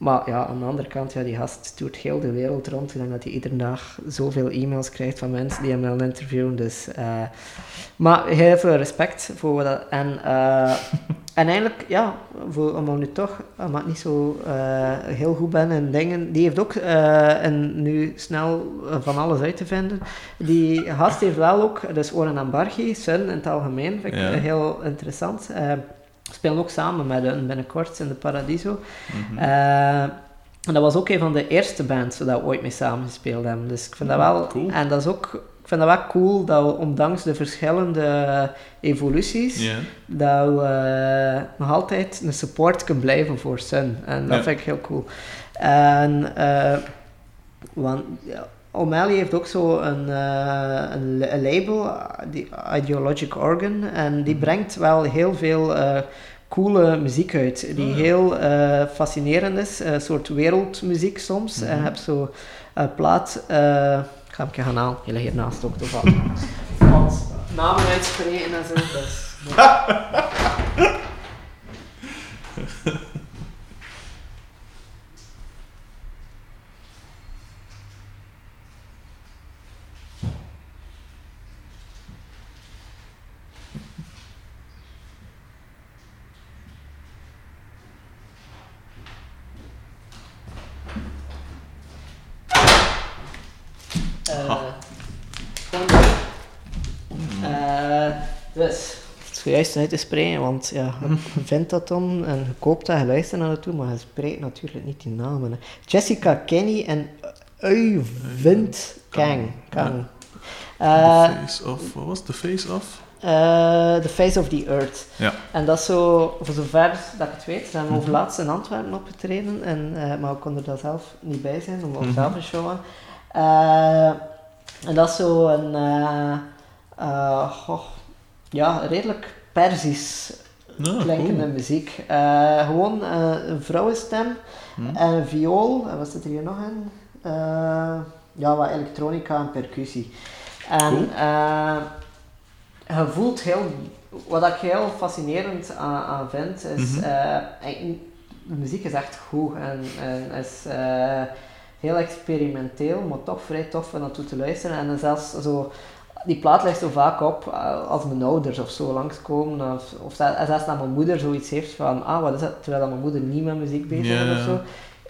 maar ja, aan de andere kant, ja, die gast toert heel de wereld rond. En dat hij iedere dag zoveel e-mails krijgt van mensen die hem willen interviewen. Dus, uh, maar heel veel respect voor dat. En, uh, en eigenlijk, ja, voor, omdat nu toch, omdat ik niet zo uh, heel goed ben in dingen, die heeft ook, en nu snel van alles uit te vinden, die gast heeft wel ook, dus Oren Ambargi, Sun in het algemeen, vind ik ja. heel interessant spelen ook samen met hen binnenkort in de Paradiso. Mm en dat was ook een van de eerste bands dat we ooit mee samen gespeeld hebben. Dus ik vind dat wel... Cool. En dat is ook... Ik vind dat wel cool dat we, ondanks de verschillende evoluties, dat we uh, nog altijd een support kunnen blijven voor Sun. En dat vind ik heel cool. En... Uh, want, ja, O'Malley heeft ook zo een, uh, een, een, label, die Ideologic Organ, en die mhm. brengt wel heel veel uh, coole muziek uit, die ah. heel fascinerend is, een soort wereldmuziek soms. Mm -hmm. En heb zo een plaat, ik ga hem gaan halen, jullie hier naast ook toevallig. Want namen uitspreken en zo, dus... Dus, het is juist uit te spreken, want ja, je vindt dat dan en je koopt dat, je luistert naar naartoe, maar je spreekt natuurlijk niet die namen. Jessica Kenny en Uyvind Kang. Kang. the eh, face of, wat was The face of? Uh, the Face of the Earth. Ja. En dat is zo, voor zover dat ik het weet, zijn we over laatst in Antwerpen opgetreden, en, uh, maar ik kon er daar zelf niet bij zijn, om mm zelf een show aan. Uh, en dat is zo een, goh, ja, redelijk Persisch klinkende muziek. Gewoon een vrouwenstem hmm. en een viool. En wat zit er hier nog in? Ja, wat elektronica en percussie. En je voelt heel... Wat ik heel fascinerend aan, aan vind, is... Mm de muziek is echt goed en, en is heel experimenteel, maar toch vrij tof om naartoe te luisteren. En zelfs zo die plaat ligt zo vaak op eh, als mijn ouders of zo langskomen. Of, of zelfs dat mijn moeder zoiets heeft van, ah, wat is dat? Terwijl mijn moeder niet met muziek bezig is of zo.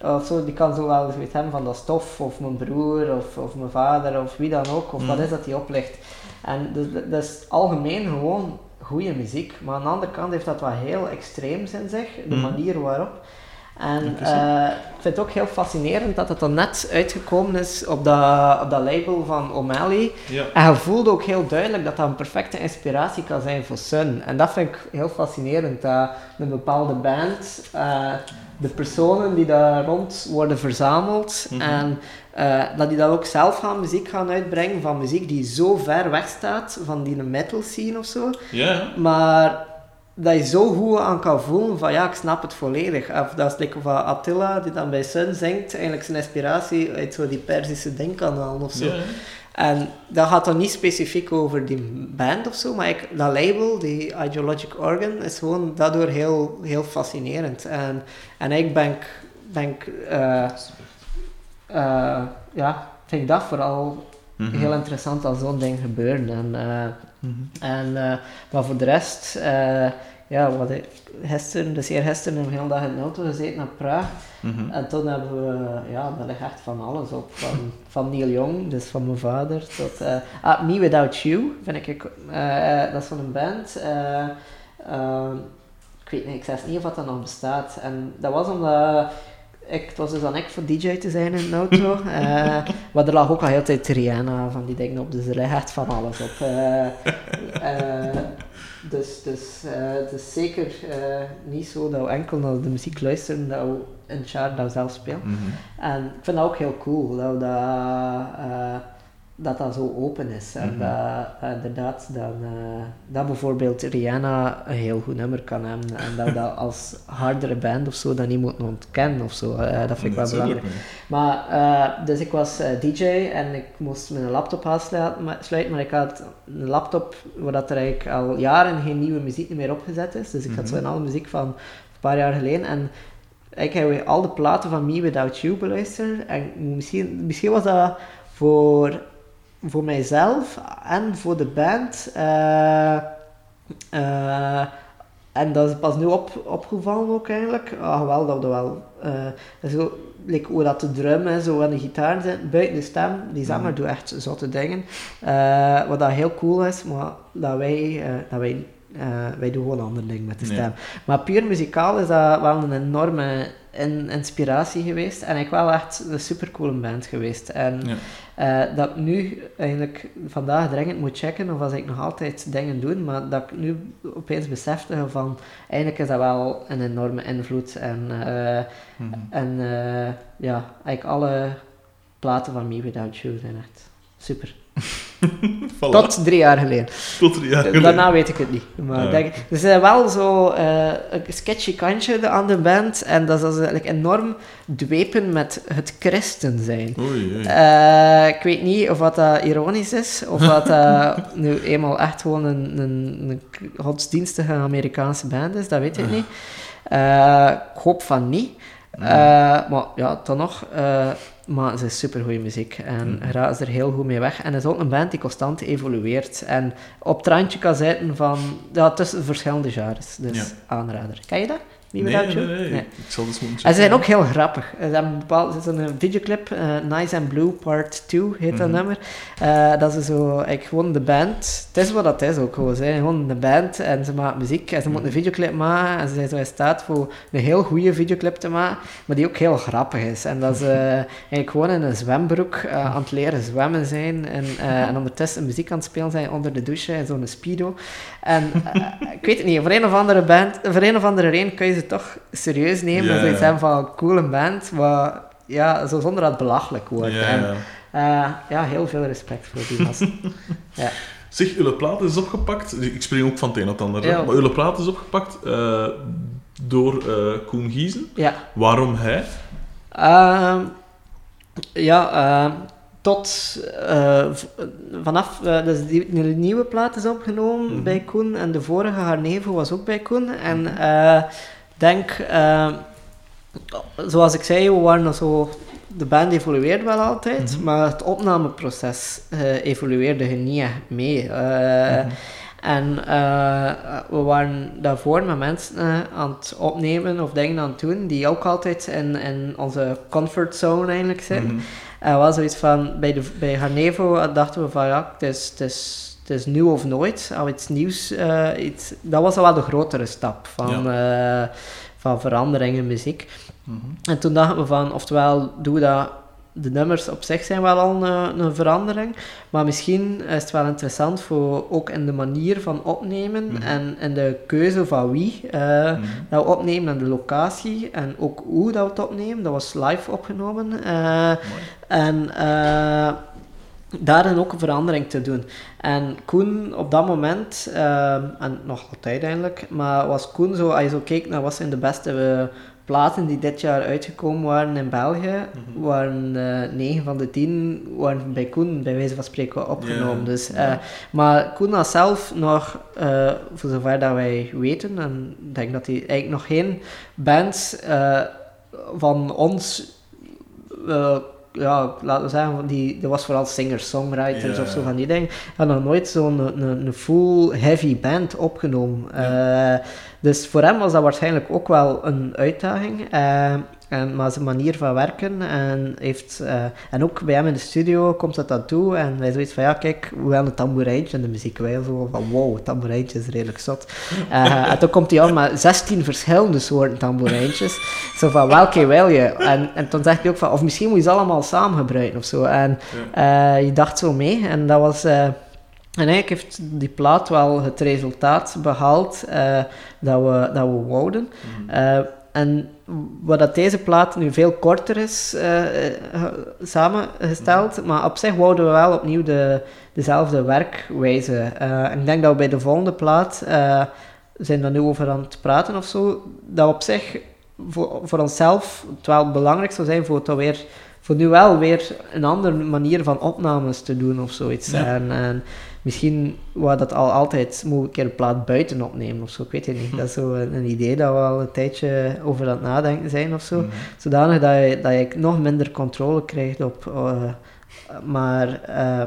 Of zo, die kan zo wel zoiets hebben van dat stof, of mijn broer, of, of mijn vader, of wie dan ook, of wat mm. is dat die oplicht. En dus, dat is algemeen gewoon goede muziek, maar aan de andere kant heeft dat wat heel extreems in zich, de mm. manier waarop. En uh, ik vind het ook heel fascinerend dat het dan net uitgekomen is op dat, op dat label van O'Malley. Ja. En je voelde ook heel duidelijk dat dat een perfecte inspiratie kan zijn voor Sun. En dat vind ik heel fascinerend, dat een bepaalde band, uh, de personen die daar rond worden verzameld, mhm. en uh, dat die dan ook zelf gaan muziek gaan uitbrengen, van muziek die zo ver weg staat van die metal scene of zo. Ja. Maar dat je zo goed aan kan voelen van ja, ik snap het volledig. Of dat is like van Attila, die dan bij Sun zingt, eigenlijk zijn inspiratie uit zo die Persische denkkanaal of zo. En dat gaat dan niet specifiek over die band of zo, maar ik, dat label, die Ideologic Organ, is gewoon daardoor heel, heel fascinerend. En, en ik ben, ben uh, uh, ja, vind dat vooral mhm. heel interessant als zo'n ding gebeurt. En, uh, en, maar voor de rest ja, wat ik, gisteren, dus hier gisteren hebben we een hele dag in de auto gezeten naar Praag. Mhm. En toen hebben we, ja, daar ligt echt van alles op. Van, van Neil Young, dus van mijn vader, tot uh, ah, Me Without You, vind ik, uh, dat is van een band. Uh, ik weet niet, ik zeg niet of dat nog bestaat. En dat was omdat ik, het was dus aan ik voor DJ te zijn in de auto. Eh, maar er lag ook al heel tijd Rihanna van die dingen op, dus er ligt echt van alles op. Eh, eh, dus dus eh, het is zeker eh, niet zo dat we enkel naar de muziek luisteren, dat we in het jaar dat zelf spelen. Mhm. En ik vind dat ook heel cool, dat we dat, eh, dat, dat zo open is. En Mhm. dat eh, inderdaad, dan, eh, dat bijvoorbeeld Rihanna een heel goed nummer kan hebben. En dat dat als hardere band of zo dat niet moeten ontkennen of zo. Eh, dat vind ik wel belangrijk. Maar, dus ik was DJ en ik moest mijn laptop aansluiten, maar ik had een laptop waar dat er eigenlijk al jaren geen nieuwe muziek meer opgezet is. Dus ik had zo Mhm. in alle muziek van een paar jaar geleden. En ik heb al de platen van Me Without You beluisterd. En misschien, misschien was dat voor, voor mijzelf en voor de band. eh, eh, en dat is pas nu op, opgevallen ook eigenlijk. Ah, wel, dat we wel... eh, zo, like hoe dat de drum en zo en de gitaar zijn, buiten de stem, die zanger Mhm. doet echt zotte dingen. Wat dat heel cool is, maar dat wij, dat wij, eh, wij doen gewoon andere dingen met de Ja. stem. Maar puur muzikaal is dat wel een enorme in- inspiratie geweest. En ik wel echt een supercoole band geweest. En Ja. Eh, dat ik nu eigenlijk vandaag dringend moet checken of als ik nog altijd dingen doe, maar dat ik nu opeens besefte van eigenlijk is dat wel een enorme invloed. En, eh, Mhm. en eh, ja, eigenlijk alle platen van Me Without You zijn echt super. Voilà. Tot drie jaar geleden. Tot drie jaar geleden. Daarna weet ik het niet. Maar Ja. denk, er is wel zo eh, een sketchy kantje aan de band. En dat is eigenlijk enorm dwepen met het christen zijn. Oei, oei. Eh, ik weet niet of wat dat ironisch is, of dat nu eenmaal echt gewoon een, een, een godsdienstige Amerikaanse band is, dat weet ik niet. Eh, ik hoop van niet. Eh, maar ja, dan nog. Maar het is super goede muziek en je raakt er heel goed mee weg. En het is ook een band die constant evolueert en op het randje kan zitten van ja, tussen verschillende genres. Dus Ja. aanrader. Ken je dat? Wie nee, nee, nee, Nee. Ik zal dus moeten En ze zijn ook heel grappig. Ze hebben bepaald, er is een videoclip, eh, Nice and Blue Part 2 heet dat Mhm. nummer. Eh, dat is zo, eigenlijk gewoon de band. Het is wat dat is ook gewoon. Ze zijn gewoon een band en ze maken muziek en ze moeten een videoclip maken. En ze zijn zo in staat voor een heel goede videoclip te maken, maar die ook heel grappig is. En dat ze eigenlijk gewoon in een zwembroek eh, aan het leren zwemmen zijn en, eh, en ondertussen muziek aan het spelen zijn onder de douche in zo'n speedo. En ik weet het niet, voor een of andere band, voor een of andere reden kun je ze toch serieus nemen. Ja, en zoiets ja. hebben van een coole band, maar ja, zo zonder dat het belachelijk wordt. Ja, en, ja. ja, heel veel respect voor die gasten. Zeg, uw plaat is opgepakt. Ik spring ook van het een naar het ander. Ja. Maar uw plaat is opgepakt eh, door eh, Koen Giezen. ja. Waarom hij? Ehm, ja, ehm, tot eh, vanaf, dus die, de nieuwe plaat is opgenomen Mhm. bij Koen en de vorige Harnevo was ook bij Koen. En eh, denk, eh, zoals ik zei, we waren zo, de band evolueerde wel altijd, Mhm. maar het opnameproces eh, evolueerde er niet echt mee. Eh, Mhm. En eh, we waren daarvoor met mensen aan het opnemen of dingen aan het doen die ook altijd in, in onze comfortzone eigenlijk zitten. Mhm. En was zoiets van, bij, de, bij Harnevo dachten we van ja, het is, het is, het is nu of nooit. We iets nieuws, eh, iets, dat was al wel de grotere stap van, eh, van verandering in muziek. Mhm. En toen dachten we van, oftewel doen we dat, de nummers op zich zijn wel al een, een verandering, maar misschien is het wel interessant voor ook in de manier van opnemen Mhm. en in de keuze van wie eh, Mhm. dat we opnemen en de locatie en ook hoe dat we het opnemen. Dat was live opgenomen. en daarin ook een verandering te doen. En Koen op dat moment, eh, en nog altijd eigenlijk, maar was Koen zo, als je zo keek naar wat zijn de beste eh, platen die dit jaar uitgekomen waren in België, Mhm. waren eh 9 van de 10 waren bij Koen bij wijze van spreken opgenomen. Dus, eh, maar Koen had zelf nog, eh, voor zover dat wij weten, en ik denk dat hij eigenlijk nog geen bands eh, van ons eh, ja, laten we zeggen, die, dat was vooral singers-songwriters Ja. of zo van die dingen. had nog nooit zo'n een, een, een full heavy band opgenomen. Eh, dus voor hem was dat waarschijnlijk ook wel een uitdaging. Eh, En, maar zijn manier van werken en heeft... eh, en ook bij hem in de studio komt dat dan toe en wij zoiets van, ja kijk, we hebben een tamboerijntje in de muziek. Wij zo van, wow, het tamboerijntje is redelijk zot. Eh, en toen komt hij aan met 16 verschillende soorten tamboerijntjes. Zo van, welke wil je? En, en toen zegt hij ook van, of misschien moet je ze allemaal samen gebruiken of zo. En eh, je dacht zo mee en dat was... en eigenlijk heeft die plaat wel het resultaat behaald eh, dat, we, dat we wouden. Mhm. En wat dat deze plaat nu veel korter is eh, eh, samengesteld, maar op zich wouden we wel opnieuw de, dezelfde werkwijze. Eh, en ik denk dat we bij de volgende plaat, we zijn daar nu over aan het praten of zo, dat op zich voor, voor onszelf het wel belangrijk zou zijn voor het alweer voor nu wel weer een andere manier van opnames te doen of zoiets. Ja. En, en misschien was dat al altijd, moet ik een keer een plaat buiten opnemen of zo, ik weet het niet. Dat is zo een, een idee dat we al een tijdje over aan het nadenken zijn of zo. Mhm. Zodanig dat je, dat je nog minder controle krijgt op... eh, maar eh,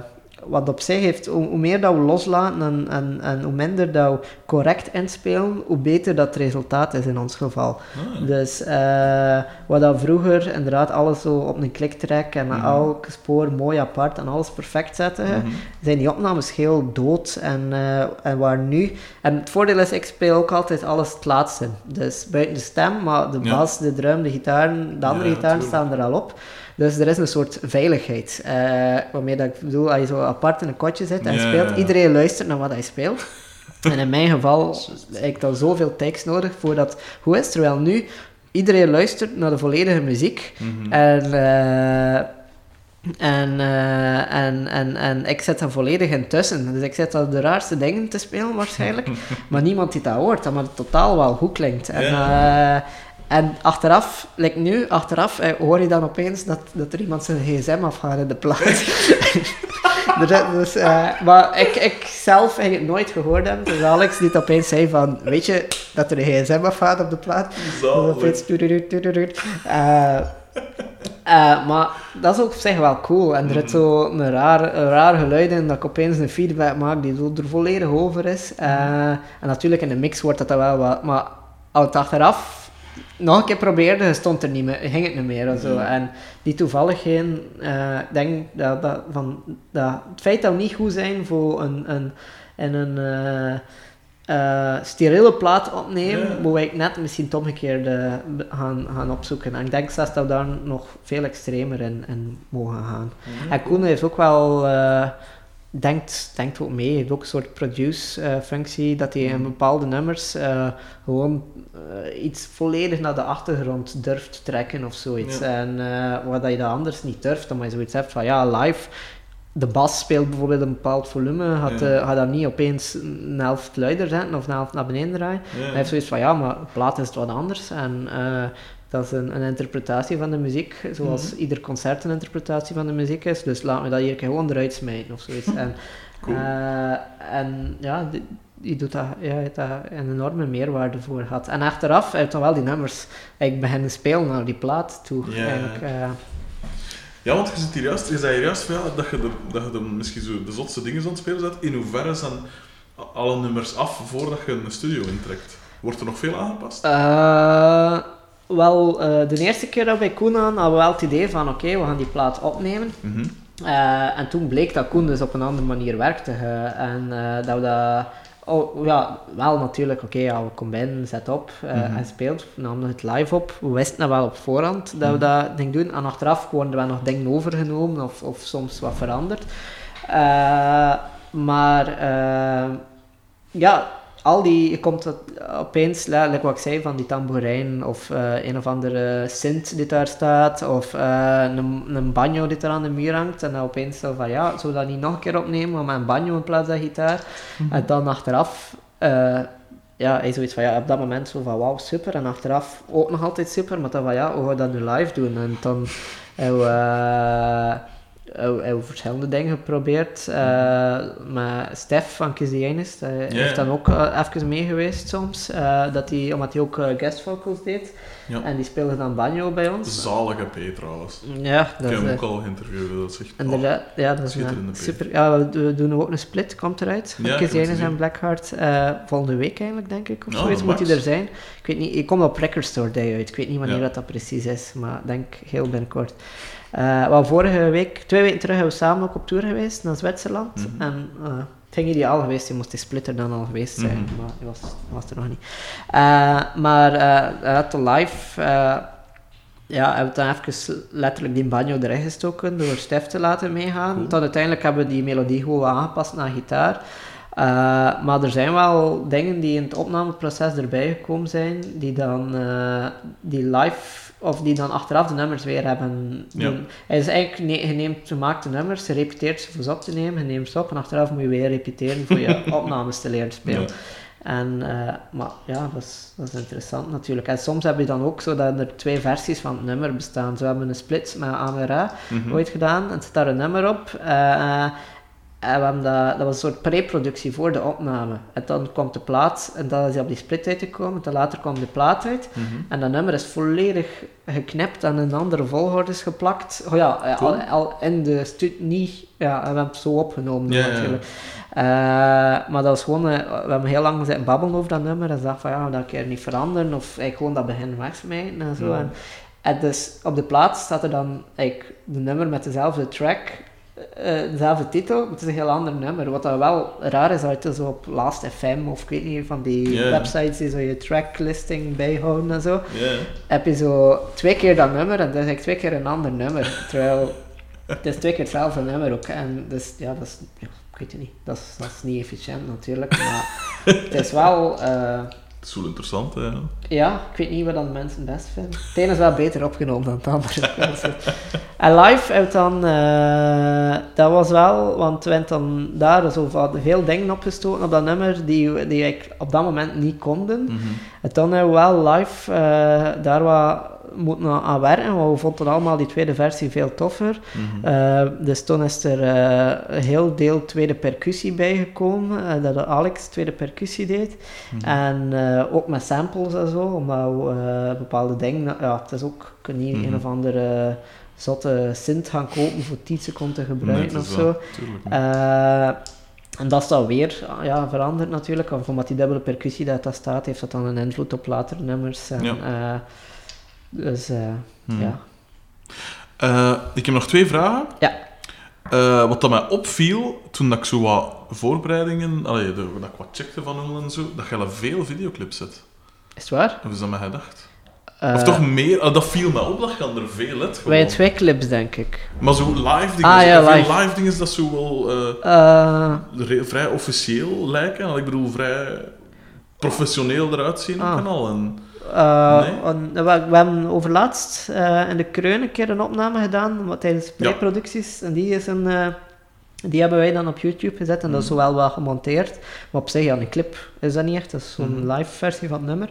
wat op zich heeft, hoe, hoe meer dat we loslaten en, en, en hoe minder dat we correct inspelen, hoe beter dat resultaat is in ons geval. Ah. Dus eh, wat dat vroeger inderdaad alles zo op een kliktrek en Mhm. elk spoor mooi apart en alles perfect zetten, Mhm. zijn die opnames heel dood en, eh, en waar nu... En het voordeel is, ik speel ook altijd alles het laatste. Dus buiten de stem, maar de Ja. bas, de drum, de gitaren, de andere Ja, gitaren staan er al op. Dus er is een soort veiligheid. eh, waarmee dat ik bedoel, als je zo apart in een kotje zit en Ja, speelt, ja, iedereen luistert naar wat hij speelt. en in mijn geval heb ik dan zoveel tekst nodig voor dat... Hoe is het? Terwijl nu iedereen luistert naar de volledige muziek. Mhm. En, eh, en, eh, en, en, en ik zit er volledig intussen. Dus ik zit al de raarste dingen te spelen waarschijnlijk. maar niemand die dat hoort, maar het totaal wel goed klinkt. En, en achteraf, like nu, achteraf eh, hoor je dan opeens dat, dat er iemand zijn gsm afgaat in de plaats. dus, dus, eh, maar ik, ik zelf heb het nooit gehoord heb. Dus Alex die het opeens zei van, weet je dat er een gsm afgaat op de plaat? Opeens. Eh, eh, maar dat is ook op zich wel cool. En er zit zo een raar, een raar geluid in dat ik opeens een feedback maak die zo er volledig over is. Eh, en natuurlijk in de mix wordt dat dan wel wat. Maar achteraf nog een keer probeerde, stond er niet meer, ging het niet meer. En, zo. Ja. en die toevalligheden, eh, ik denk dat, dat, van, dat het feit dat we niet goed zijn voor een, een, in een eh, steriele plaat opnemen, Ja. moet ik net misschien het omgekeerde gaan, gaan opzoeken. En ik denk zelfs dat we daar nog veel extremer in, in mogen gaan. Mhm. En Koen heeft ook wel, denkt, denkt ook mee, heeft ook een soort produce-functie, dat hij in bepaalde nummers eh, gewoon eh, iets volledig naar de achtergrond durft trekken of zoiets. Ja. En eh wat dat je dat anders niet durft, omdat je zoiets hebt van ja, live. De bas speelt bijvoorbeeld een bepaald volume, gaat, Ja. eh, gaat dat niet opeens een helft luider zetten of een helft naar beneden draaien. Ja. Hij heeft zoiets van, ja, maar plaat is het wat anders. En eh, dat is een, een interpretatie van de muziek, zoals Mhm. ieder concert een interpretatie van de muziek is. Dus laat me dat hier gewoon eruit smijten of zoiets. En, Cool. eh, en ja, die, die doet dat, ja, een enorme meerwaarde voor gehad. En achteraf heeft dan wel die nummers eigenlijk beginnen spelen naar die plaat toe. Ja. Eigenlijk, eh. Ja, want je zit hier juist, je zei hier juist ja, dat je, dat je misschien zo de zotste dingen aan het spelen bent. In hoeverre zijn alle nummers af voordat je een studio intrekt? Wordt er nog veel aangepast? Eh, wel, eh, de eerste keer dat we bij Koen aan hadden we wel het idee van oké, we gaan die plaat opnemen. Mhm. Eh, en toen bleek dat Koen dus op een andere manier werkte. eh, en dat we dat... Oh, ja, wel natuurlijk, oké, ja, we komen binnen, zet op eh, Mhm. en speelt. We namen het live op. We wisten dat wel op voorhand dat we Mhm. dat ding doen. En achteraf worden er nog dingen overgenomen of, of soms wat veranderd. Maar ja, al die, je komt dat opeens, like wat ik zei, van die tamboerijn of eh, een of andere synth die daar staat of eh, een, een banjo die er aan de muur hangt en dan opeens zo van ja, zullen we dat niet nog een keer opnemen met een banjo in plaats van gitaar. En dan achteraf eh, ja, hij zoiets van ja, op dat moment zo van wauw, super. En achteraf ook nog altijd super, maar dan van ja, hoe gaan we dat nu live doen. En dan we, eh, we verschillende dingen geprobeerd. Uh, met Stef van Anus, hij heeft dan ook uh, even mee geweest soms. dat hij, omdat hij ook guest vocals deed. Ja. En die speelde dan banjo bij ons. Zalige P trouwens. Ja, dat Ik heb hem ook al geïnterviewd, dat is echt Inderdaad, oh, ja, dat is super. Ja, we doen ook een split, komt eruit. Van ja, en Blackheart. volgende week eigenlijk, denk ik, of zoiets moet hij er zijn. Ik weet niet, ik kom op Record Store Day uit. Ik weet niet wanneer dat, dat precies is, maar denk heel binnenkort. Uh, wel, vorige week, twee weken terug, hebben we samen ook op tour geweest naar Zwitserland. Mm -hmm. En uh, het ging ideaal geweest, je moest die splitter dan al geweest zijn, mm -hmm. maar die was, was er nog niet. Uh, maar uh, de live, ja, hebben we dan even letterlijk die banjo erin gestoken door Stef te laten meegaan. Cool. Tot uiteindelijk hebben we die melodie gewoon aangepast naar gitaar. Uh, maar er zijn wel dingen die in het opnameproces erbij gekomen zijn, die dan uh, die live, of die dan achteraf de nummers weer hebben. Ja. Hij is eigenlijk, je neemt, je maakt de nummers, je repeteert ze voor ze op te nemen, je neemt ze op en achteraf moet je weer repeteren voor je opnames te leren spelen. Ja. En, uh, maar ja, dat is, dat is interessant natuurlijk. En soms heb je dan ook zo dat er twee versies van het nummer bestaan. Zo hebben we een split met Amira mm -hmm. ooit gedaan en er staat een nummer op. En we hebben dat, dat was een soort pre-productie voor de opname. En dan komt de plaat, en dan is hij op die split uitgekomen, en later kwam de plaat uit. Mhm. En dat nummer is volledig geknipt en in andere volgorde geplakt. Oh ja, al, al, in de studio, niet, ja, we hebben het zo opgenomen natuurlijk. Uh, maar dat was gewoon, uh, we hebben heel lang zitten babbelen over dat nummer en dachten van ja, dat keer niet veranderen of eigenlijk gewoon dat begin wegsmijten en zo. En, en dus op de plaat staat er dan eigenlijk de nummer met dezelfde track uh, dezelfde titel, het is een heel ander nummer. Wat dat wel raar is, dat je zo op Last FM of ik weet niet, van die websites die zo je tracklisting bijhouden en zo, heb je zo twee keer dat nummer en dan is twee keer een ander nummer. Terwijl het is twee keer hetzelfde nummer ook. En dus ja, dat is, ja, ik weet het niet, dat is, dat is niet efficiënt natuurlijk, maar het is wel... Uh, het is wel interessant, hè? Ja, ik weet niet wat dan mensen best vinden. Het ene is wel beter opgenomen dan het andere. en live uit dan, uh, dat was wel, want we hebben dan daar zo veel dingen opgestoken op dat nummer die, die ik op dat moment niet konden. Mm -hmm. En dan hebben we wel live uh, daar wat moeten aan werken, want we vonden allemaal die tweede versie veel toffer. Mm dus toen is er uh, een heel deel tweede percussie bijgekomen, uh, dat Alex tweede percussie deed. Mhm. En ook met samples en zo, omdat we bepaalde dingen, ja, het is ook, niet mm een of andere zotte synth gaan kopen voor 10 seconden te gebruiken of zo. En dat is dan weer ja, veranderd natuurlijk, of omdat die dubbele percussie dat daar staat, heeft dat dan een invloed op latere nummers. En, ja. Dus uh, ja. Uh, ik heb nog twee vragen. Ja. Uh, wat dat mij opviel toen dat ik zo wat voorbereidingen, allee, dat ik wat checkte van hun en zo, dat je veel videoclips zet. Is het waar? Of is dat mij gedacht? of toch meer? Oh, dat viel me op, dat je er veel hebt. Wij twee clips, denk ik. Maar zo live dingen, ah, ja, live. live dingen, dat zo wel vrij officieel lijken. Ik bedoel, vrij professioneel eruit zien op ah. kanaal. En... Uh, we, we, hebben overlaatst uh, in de Kreun een keer een opname gedaan tijdens pre-producties. En die, is een, uh, die hebben wij dan op YouTube gezet en dat is mhm. wel wel gemonteerd. Maar op zich, ja, een clip is dat niet echt. Dat is zo'n mm. live versie van het nummer.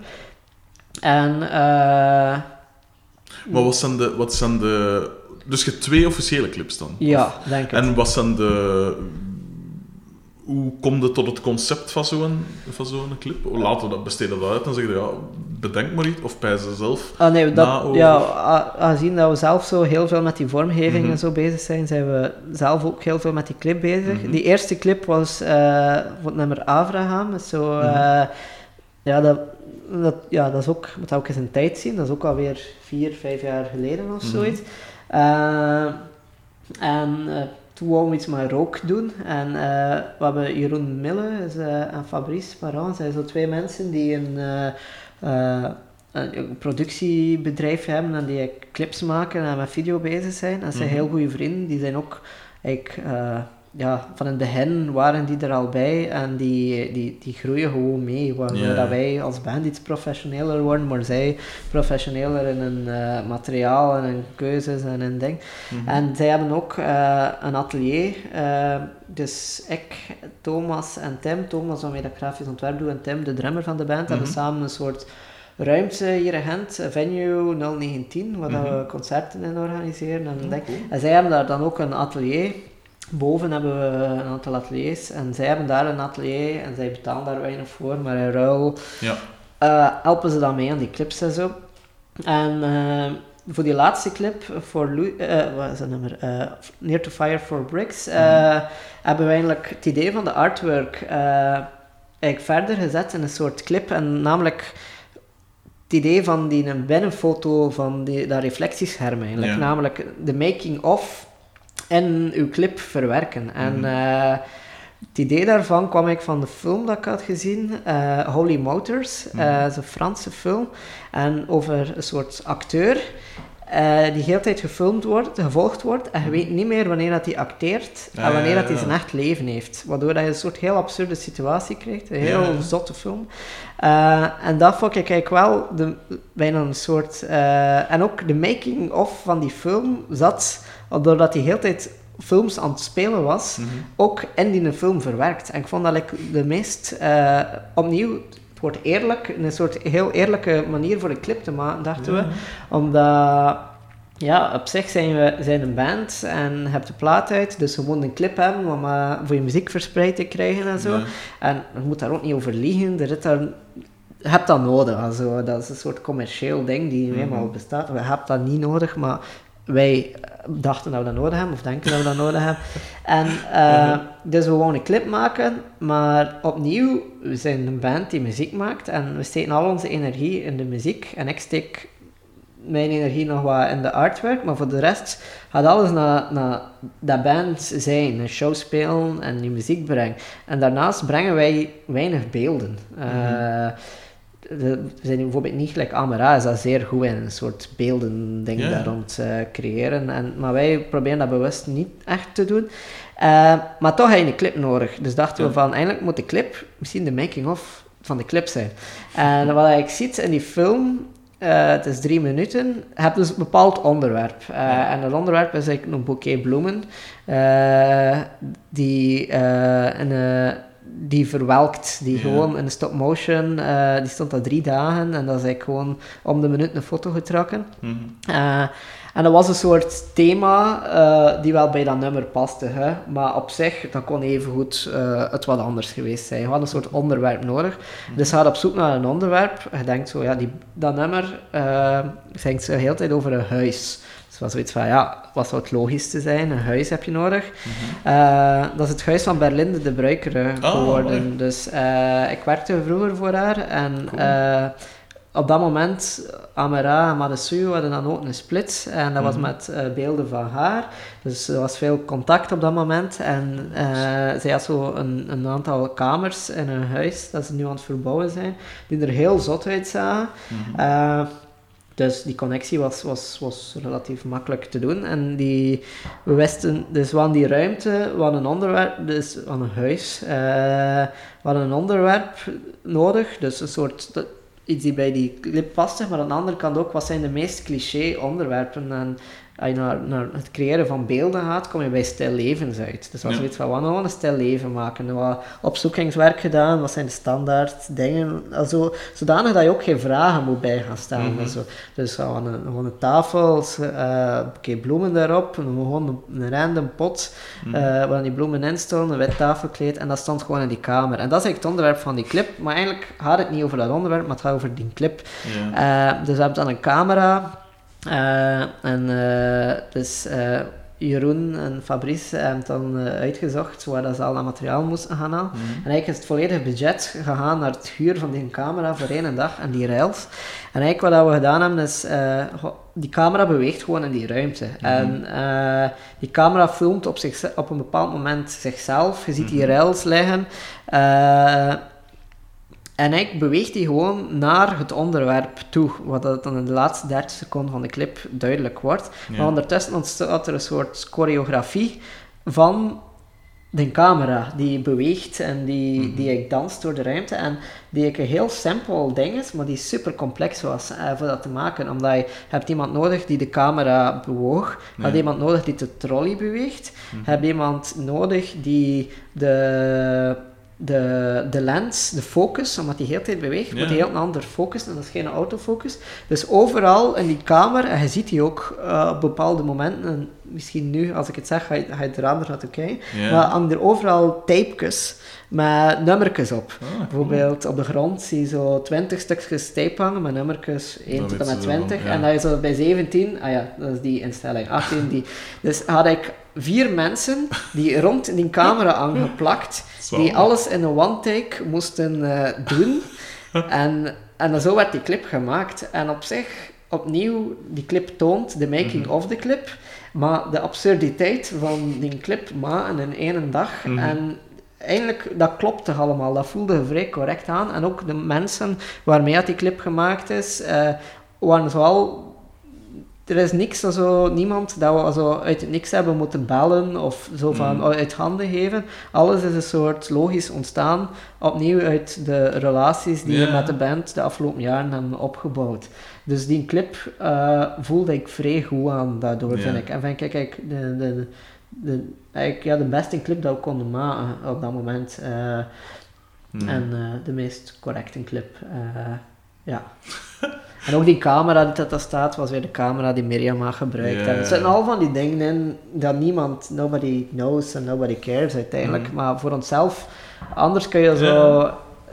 En... maar wat zijn de... Wat zijn de dus je hebt twee officiële clips dan? Ja, denk ik. En wat zijn de hoe kom je tot het concept van zo'n van zo'n clip? Laten we dat besteden dat uit en zeggen ja, bedenk maar iets of pijs ze zelf. Ah, nee, dat, ja, aangezien dat we zelf zo heel veel met die vormgeving en mhm. zo bezig zijn, zijn we zelf ook heel veel met die clip bezig. Mhm. Die eerste clip was uh, voor het nummer Avraham. Zo, uh, ja, dat, dat, ja, dat is ook, moet ook eens een tijd zien. Dat is ook alweer vier, vijf jaar geleden of zoiets. Uh, en toen wouden we iets met rook doen. En uh, we hebben Jeroen Mille uh, en Fabrice Maran. zijn zo twee mensen die een, uh, een productiebedrijf hebben en die clips maken en met video bezig zijn. En ze zijn mhm. heel goede vrienden. Die zijn ook eigenlijk ja, van het begin waren die er al bij en die, die, die groeien gewoon mee. Waardoor dat wij als band iets professioneler worden, maar zij professioneler in hun uh, materiaal en hun keuzes en hun ding. Mhm. En zij hebben ook uh, een atelier. Uh, dus ik, Thomas en Tim, Thomas waarmee dat grafisch ontwerp doe en Tim, de drummer van de band, hebben mhm. samen een soort ruimte hier in Gent, Venue 019, waar mm -hmm. we concerten in organiseren. En, mm -hmm. en zij hebben daar dan ook een atelier boven hebben we een aantal ateliers en zij hebben daar een atelier en zij betalen daar weinig voor, maar in ruil Ja. eh, helpen ze dan mee aan die clips en zo. En eh, voor die laatste clip, voor eh, wat is dat nummer? Near to Fire for Bricks, eh, hebben we eigenlijk het idee van de artwork eigenlijk verder gezet in een soort clip. En namelijk het idee van die een binnenfoto van die, dat reflectiescherm eigenlijk. Ja. Namelijk de making of in uw clip verwerken. En Mhm. eh, het idee daarvan kwam ik van de film dat ik had gezien, eh, Holy Motors. Mhm. Eh, is een Franse film. En over een soort acteur eh, die de hele tijd gefilmd wordt, gevolgd wordt. En je weet niet meer wanneer dat hij acteert Ah, en wanneer ja, dat hij zijn echt leven heeft. Waardoor dat je een soort heel absurde situatie krijgt. Een heel Ja, zotte film. Eh, en dat vond ik eigenlijk wel de, bijna een soort... eh, en ook de making-of van die film zat, doordat hij de hele tijd films aan het spelen was, Mhm. ook in die film verwerkt. En ik vond dat like, de meest... opnieuw, wordt eerlijk, een soort heel eerlijke manier voor een clip te maken, dachten we. Omdat... Ja, op zich zijn we zijn een band en je hebt de plaat uit, dus moet een clip hebben om eh, voor je muziek verspreid te krijgen en zo. En je moet daar ook niet over liegen. Er daar, je hebt dat nodig. Also, dat is een soort commercieel ding die nu eenmaal Mhm. bestaat. We hebben dat niet nodig, maar wij dachten dat we dat nodig hebben, of denken dat we dat nodig hebben. En eh, Mhm. dus we wouden een clip maken, maar opnieuw, we zijn een band die muziek maakt en we steken al onze energie in de muziek. En ik steek mijn energie nog wat in de artwork, maar voor de rest gaat alles naar, naar dat band zijn, een show spelen en die muziek brengen. En daarnaast brengen wij weinig beelden. Eh, de- we zijn bijvoorbeeld niet gelijk Amara, is dat zeer goed in een soort beelden ding Ja. daar rond eh, creëren. En, maar wij proberen dat bewust niet echt te doen. Eh, maar toch heb je een clip nodig. Dus dachten we van, eigenlijk moet de clip misschien de making-of van de clip zijn. En wat je ziet in die film, eh, het is drie minuten, je hebt dus een bepaald onderwerp. Ja. En dat onderwerp is eigenlijk een bouquet bloemen, die, eh, een, die verwelkt, die gewoon in stop motion, eh, die stond al drie dagen en dat is eigenlijk gewoon om de minuut een foto getrokken. Mhm. Eh, en dat was een soort thema eh, die wel bij dat nummer paste. Hè? Maar op zich, dat kon evengoed het wat anders geweest zijn. Je had een soort onderwerp nodig. Dus je gaat op zoek naar een onderwerp. Je denkt zo, ja, die, dat nummer uh, denkt de hele tijd over een huis. Was zoiets van, ja, wat zou het logisch te zijn? Een huis heb je nodig. Mhm. Uh, dat is het huis van Berlinde de Bruikere Oh, geworden. mooi. dus uh, ik werkte vroeger voor haar en Cool. uh, op dat moment, Amara en Madesuyo hadden dan ook een split en dat was Mhm. met uh, beelden van haar. Dus er was veel contact op dat moment en uh, zij had zo een, een, aantal kamers in hun huis dat ze nu aan het verbouwen zijn, die er heel zot uitzagen. Uh, dus die connectie was, was, was relatief makkelijk te doen. En die, we wisten, dus we die ruimte, we een onderwerp, dus hadden een huis, uh, hadden een onderwerp nodig, dus een soort, iets die bij die clip paste, maar aan de andere kant ook, wat zijn de meest cliché onderwerpen? En als je naar, naar het creëren van beelden gaat, kom je bij stil levens uit. Dus als Ja. iets van, wat nou een stil leven maken, wat opzoekingswerk gedaan, wat zijn de standaard dingen, also, zodanig dat je ook geen vragen moet bij gaan stellen. Mhm. Dus gewoon een, gewoon een tafel, uh, een bouquet bloemen daarop, gewoon een, een random pot, Mhm. uh, waar die bloemen in stonden, een wit tafelkleed, en dat stond gewoon in die kamer. En dat is eigenlijk het onderwerp van die clip, maar eigenlijk gaat het niet over dat onderwerp, maar het gaat over die clip. Ja. Uh, dus we hebben dan een camera. Uh, en uh, dus uh, Jeroen en Fabrice hebben dan uitgezocht waar dat ze al dat materiaal moesten gaan halen. Mhm. En eigenlijk is het volledige budget gegaan naar het huur van die camera voor één dag en die rails. En eigenlijk wat we gedaan hebben is, uh, die camera beweegt gewoon in die ruimte. Mhm. En uh, die camera filmt op, zich, op een bepaald moment zichzelf. Je ziet die Mhm. rails liggen. Uh, en ik beweegt hij gewoon naar het onderwerp toe, wat dat dan in de laatste 30 seconden van de clip duidelijk wordt. Ja. Maar ondertussen ontstaat er een soort choreografie van de camera die beweegt en die, Mhm. die ik danst door de ruimte. En die ik een heel simpel ding is, maar die super complex was eh, voor dat te maken. Omdat je hebt iemand nodig die de camera bewoog, je hebt iemand nodig die de trolley beweegt, je hebt iemand nodig die de de, de lens, de focus, omdat die heel tijd beweegt, Ja. heel een ander focus en dat is geen autofocus. Dus overal in die kamer, en je ziet die ook eh, op bepaalde momenten misschien nu, als ik het zeg, ga je, ga je er anders naartoe kijken. Ja. Maar hangen er overal tapejes met nummertjes op. Ah, cool. Bijvoorbeeld op de grond zie je zo 20 stukjes tape hangen met nummertjes 1 Dan tot en met ze ervan, 20. ja. En dan je zo bij 17, ah ja, dat is die instelling, 18 die. Dus had ik vier mensen die rond die camera aangeplakt, die alles in een one-take moesten eh, doen. en, en zo werd die clip gemaakt. En op zich, opnieuw, die clip toont de making Mhm. of de clip, maar de absurditeit van die clip maken in één dag. Mhm. En eigenlijk, dat klopte allemaal. Dat voelde vrij correct aan. En ook de mensen waarmee dat die clip gemaakt is, eh, waren zoal... Er is niks, zo, niemand dat we zo uit het niks hebben moeten bellen of zo van Mhm. uit handen geven. Alles is een soort logisch ontstaan, opnieuw uit de relaties die Ja. met de band de afgelopen jaren hebben opgebouwd. Dus die clip eh, voelde ik vrij goed aan daardoor, vind ik. En vind ik eigenlijk de, de, de, eigenlijk, ja, de beste clip dat we konden maken op dat moment. eh, Hmm. En eh, de meest correcte clip. ja. en ook die camera die dat daar staat, was weer de camera die Miriam had gebruikt. En er zitten ja. al van die dingen in dat niemand, nobody knows en nobody cares uiteindelijk. Mhm. Maar voor onszelf, anders kun je zo...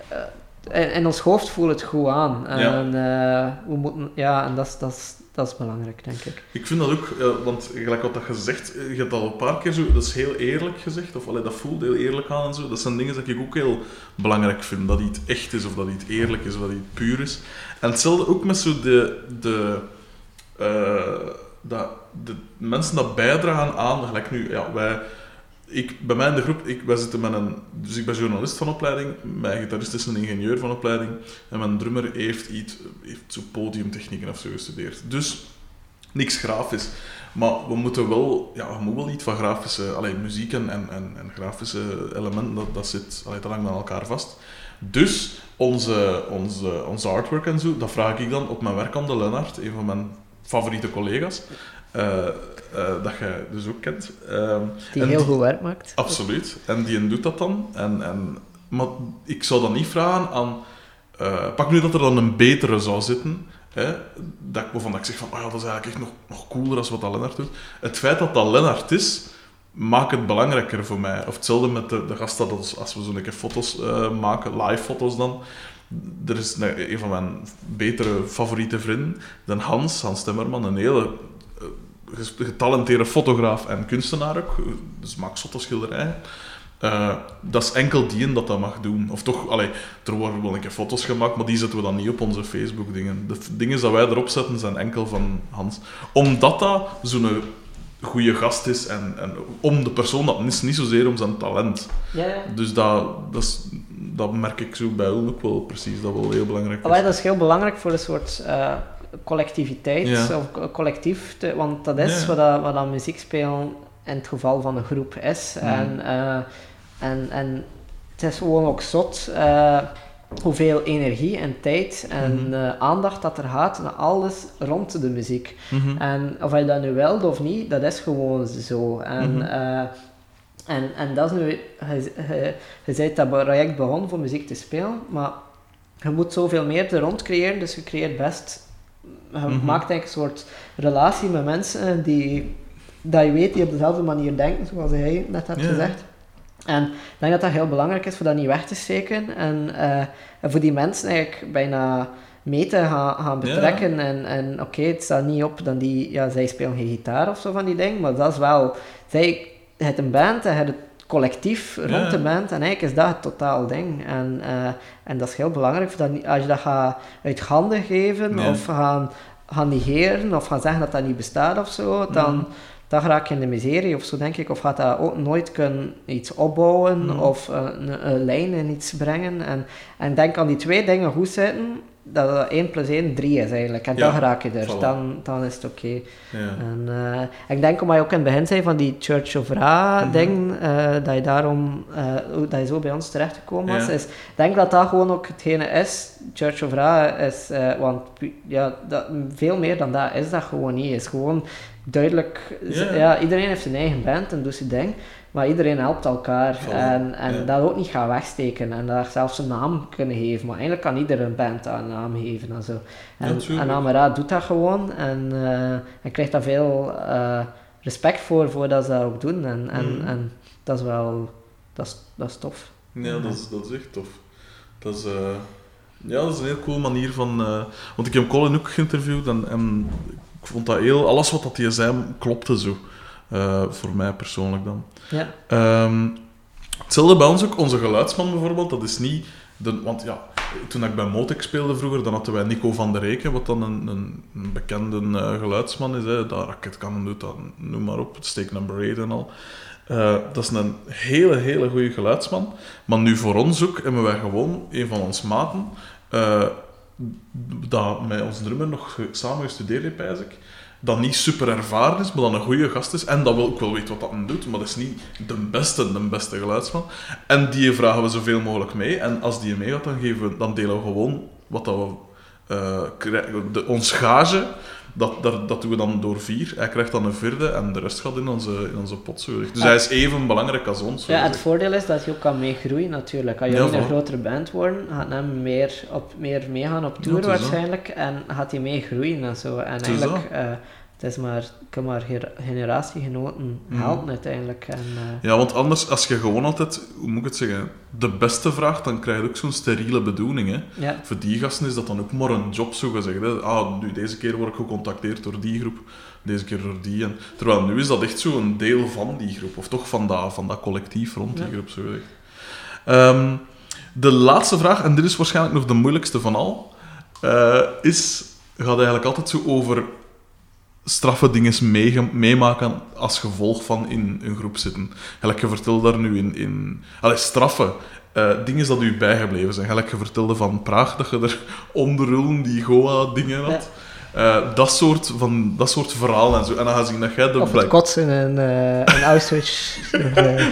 eh, in, in ons hoofd voelt het goed aan. En eh, we moeten, ja, en dat is, dat, is, belangrijk, denk ik. Ik vind dat ook, want gelijk wat dat je zegt, eh, je hebt al een paar keer zo, dat is heel eerlijk gezegd, of allee, dat voelt heel eerlijk aan en zo. Dat zijn dingen dat ik ook heel belangrijk vind, dat iets echt is, of dat iets eerlijk is, of dat iets puur is. En hetzelfde ook met zo de, de, eh, dat, de mensen dat bijdragen aan, gelijk nu, ja, wij, ik, bij mij in de groep, ik, wij zitten met een, dus ik ben journalist van opleiding, mijn gitarist is een ingenieur van opleiding, en mijn drummer heeft iets, heeft zo podiumtechnieken of zo gestudeerd. Dus, niks grafisch. Maar we moeten wel, ja, we moeten wel iets van grafische, alleen muziek en, en, en, grafische elementen, dat, dat zit allee, lang met elkaar vast. Dus onze, onze, onze artwork en zo, dat vraag ik dan op mijn werk aan de Lennart, een van mijn favoriete collega's, eh, eh, dat jij dus ook kent. Ehm, Die heel die- goed werk maakt. Absoluut. En die doet dat dan. En, en, maar ik zou dan niet vragen aan... eh, pak nu dat er dan een betere zou zitten. Hè, dat, ik- waarvan ik zeg van, oh ja, dat is eigenlijk echt nog, nog cooler als wat dat Lennart doet. Het feit dat dat Lennart is, maakt het belangrijker voor mij. Of hetzelfde met de, de gast dat ons, als we zo'n keer foto's maken, live foto's dan. Er is een, een van mijn betere favoriete vrienden, de Hans, Hans Timmerman, een hele getalenteerde fotograaf en kunstenaar ook. Dus maakt zotte schilderijen. Eh, dat is enkel die dat dat mag doen. Of toch, allee, er worden wel een keer foto's gemaakt, maar die zetten we dan niet op onze Facebook-dingen. De dingen dat wij erop zetten zijn enkel van Hans. Omdat dat zo'n goede gast is en, en om de persoon, dat is niet zozeer om zijn talent. Ja. Dus dat, dat, is, dat merk ik zo bij Ulm ook wel precies, dat wel heel belangrijk is. Allee, dat is heel belangrijk voor een soort eh, collectiviteit Ja. of co- collectief, te- want dat is Ja. wat, dat, wat dat muziek spelen in het geval van een groep is. Mhm. En, eh, en, en het is gewoon ook zot eh, hoeveel energie en tijd en Mhm. eh, aandacht dat er gaat naar alles rond de muziek. Mhm. En of je dat nu wilt of niet, dat is gewoon zo. En, Mhm. eh, en, en dat is nu, je, je, je bent dat project begonnen voor muziek te spelen, maar je moet zoveel meer er rond creëren, dus je creëert best, je Mhm. maakt eigenlijk een soort relatie met mensen die, dat je weet, die op dezelfde manier denken, zoals jij net hebt Ja. gezegd. En ik denk dat dat heel belangrijk is voor dat niet weg te steken en, eh, en voor die mensen eigenlijk bijna mee te gaan, betrekken. En, en oké, het staat niet op dan die, ja, zij spelen geen gitaar of zo van die dingen, maar dat is wel, zij, je hebt een band en het collectief rond Ja. de band en eigenlijk is dat het totaal ding. En, eh, en dat is heel belangrijk, dat, als je dat gaat uit handen geven of gaan, gaan negeren of gaan zeggen dat dat niet bestaat of zo, dan, Mhm. dan raak je in de miserie of zo, denk ik. Of gaat dat ook nooit kunnen iets opbouwen Mhm. of een, een lijn in iets brengen. En, en denk aan die twee dingen goed zitten, dat dat 1 plus 1 3 is eigenlijk. En dan raak je er. voilà. Dan, dan is het oké. Ja. En eh, ik denk, omdat je ook in het begin zei van die Church of Ra Mhm. ding, eh, dat je daarom, eh, dat je zo bij ons terechtgekomen was, is, ik denk dat dat gewoon ook hetgene is. Church of Ra is, want ja, dat, veel meer dan dat is dat gewoon niet. is gewoon duidelijk, ja. iedereen heeft zijn eigen band en doet zijn ding. Maar iedereen helpt elkaar en, en ja. dat ook niet gaan wegsteken en daar zelfs een naam kunnen geven. Maar eigenlijk kan ieder een band een naam geven en zo. En, en Amara doet dat gewoon en, eh, en krijgt daar veel, eh, respect voor, voor dat ze dat ook doen. En, en, Mhm. en dat is wel, dat is, dat is tof. Ja, dat is, dat is echt tof. Dat is, eh, ja, dat is een heel cool manier van... want ik heb Colin ook geïnterviewd en, en ik vond dat heel... Alles wat dat hij zei, klopte zo. Voor mij persoonlijk dan. Ja, Ehm, hetzelfde bij ons ook. Onze geluidsman bijvoorbeeld, dat is niet... De, want ja, toen ik bij Motek speelde vroeger, dan hadden wij Nico van der Reken, wat dan een, een, een bekende eh, geluidsman is. Hè. Dat Racket Cannon doet dat, noem maar op. Steak Number 8 en al. Eh, dat is een hele, hele goede geluidsman. Maar nu voor ons ook hebben wij gewoon een van ons maten, eh, dat met ons drummer nog samen gestudeerd heeft, dat niet super ervaren is, maar dat een goede gast is en dat wel ook wel weet wat dat hem doet, maar dat is niet de beste, de beste geluidsman. En die vragen we zoveel mogelijk mee. En als die mee gaat, dan, geven dan delen we gewoon wat dat we krijgen. De, ons gage, dat, dat, dat doen we dan door vier. Hij krijgt dan een vierde en de rest gaat in onze, in onze pot. zo. Dus hij is even belangrijk als ons. zo ja het voordeel is dat je ook kan meegroeien natuurlijk. Als je Ja, niet een grotere band wordt, gaat hem meer, op, meer meegaan op tour waarschijnlijk. En gaat hij meegroeien en zo. En eigenlijk, eh, het is maar, kan maar generatiegenoten Mhm. helpen uiteindelijk. En, eh, Ja, want anders, als je gewoon altijd, hoe moet ik het zeggen, de beste vraagt, dan krijg je ook zo'n steriele bedoeling. Hè. ja. Voor die gasten is dat dan ook maar een job, zo gezegd. Hè. Ah, nu, deze keer word ik gecontacteerd door die groep, deze keer door die. En, terwijl nu is dat echt zo een deel van die groep, of toch van dat, van dat collectief rond die Ja. groep, zo gezegd. Ehm, de laatste vraag, en dit is waarschijnlijk nog de moeilijkste van al, eh, is, gaat eigenlijk altijd zo over straffe dingen meemaken als gevolg van in een groep zitten. Gelijk je vertelde daar nu in... in allee, straffe eh, dingen dat u bijgebleven zijn. Gelijk je vertelde van Praag, dat je er onderrullen die Goa-dingen had. Eh, dat, soort van, dat soort verhalen en zo. En dan ga je zien dat jij de Of het kotsen in, eh in Auschwitz. Eh,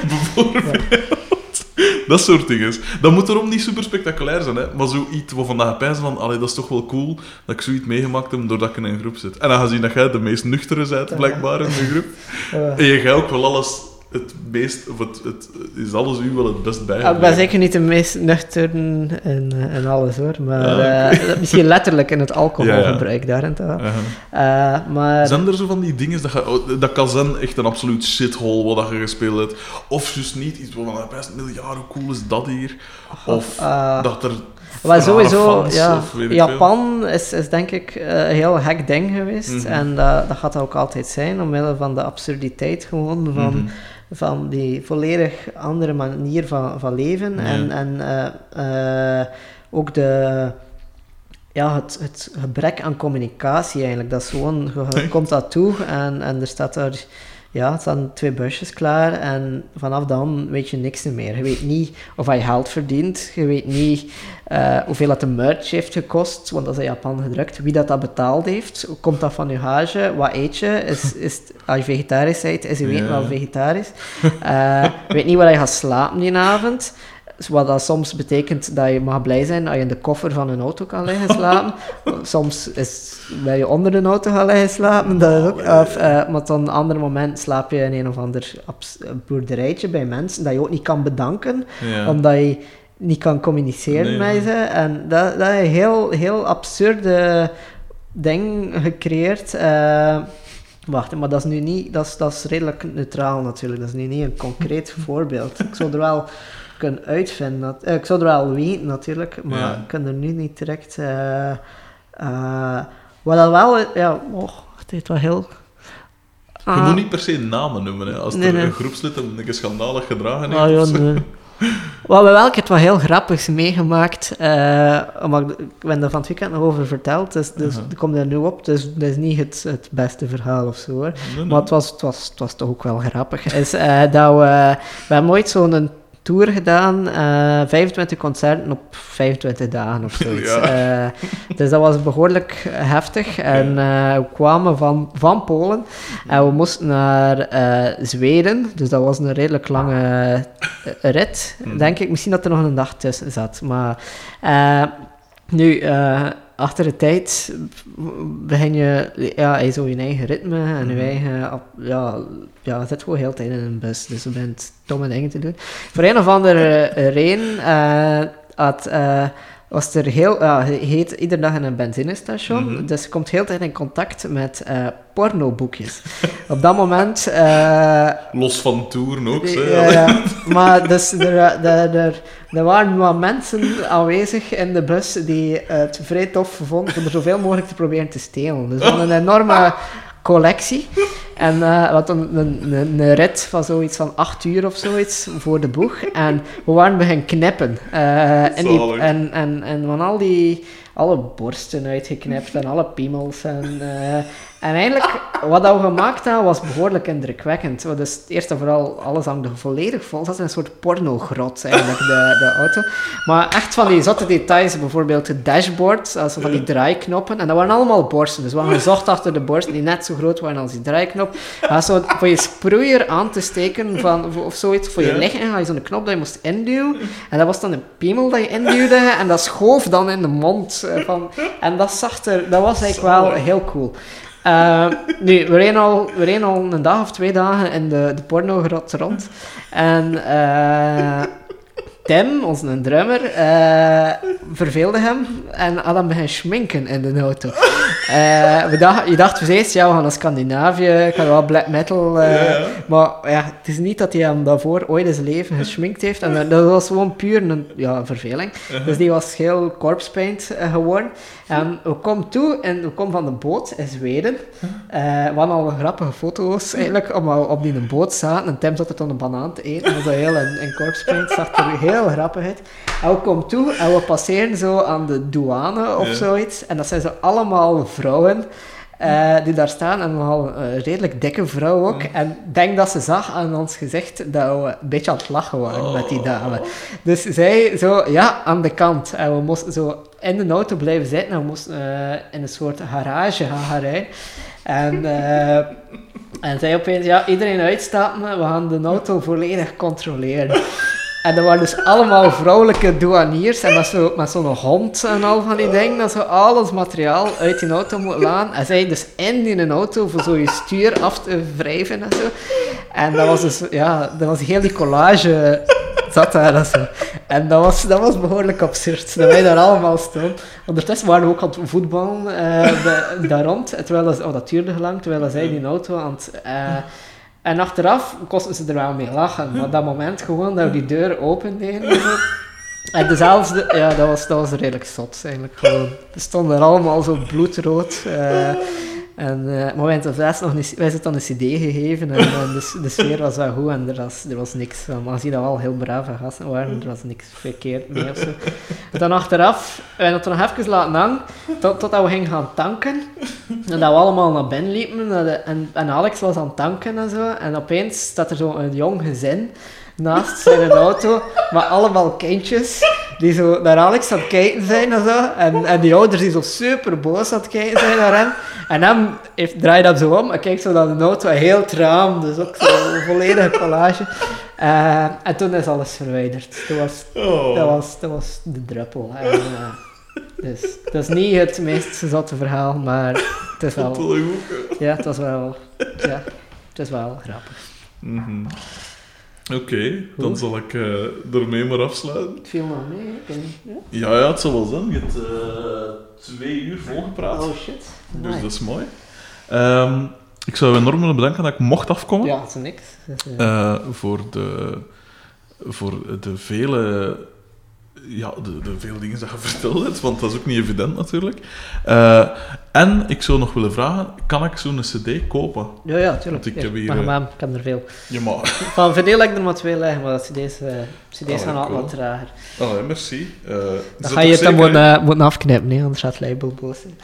Dat soort dingen. Dat moet erom niet super spectaculair zijn, hè. maar zoiets wat vandaag pijzen van, allee, dat is toch wel cool dat ik zoiets meegemaakt heb doordat ik in een groep zit. En dan ga je zien dat jij de meest nuchtere bent, blijkbaar, in de groep. En je gaat ook wel alles het meest, of het, het, is alles u wel het best bij. Ja, ik ben zeker niet de meest nuchteren en, eh, en alles hoor, maar Ja, eh, misschien letterlijk in het alcoholgebruik gaan. Uh-huh. Eh, maar Zijn er zo van die dingen dat je, oh, dat kan zijn echt een absoluut shithole wat je gespeeld hebt, of juist niet iets van best miljard, hoe cool is dat hier? Of eh, dat er maar sowieso, fans, ja, veel. Japan is, is denk ik een heel gek ding geweest Mhm. en dat, dat gaat ook altijd zijn, omwille van de absurditeit gewoon van, Mhm. Van die volledig andere manier van, van leven. Ja. En, en eh, eh, ook de, ja, het, het gebrek aan communicatie eigenlijk. Dat is gewoon, je, je Nee. komt dat toe en, en er staat daar, ja, er staan twee busjes klaar en vanaf dan weet je niks meer. Je weet niet of je geld verdient, je weet niet eh, hoeveel dat de merch heeft gekost, want dat is in Japan gedrukt, wie dat, dat betaald heeft, komt dat van je hage, wat eet je, is, is, het- als je vegetarisch bent, is je Ja. wel vegetarisch. Je weet niet waar je gaat slapen die avond. Wat dat soms betekent dat je mag blij zijn als je in de koffer van een auto kan liggen slapen. soms is ben je onder een auto gaan liggen slapen. Dat is ook, of, eh, maar dan een ander moment slaap je in een of ander boerderijtje bij mensen dat je ook niet kan bedanken, Ja. omdat je niet kan communiceren Nee, met ze. En dat, dat is een heel, heel absurde ding gecreëerd. Eh, wacht, maar dat is nu niet, dat is, dat is redelijk neutraal natuurlijk. Dat is nu niet een concreet voorbeeld. Ik zou er wel kunnen uitvinden, dat, eh, ik zou er wel weten natuurlijk, maar Ja. ik kan er nu niet direct. eh eh, wat wel, ja, oh, het is wel heel. Je Ah. moet niet per se namen noemen, hè. als Nee, er nee. een groepslid een schandalig gedragen Ah, heeft. ja, zo. nee. Wat we wel het wat heel grappigs meegemaakt. maar ik, ik ben er van het weekend nog over verteld. Dus, dus Uh-huh. ik kom er nu op. Dus dat is niet het, het beste verhaal of zo hoor. Nee, nee. Maar het was, het, was, het was toch ook wel grappig. Is, dat we, we hebben ooit zo'n tour gedaan. eh 25 concerten op 25 dagen of zoiets. Ja. Eh, dus dat was behoorlijk heftig. En eh, we kwamen van, van Polen. En we moesten naar eh, Zweden. Dus dat was een redelijk lange eh, rit, Mhm. denk ik. Misschien dat er nog een dag tussen zat. Maar eh, nu, eh, achter de tijd begin je ja, je zo je eigen ritme en je Mhm. eigen... Ja, ja, je zit gewoon heel tijd in een bus. Dus je bent domme dingen te doen. Voor een of andere reden eh, had... eh, was er heel, ja, hij heet iedere dag in een benzinestation, Mhm. dus je komt heel tijd in contact met eh pornoboekjes. Op dat moment... Los van toeren ook, ja. maar dus er, er, er, er waren wat mensen aanwezig in de bus die het vrij tof vonden om er zoveel mogelijk te proberen te stelen. Dus we hadden een enorme collectie. En eh we hadden een, een, een rit van zoiets van acht uur of zoiets voor de boeg. En we waren beginnen knippen. Eh, en, die, en, en, en van al die... Alle borsten uitgeknipt en alle piemels. En, eh, en eigenlijk, wat dat we gemaakt hadden, was behoorlijk indrukwekkend. Dus eerst en vooral, alles hangde volledig vol. Dat is een soort pornogrot, eigenlijk, de, de auto. Maar echt van die zotte details, bijvoorbeeld de dashboard, also van die draaiknoppen. En dat waren allemaal borsten. Dus we hadden gezocht achter de borsten die net zo groot waren als die draaiknop. Zo voor je sproeier aan te steken van, of zoiets voor je Ja. liggen, had je zo'n knop dat je moest induwen. En dat was dan een piemel dat je induwde en dat schoof dan in de mond. eh, Van, en dat zag er, dat was eigenlijk wel heel cool. Eh, nu, we reden, al, we al een dag of twee dagen in de, de pornogrot rond. En eh, Tim, onze drummer, eh, verveelde hem en had hem beginnen schminken in de auto. Eh, we dacht, je dacht ja, we gaan naar Scandinavië, ik ga wel black metal. eh. Maar ja, het is niet dat hij hem daarvoor ooit in zijn leven geschminkt heeft. En dat- was gewoon puur een ja, verveling. Dus die was heel corpse paint geworden. En we komen toe en we komen van de boot in Zweden. We hadden al grappige foto's eigenlijk, omdat we op die boot zaten. En Tim zat er toen een banaan te eten. Dat was heel in, in corpse paint, zag er heel grappig uit. En we komen toe en we passeren zo aan de douane of Ja. zoiets. En dat zijn zo allemaal vrouwen. eh, die daar staan en nogal een redelijk dikke vrouw ook. En ik denk dat ze zag aan ons gezicht dat we een beetje aan het lachen waren met die dame. Dus zij zo, ja, aan de kant. En we moesten zo in de auto blijven zitten en we moesten eh, in een soort garage gaan rijden. En, eh, en zij opeens, ja, iedereen uitstappen, we gaan de auto volledig controleren. En er waren dus allemaal vrouwelijke douaniers en met zo- met zo'n hond en al van die dingen. Dat zo al ons materiaal uit die auto moet laten. En zij dus in die auto voor zo je stuur af te wrijven en zo. En dat was dus, ja, dat was heel die collage zat daar en zo. En dat was, dat was behoorlijk absurd, dat wij daar allemaal stonden. Ondertussen waren we ook aan het voetballen eh, daar rond. Terwijl dat, oh, dat duurde lang, terwijl zij die auto aan het... eh, en achteraf kosten ze er wel mee lachen. Maar dat moment gewoon dat we die deur opendeden. en dezelfde, ja, dat was, redelijk zot eigenlijk gewoon. Ze stonden allemaal zo bloedrood. eh, en, eh, maar wij hebben zelfs nog een, wij zijn dan een cd gegeven en, de, de sfeer was wel goed en er was, er was niks. Maar dat wel heel brave gasten waren, er was niks verkeerd mee of zo. En dan achteraf, we hebben het nog even laten hangen, tot, totdat we gingen gaan tanken. En dat we allemaal naar binnen liepen en, de- en, en Alex was aan het tanken en zo. En opeens staat er zo'n jong gezin naast zijn auto, met allemaal kindjes die zo naar Alex aan het kijken zijn en zo. En, en die ouders die zo super boos aan het kijken zijn naar hem. En hem heeft, draait hem zo om en kijkt zo naar de auto, heel traam, dus ook zo een volledige collage. Eh, en toen is alles verwijderd. Dat was, Oh. dat was, dat was de druppel. En, eh, dus, dat is niet het meest zotte verhaal, maar het is wel... Ja, het was wel... Ja, het is wel grappig. Mhm. Oké, dan zal ik eh ermee maar afsluiten. Het viel nog mee. ik niet. Ja? Ja, ja, het zal wel zijn. Je hebt eh, twee uur volgepraat. Oh shit. Dus Nice. dat is mooi. Ehm, ik zou je enorm willen bedanken dat ik mocht afkomen. Ja, het is niks. Eh, voor, de, voor de vele... Ja, de, de vele dingen dat je verteld hebt, want dat is ook niet evident natuurlijk. Eh, en ik zou nog willen vragen, kan ik zo'n cd kopen? ja, ja, tuurlijk. Want ik Hier, heb hier, mag eh, maar, ik heb er veel. Ja, maar... Van heb ik er maar twee liggen, maar cd's, eh cd's gaan altijd wat trager. Oh, ja, merci. Eh, Dan ga je het dan moeten, moeten afknippen, nee, anders gaat het label boos zijn.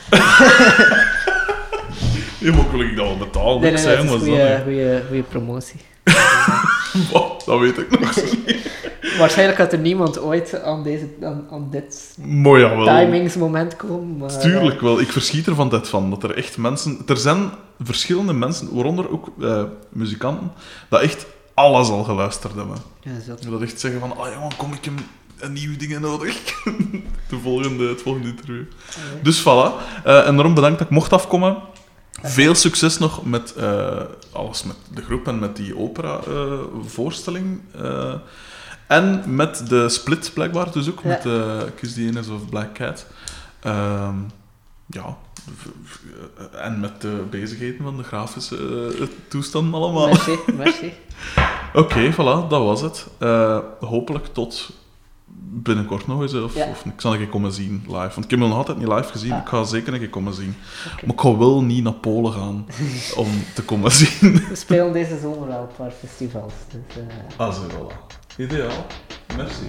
Je moet gelukkig dat wel betalen. Nee, ik nee, nee, het is maar dat, goede, goede promotie. Wat? dat weet ik nog niet. Waarschijnlijk gaat er niemand ooit aan, deze, aan, aan dit jawel. timingsmoment komen. Maar, Tuurlijk wel. Ik verschiet er van dit van. Dat er echt mensen... Er zijn verschillende mensen, waaronder ook eh, muzikanten, dat echt alles al geluisterd hebben. eh, ja, zot. Dat echt zeggen van, oh ja, man, kom ik hem een nieuwe dingen nodig. De volgende, het volgende interview. Dus voilà. Eh, en daarom bedankt dat ik mocht afkomen. Veel succes nog met eh, alles met de groep en met die opera-voorstelling. En met de split, blijkbaar, dus ook. Ja. Met de Kiss the Inners of Black Cat. Ehm, ja. En met de bezigheden van de grafische eh, toestanden allemaal. Merci, merci. Oké, voilà, dat was het. Eh, hopelijk tot binnenkort nog eens. Of, Ja. of ik zal een keer komen zien live. Want ik heb hem nog altijd niet live gezien. Ah. Ik ga zeker een keer komen zien. Maar ik ga wel niet naar Polen gaan om te komen zien. We spelen deze zomer wel een paar festivals. Dus, eh, Ah, zo, voilà. Ideaal. Merci.